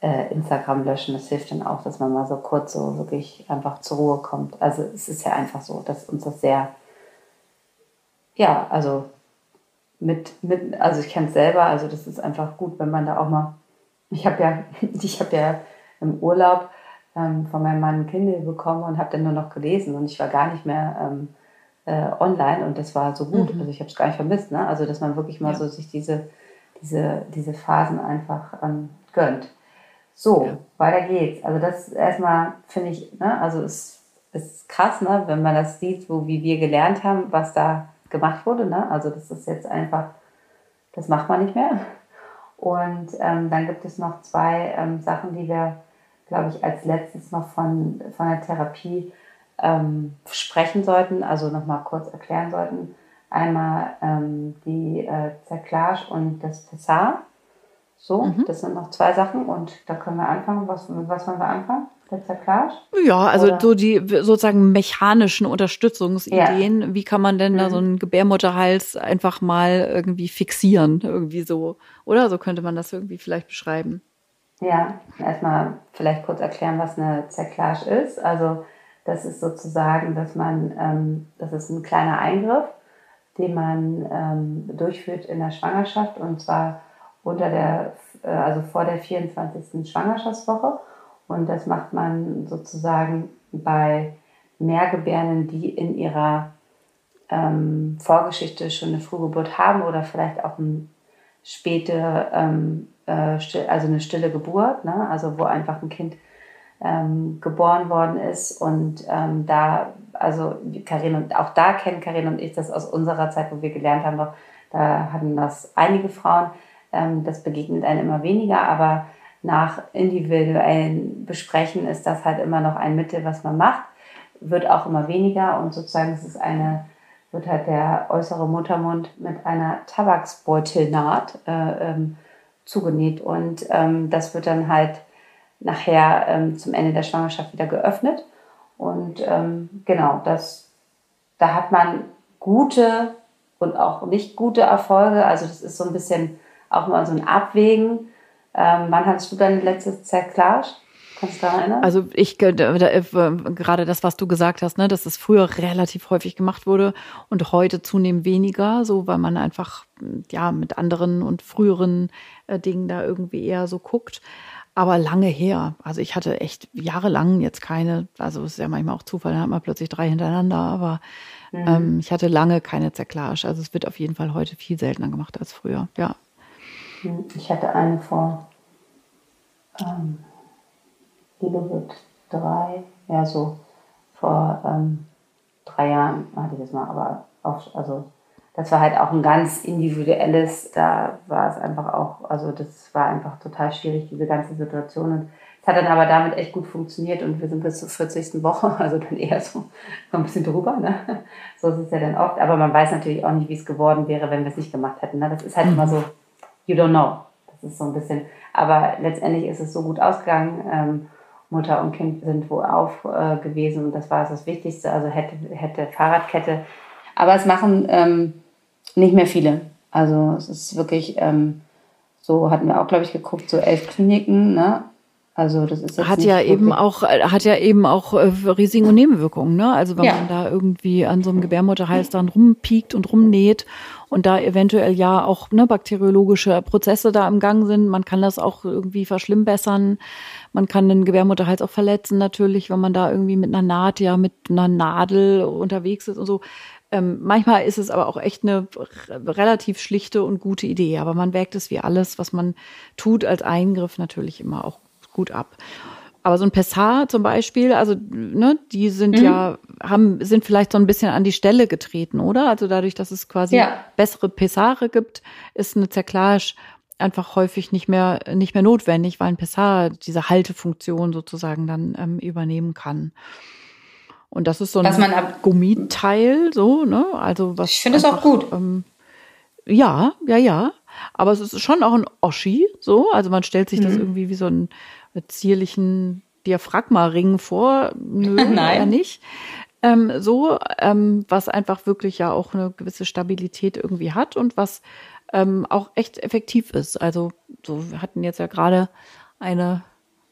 B: äh, Instagram löschen. Das hilft dann auch, dass man mal so kurz so wirklich einfach zur Ruhe kommt. Also es ist ja einfach so, dass uns das sehr, ja, also mit, mit also ich kenne es selber, also das ist einfach gut, wenn man da auch mal, ich habe ja, *laughs* ich habe ja im Urlaub ähm, von meinem Mann ein Kindle bekommen und habe dann nur noch gelesen und ich war gar nicht mehr ähm, äh, online und das war so gut. Mhm. Also ich habe es gar nicht vermisst, ne? Also dass man wirklich mal ja. so sich diese, diese, diese Phasen einfach ähm, gönnt. So, ja. weiter geht's. Also das erstmal finde ich, ne, also es ist krass, ne, wenn man das sieht, so wie wir gelernt haben, was da gemacht wurde. Ne? Also das ist jetzt einfach, das macht man nicht mehr. Und ähm, dann gibt es noch zwei ähm, Sachen, die wir, glaube ich, als letztes noch von, von der Therapie ähm, sprechen sollten, also nochmal kurz erklären sollten. Einmal ähm, die äh, Zerklage und das Pessar. So, mhm. das sind noch zwei Sachen und da können wir anfangen. Was, was wollen wir anfangen? Der Zerklage?
A: Ja, also Oder? so die sozusagen mechanischen Unterstützungsideen. Ja. Wie kann man denn mhm. da so einen Gebärmutterhals einfach mal irgendwie fixieren? Irgendwie so. Oder so könnte man das irgendwie vielleicht beschreiben.
B: Ja, erstmal vielleicht kurz erklären, was eine Zerklage ist. Also das ist sozusagen, dass man, ähm, das ist ein kleiner Eingriff, den man ähm, durchführt in der Schwangerschaft und zwar unter der, äh, also vor der 24. Schwangerschaftswoche. Und das macht man sozusagen bei Mehrgebärden, die in ihrer ähm, Vorgeschichte schon eine Frühgeburt haben oder vielleicht auch eine späte, ähm, äh, also eine stille Geburt, ne? also wo einfach ein Kind ähm, geboren worden ist. Und ähm, da, also Karin und auch da kennen Karin und ich das aus unserer Zeit, wo wir gelernt haben, noch, da hatten das einige Frauen, ähm, das begegnet einem immer weniger, aber nach individuellen Besprechen ist das halt immer noch ein Mittel, was man macht, wird auch immer weniger und sozusagen es eine, wird halt der äußere Muttermund mit einer Tabaksbeutelnaht äh, ähm, zugenäht. Und ähm, das wird dann halt nachher ähm, zum Ende der Schwangerschaft wieder geöffnet und ähm, genau, das, da hat man gute und auch nicht gute Erfolge, also das ist so ein bisschen auch mal so ein Abwägen. Ähm, wann hattest du deine letzte Zerklage? Kannst du daran erinnern?
A: Also ich äh, gerade das, was du gesagt hast, ne, dass es früher relativ häufig gemacht wurde und heute zunehmend weniger, so weil man einfach ja mit anderen und früheren äh, Dingen da irgendwie eher so guckt. Aber lange her. Also ich hatte echt jahrelang jetzt keine, also es ist ja manchmal auch Zufall, dann hat man plötzlich drei hintereinander, aber mhm. ähm, ich hatte lange keine Zerklage. Also es wird auf jeden Fall heute viel seltener gemacht als früher, ja.
B: Ich hatte eine vor, ähm, die wird drei, ja so vor ähm, drei Jahren hatte ich das mal, aber auch, also das war halt auch ein ganz individuelles, da war es einfach auch, also das war einfach total schwierig, diese ganze Situation. Und es hat dann aber damit echt gut funktioniert und wir sind bis zur 40. Woche, *laughs* also dann eher so, ein bisschen drüber, ne? So ist es ja dann oft. Aber man weiß natürlich auch nicht, wie es geworden wäre, wenn wir es nicht gemacht hätten. Ne? Das ist halt mhm. immer so, you don't know. Das ist so ein bisschen, aber letztendlich ist es so gut ausgegangen. Ähm, Mutter und Kind sind wohl auf äh, gewesen und das war das Wichtigste. Also hätte, hätte Fahrradkette. Aber es machen ähm, nicht mehr viele. Also es ist wirklich, ähm, so hatten wir auch, glaube ich, geguckt, so elf Kliniken, ne? Also das ist
A: jetzt hat ja eben auch hat ja eben auch äh, Risiken und Nebenwirkungen, ne? Also wenn ja. man da irgendwie an so einem Gebärmutterhals dann rumpiekt und rumnäht und da eventuell ja auch ne, bakteriologische Prozesse da im Gang sind, man kann das auch irgendwie verschlimmbessern. Man kann den Gebärmutterhals auch verletzen natürlich, wenn man da irgendwie mit einer Naht ja mit einer Nadel unterwegs ist und so. Ähm, manchmal ist es aber auch echt eine relativ schlichte und gute Idee, aber man wägt es wie alles, was man tut als Eingriff natürlich immer auch gut ab. Aber so ein Pessar zum Beispiel, also ne, die sind mhm. ja, haben, sind vielleicht so ein bisschen an die Stelle getreten, oder? Also dadurch, dass es quasi ja. bessere Pessare gibt, ist eine Zerklage einfach häufig nicht mehr nicht mehr notwendig, weil ein Pessar diese Haltefunktion sozusagen dann ähm, übernehmen kann. Und das ist so ein Gummiteil, so, ne? Also was.
B: Ich finde es auch gut.
A: Ähm, ja, ja, ja. Aber es ist schon auch ein Oschi, so. Also man stellt sich mhm. das irgendwie wie so einen zierlichen Diaphragma-Ring vor. *laughs* Nö, Nein. Ja nicht. Ähm, so, ähm, was einfach wirklich ja auch eine gewisse Stabilität irgendwie hat und was ähm, auch echt effektiv ist. Also so, wir hatten jetzt ja gerade eine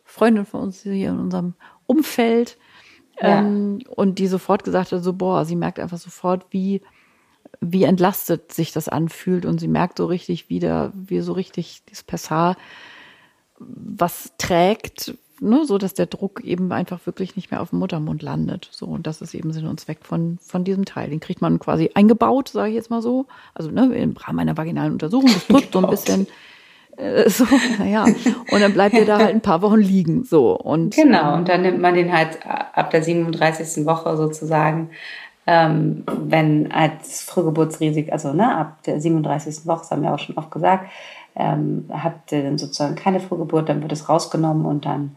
A: Freundin von uns hier in unserem Umfeld. Ja. Ähm, und die sofort gesagt hat, so, boah, sie merkt einfach sofort, wie, wie entlastet sich das anfühlt. Und sie merkt so richtig wieder, wie so richtig dieses Pessar was trägt, ne, so dass der Druck eben einfach wirklich nicht mehr auf dem Muttermund landet. So, und das ist eben Sinn und Zweck von, von diesem Teil. Den kriegt man quasi eingebaut, sage ich jetzt mal so. Also ne, im Rahmen einer vaginalen Untersuchung. Das *laughs* drückt so ein bisschen. Äh, so, naja. Und dann bleibt er da halt ein paar Wochen liegen. So. Und,
B: genau, und dann nimmt man den halt ab der 37. Woche sozusagen ähm, wenn als Frühgeburtsrisiko, also ne, ab der 37. Woche, das haben wir auch schon oft gesagt, ähm, habt ihr dann sozusagen keine Frühgeburt, dann wird es rausgenommen und dann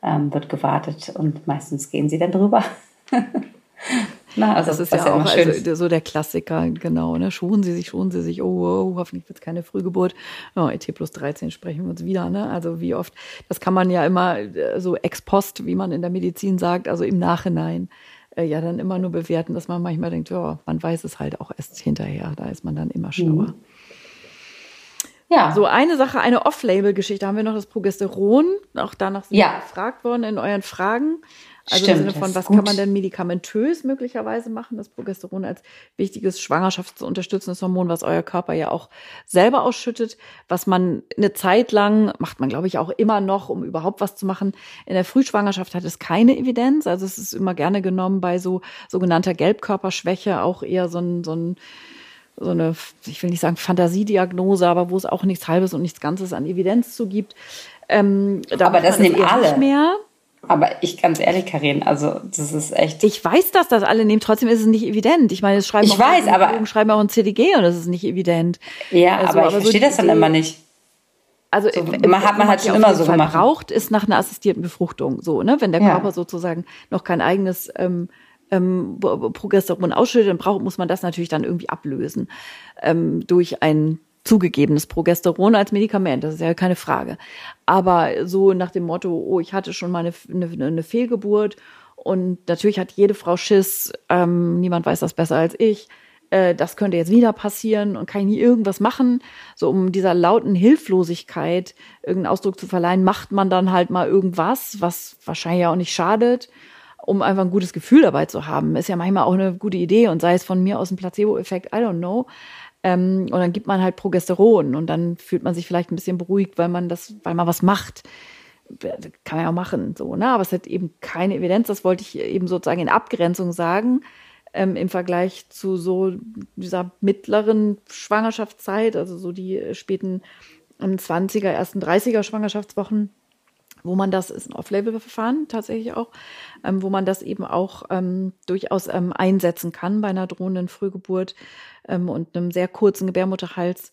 B: ähm, wird gewartet und meistens gehen sie dann drüber. *laughs*
A: Na, also das ist ja, ja auch also, so der Klassiker, genau. Ne? Schonen Sie sich, schonen Sie sich, oh, oh hoffentlich wird es keine Frühgeburt. Oh, ET plus 13 sprechen wir uns wieder. Ne? Also wie oft, das kann man ja immer äh, so ex post, wie man in der Medizin sagt, also im Nachhinein äh, ja dann immer nur bewerten, dass man manchmal denkt, ja, man weiß es halt auch erst hinterher. Da ist man dann immer schlauer. Mhm. Ja. So eine Sache, eine Off-Label-Geschichte haben wir noch das Progesteron. Auch danach sind ja. gefragt worden in euren Fragen. Also Stimmt, im Sinne von, was kann man denn medikamentös möglicherweise machen? Das Progesteron als wichtiges schwangerschaftsunterstützendes Hormon, was euer Körper ja auch selber ausschüttet, was man eine Zeit lang, macht man glaube ich auch immer noch, um überhaupt was zu machen. In der Frühschwangerschaft hat es keine Evidenz. Also es ist immer gerne genommen bei so sogenannter Gelbkörperschwäche, auch eher so ein, so ein so eine, ich will nicht sagen Fantasiediagnose, aber wo es auch nichts Halbes und nichts Ganzes an Evidenz zu gibt.
B: Ähm, da aber das nehmen alle. Nicht mehr. Aber ich ganz ehrlich, Karin, also das ist echt.
A: Ich weiß, dass das alle nehmen, trotzdem ist es nicht evident. Ich meine, es schreiben
B: ich auch weiß, aber
A: schreiben auch ein CDG und es ist nicht evident.
B: Ja, also, aber ich aber verstehe so das dann immer nicht.
A: Also so, man hat man halt schon immer so gemacht. Braucht ist nach einer assistierten Befruchtung so, ne? Wenn der Körper ja. sozusagen noch kein eigenes ähm, ähm, Progesteron ausschüttet, dann braucht, muss man das natürlich dann irgendwie ablösen ähm, durch ein zugegebenes Progesteron als Medikament, das ist ja keine Frage. Aber so nach dem Motto, oh, ich hatte schon mal eine, eine, eine Fehlgeburt und natürlich hat jede Frau Schiss, ähm, niemand weiß das besser als ich, äh, das könnte jetzt wieder passieren und kann ich nie irgendwas machen. So um dieser lauten Hilflosigkeit irgendeinen Ausdruck zu verleihen, macht man dann halt mal irgendwas, was wahrscheinlich auch nicht schadet um einfach ein gutes Gefühl dabei zu haben. Ist ja manchmal auch eine gute Idee und sei es von mir aus ein Placebo-Effekt, I don't know. Ähm, und dann gibt man halt Progesteron und dann fühlt man sich vielleicht ein bisschen beruhigt, weil man das, weil man was macht. Kann man ja auch machen, so, ne? Aber es hat eben keine Evidenz. Das wollte ich eben sozusagen in Abgrenzung sagen. Ähm, im Vergleich zu so dieser mittleren Schwangerschaftszeit, also so die späten 20er, ersten 30er Schwangerschaftswochen, wo man das ist ein Off-Label-Verfahren tatsächlich auch, ähm, wo man das eben auch ähm, durchaus ähm, einsetzen kann bei einer drohenden Frühgeburt ähm, und einem sehr kurzen Gebärmutterhals,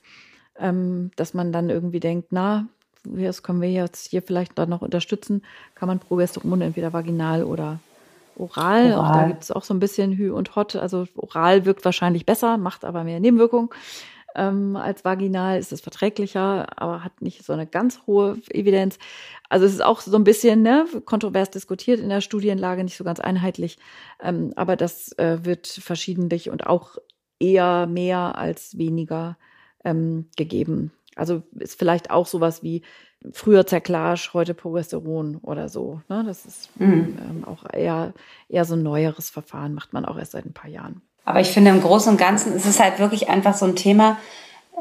A: ähm, dass man dann irgendwie denkt, na, das können wir jetzt hier vielleicht dann noch unterstützen, kann man Progesteron entweder vaginal oder oral. oral. Auch da gibt es auch so ein bisschen Hü und Hot. Also oral wirkt wahrscheinlich besser, macht aber mehr Nebenwirkungen ähm, als vaginal, ist es verträglicher, aber hat nicht so eine ganz hohe Evidenz. Also es ist auch so ein bisschen ne, kontrovers diskutiert in der Studienlage, nicht so ganz einheitlich, ähm, aber das äh, wird verschiedentlich und auch eher mehr als weniger ähm, gegeben. Also ist vielleicht auch sowas wie früher Zerklage, heute Progesteron oder so. Ne? Das ist mhm. ähm, auch eher, eher so ein neueres Verfahren, macht man auch erst seit ein paar Jahren.
B: Aber ich finde, im Großen und Ganzen ist es halt wirklich einfach so ein Thema,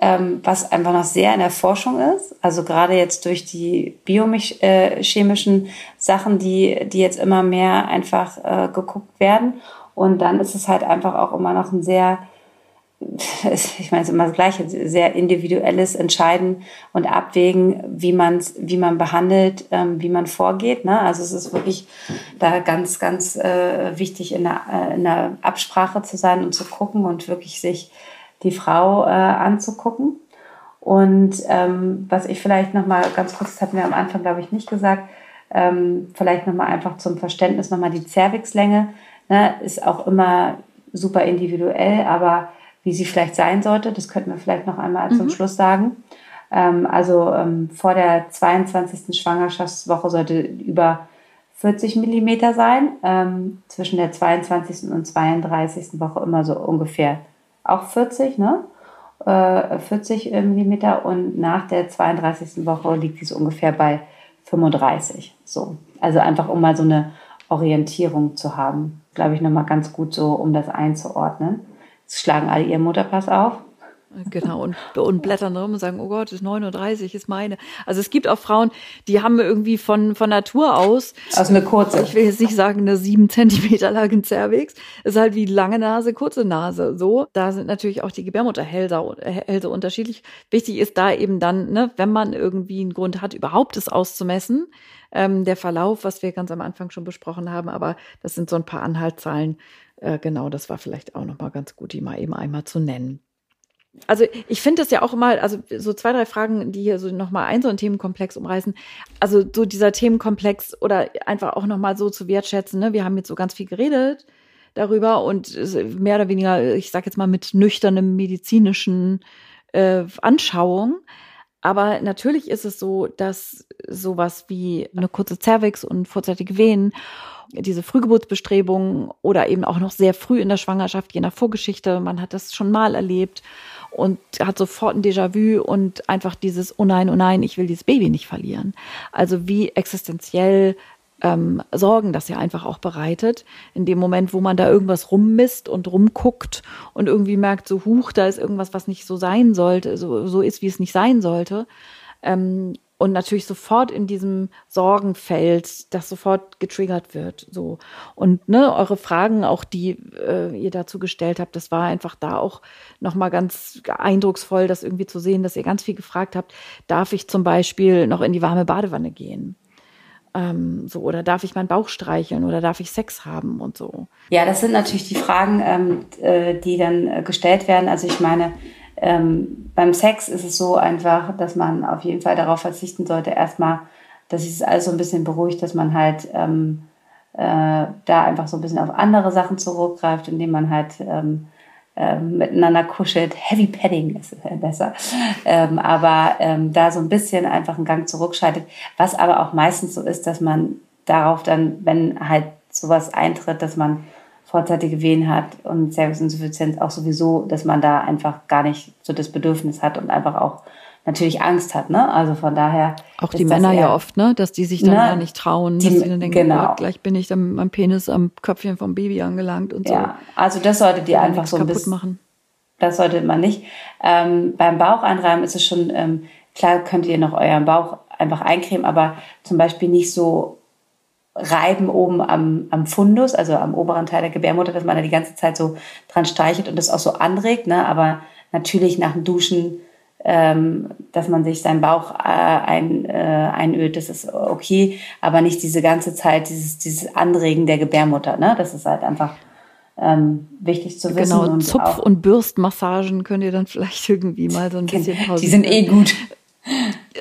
B: ähm, was einfach noch sehr in der Forschung ist. Also gerade jetzt durch die biochemischen Sachen, die, die jetzt immer mehr einfach äh, geguckt werden. Und dann ist es halt einfach auch immer noch ein sehr ich meine, es ist immer das Gleiche, sehr individuelles Entscheiden und Abwägen, wie man wie man behandelt, ähm, wie man vorgeht. Ne? Also es ist wirklich da ganz, ganz äh, wichtig, in der, äh, Absprache zu sein und zu gucken und wirklich sich die Frau äh, anzugucken. Und ähm, was ich vielleicht nochmal ganz kurz, das hatten wir am Anfang, glaube ich, nicht gesagt, ähm, vielleicht nochmal einfach zum Verständnis nochmal die Zervixlänge, ne, ist auch immer super individuell, aber wie sie vielleicht sein sollte. Das könnten wir vielleicht noch einmal mhm. zum Schluss sagen. Ähm, also ähm, vor der 22. Schwangerschaftswoche sollte über 40 Millimeter sein. Ähm, zwischen der 22. und 32. Woche immer so ungefähr auch 40, ne? Äh, 40 Millimeter und nach der 32. Woche liegt dies ungefähr bei 35. So. Also einfach, um mal so eine Orientierung zu haben. Glaube ich, nochmal ganz gut so, um das einzuordnen. Schlagen alle ihren Mutterpass auf.
A: Genau, und, und blättern rum und sagen, oh Gott, ist 39, ist meine. Also es gibt auch Frauen, die haben irgendwie von, von Natur aus.
B: Also eine kurze.
A: Ich will jetzt nicht sagen, eine sieben Zentimeter langen Cervix. Ist halt wie lange Nase, kurze Nase. So. Da sind natürlich auch die Gebärmutterhälse unterschiedlich. Wichtig ist da eben dann, ne, wenn man irgendwie einen Grund hat, überhaupt es auszumessen, ähm, der Verlauf, was wir ganz am Anfang schon besprochen haben, aber das sind so ein paar Anhaltszahlen. Äh, genau, das war vielleicht auch nochmal ganz gut, die mal eben einmal zu nennen. Also ich finde das ja auch immer, also so zwei, drei Fragen, die hier so nochmal ein so einen Themenkomplex umreißen. Also so dieser Themenkomplex oder einfach auch nochmal so zu wertschätzen. Ne? Wir haben jetzt so ganz viel geredet darüber und mehr oder weniger, ich sag jetzt mal mit nüchternem medizinischen äh, Anschauung. Aber natürlich ist es so, dass sowas wie eine kurze Cervix und vorzeitige Wehen diese Frühgeburtsbestrebungen oder eben auch noch sehr früh in der Schwangerschaft, je nach Vorgeschichte, man hat das schon mal erlebt und hat sofort ein Déjà-vu und einfach dieses, oh nein, oh nein, ich will dieses Baby nicht verlieren. Also wie existenziell ähm, Sorgen das ja einfach auch bereitet. In dem Moment, wo man da irgendwas rummisst und rumguckt und irgendwie merkt, so huch, da ist irgendwas, was nicht so sein sollte, so, so ist, wie es nicht sein sollte. Ähm, und natürlich sofort in diesem Sorgenfeld, das sofort getriggert wird. So und ne, eure Fragen, auch die äh, ihr dazu gestellt habt, das war einfach da auch noch mal ganz eindrucksvoll, das irgendwie zu sehen, dass ihr ganz viel gefragt habt. Darf ich zum Beispiel noch in die warme Badewanne gehen? Ähm, so oder darf ich meinen Bauch streicheln oder darf ich Sex haben und so?
B: Ja, das sind natürlich die Fragen, ähm, äh, die dann äh, gestellt werden. Also ich meine ähm, beim Sex ist es so einfach, dass man auf jeden Fall darauf verzichten sollte, erstmal, dass sich alles so ein bisschen beruhigt, dass man halt ähm, äh, da einfach so ein bisschen auf andere Sachen zurückgreift, indem man halt ähm, äh, miteinander kuschelt. Heavy Padding ist besser. Ähm, aber ähm, da so ein bisschen einfach einen Gang zurückschaltet. Was aber auch meistens so ist, dass man darauf dann, wenn halt sowas eintritt, dass man vorzeitige Wehen hat und Zervixinsuffizienz auch sowieso, dass man da einfach gar nicht so das Bedürfnis hat und einfach auch natürlich Angst hat, ne? Also von daher.
A: Auch die Männer eher, ja oft, ne? Dass die sich dann ne? ja nicht trauen, die, dass sie dann denken, genau. oh, gleich bin ich dann am Penis am Köpfchen vom Baby angelangt und so. Ja,
B: also das solltet ihr einfach so ein bisschen machen. Das sollte man nicht. Ähm, beim Bauch einreiben ist es schon, ähm, klar könnt ihr noch euren Bauch einfach eincremen, aber zum Beispiel nicht so Reiben oben am, am Fundus, also am oberen Teil der Gebärmutter, dass man da die ganze Zeit so dran streichelt und das auch so anregt. Ne? Aber natürlich nach dem Duschen, ähm, dass man sich seinen Bauch äh, ein, äh, einölt, das ist okay, aber nicht diese ganze Zeit dieses, dieses Anregen der Gebärmutter. Ne? Das ist halt einfach ähm, wichtig zu wissen.
A: Genau, und Zupf- und Bürstmassagen könnt ihr dann vielleicht irgendwie mal so ein bisschen
B: pausieren. Die sind eh gut. *laughs*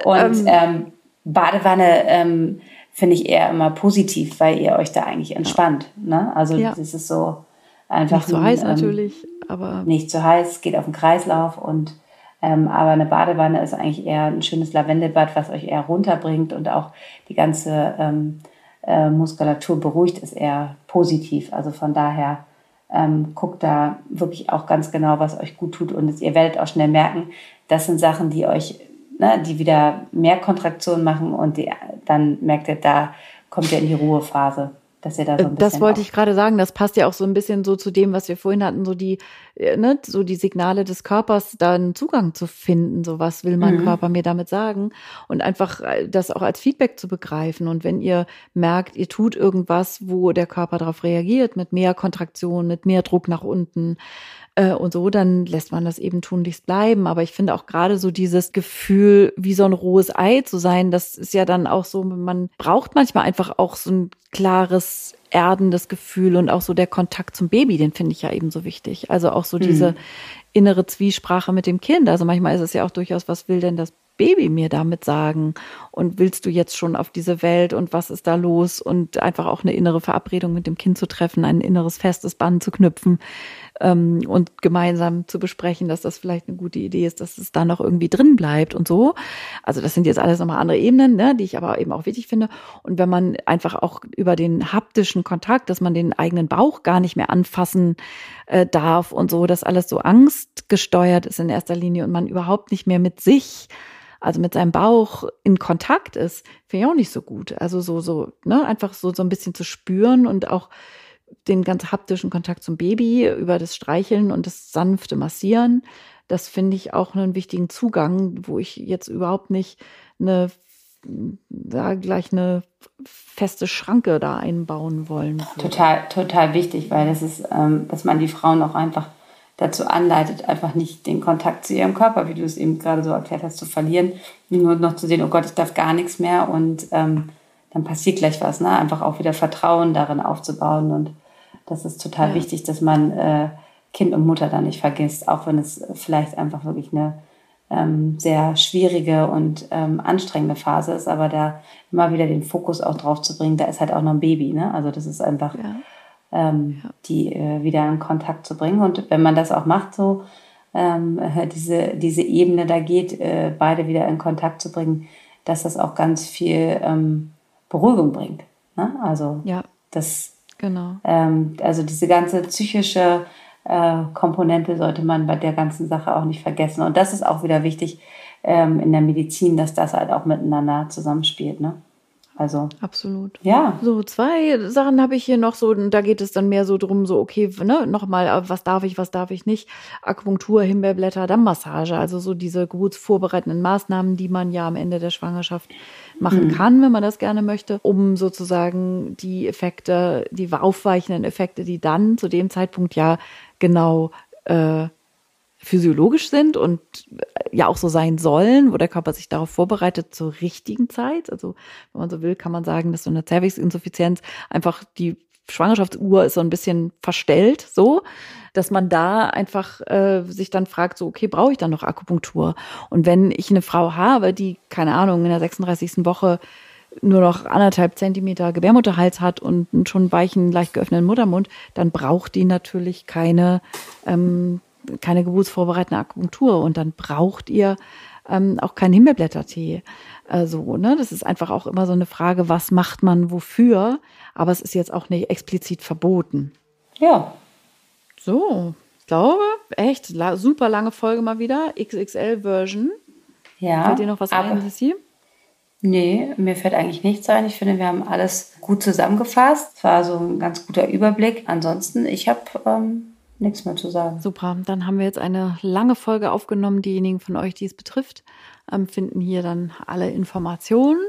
B: Und ähm, ähm, Badewanne, ähm, finde ich eher immer positiv, weil ihr euch da eigentlich entspannt. Ne? Also ja. das ist so einfach.
A: Nicht zu so heiß ähm, natürlich, aber.
B: Nicht zu heiß, geht auf den Kreislauf und ähm, aber eine Badewanne ist eigentlich eher ein schönes Lavendelbad, was euch eher runterbringt und auch die ganze ähm, äh, Muskulatur beruhigt, ist eher positiv. Also von daher ähm, guckt da wirklich auch ganz genau, was euch gut tut und ihr werdet auch schnell merken, das sind Sachen, die euch ne, die wieder mehr Kontraktion machen und die, dann merkt ihr, da kommt ihr in die Ruhephase. Dass ihr da so ein
A: das wollte ich gerade sagen, das passt ja auch so ein bisschen so zu dem, was wir vorhin hatten, so die, äh, ne, so die Signale des Körpers, da einen Zugang zu finden, so was will mein mhm. Körper mir damit sagen und einfach äh, das auch als Feedback zu begreifen. Und wenn ihr merkt, ihr tut irgendwas, wo der Körper darauf reagiert, mit mehr Kontraktion, mit mehr Druck nach unten, äh, und so, dann lässt man das eben tunlichst bleiben. Aber ich finde auch gerade so dieses Gefühl, wie so ein rohes Ei zu sein, das ist ja dann auch so, man braucht manchmal einfach auch so ein klares erdendes Gefühl und auch so der Kontakt zum Baby, den finde ich ja eben so wichtig. Also auch so diese mhm. innere Zwiesprache mit dem Kind. Also manchmal ist es ja auch durchaus, was will denn das Baby mir damit sagen? Und willst du jetzt schon auf diese Welt und was ist da los? Und einfach auch eine innere Verabredung mit dem Kind zu treffen, ein inneres festes Band zu knüpfen ähm, und gemeinsam zu besprechen, dass das vielleicht eine gute Idee ist, dass es da noch irgendwie drin bleibt und so. Also das sind jetzt alles nochmal andere Ebenen, ne, die ich aber eben auch wichtig finde. Und wenn man einfach auch über den haptischen Kontakt, dass man den eigenen Bauch gar nicht mehr anfassen äh, darf und so, dass alles so angstgesteuert ist in erster Linie und man überhaupt nicht mehr mit sich also mit seinem Bauch in Kontakt ist, finde ich auch nicht so gut. Also so, so, ne, einfach so, so ein bisschen zu spüren und auch den ganz haptischen Kontakt zum Baby über das Streicheln und das sanfte Massieren. Das finde ich auch einen wichtigen Zugang, wo ich jetzt überhaupt nicht eine da gleich eine feste Schranke da einbauen wollen.
B: Würde. Total, total wichtig, weil das ist, ähm, dass man die Frauen auch einfach dazu anleitet, einfach nicht den Kontakt zu ihrem Körper, wie du es eben gerade so erklärt hast, zu verlieren, nur noch zu sehen, oh Gott, ich darf gar nichts mehr und ähm, dann passiert gleich was, ne? Einfach auch wieder Vertrauen darin aufzubauen und das ist total ja. wichtig, dass man äh, Kind und Mutter da nicht vergisst, auch wenn es vielleicht einfach wirklich eine ähm, sehr schwierige und ähm, anstrengende Phase ist, aber da immer wieder den Fokus auch drauf zu bringen, da ist halt auch noch ein Baby, ne? Also das ist einfach ja. Ähm, ja. die äh, wieder in Kontakt zu bringen. Und wenn man das auch macht, so ähm, äh, *laughs* diese, diese Ebene da geht, äh, beide wieder in Kontakt zu bringen, dass das auch ganz viel ähm, Beruhigung bringt. Ne? Also ja. das genau. Ähm, also diese ganze psychische äh, Komponente sollte man bei der ganzen Sache auch nicht vergessen. Und das ist auch wieder wichtig ähm, in der Medizin, dass das halt auch miteinander zusammenspielt. Ne? Also
A: absolut. Ja. So zwei Sachen habe ich hier noch so, da geht es dann mehr so drum, so okay, ne, nochmal, was darf ich, was darf ich nicht? Akupunktur, Himbeerblätter, dann Massage, also so diese geburtsvorbereitenden Maßnahmen, die man ja am Ende der Schwangerschaft machen mhm. kann, wenn man das gerne möchte, um sozusagen die Effekte, die aufweichenden Effekte, die dann zu dem Zeitpunkt ja genau äh, physiologisch sind und ja auch so sein sollen, wo der Körper sich darauf vorbereitet zur richtigen Zeit. Also wenn man so will, kann man sagen, dass so eine Zervixinsuffizienz einfach die Schwangerschaftsuhr ist so ein bisschen verstellt, so, dass man da einfach äh, sich dann fragt, so, okay, brauche ich dann noch Akupunktur? Und wenn ich eine Frau habe, die, keine Ahnung, in der 36. Woche nur noch anderthalb Zentimeter Gebärmutterhals hat und einen schon weichen, leicht geöffneten Muttermund, dann braucht die natürlich keine, ähm, keine geburtsvorbereitende Akupunktur und dann braucht ihr ähm, auch keinen Himbeerblättertee. Also, ne, das ist einfach auch immer so eine Frage, was macht man wofür? Aber es ist jetzt auch nicht explizit verboten.
B: Ja.
A: So, ich glaube, echt super lange Folge mal wieder, XXL-Version.
B: Ja.
A: Fällt dir noch was ein, Sissi?
B: Nee, mir fällt eigentlich nichts ein. Ich finde, wir haben alles gut zusammengefasst. Es war so ein ganz guter Überblick. Ansonsten, ich habe ähm, nichts mehr zu sagen.
A: Super, dann haben wir jetzt eine lange Folge aufgenommen. Diejenigen von euch, die es betrifft, ähm, finden hier dann alle Informationen.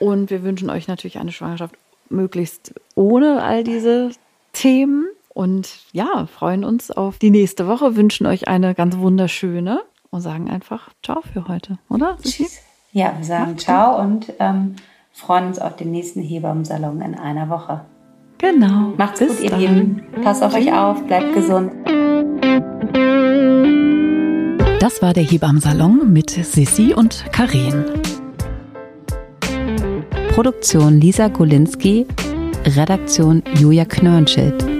A: Und wir wünschen euch natürlich eine Schwangerschaft möglichst ohne all diese Themen. Und ja, freuen uns auf die nächste Woche, wünschen euch eine ganz wunderschöne und sagen einfach Ciao für heute, oder?
B: Tschüss. Ja, wir sagen Macht's Ciao gut. und ähm, freuen uns auf den nächsten Hebammensalon in einer Woche.
A: Genau.
B: Macht's Bis gut, ihr Lieben. Passt auf euch auf, bleibt gesund.
C: Das war der Hebammensalon mit Sissi und Karin. Produktion Lisa Golinski, Redaktion Julia Knörnschild.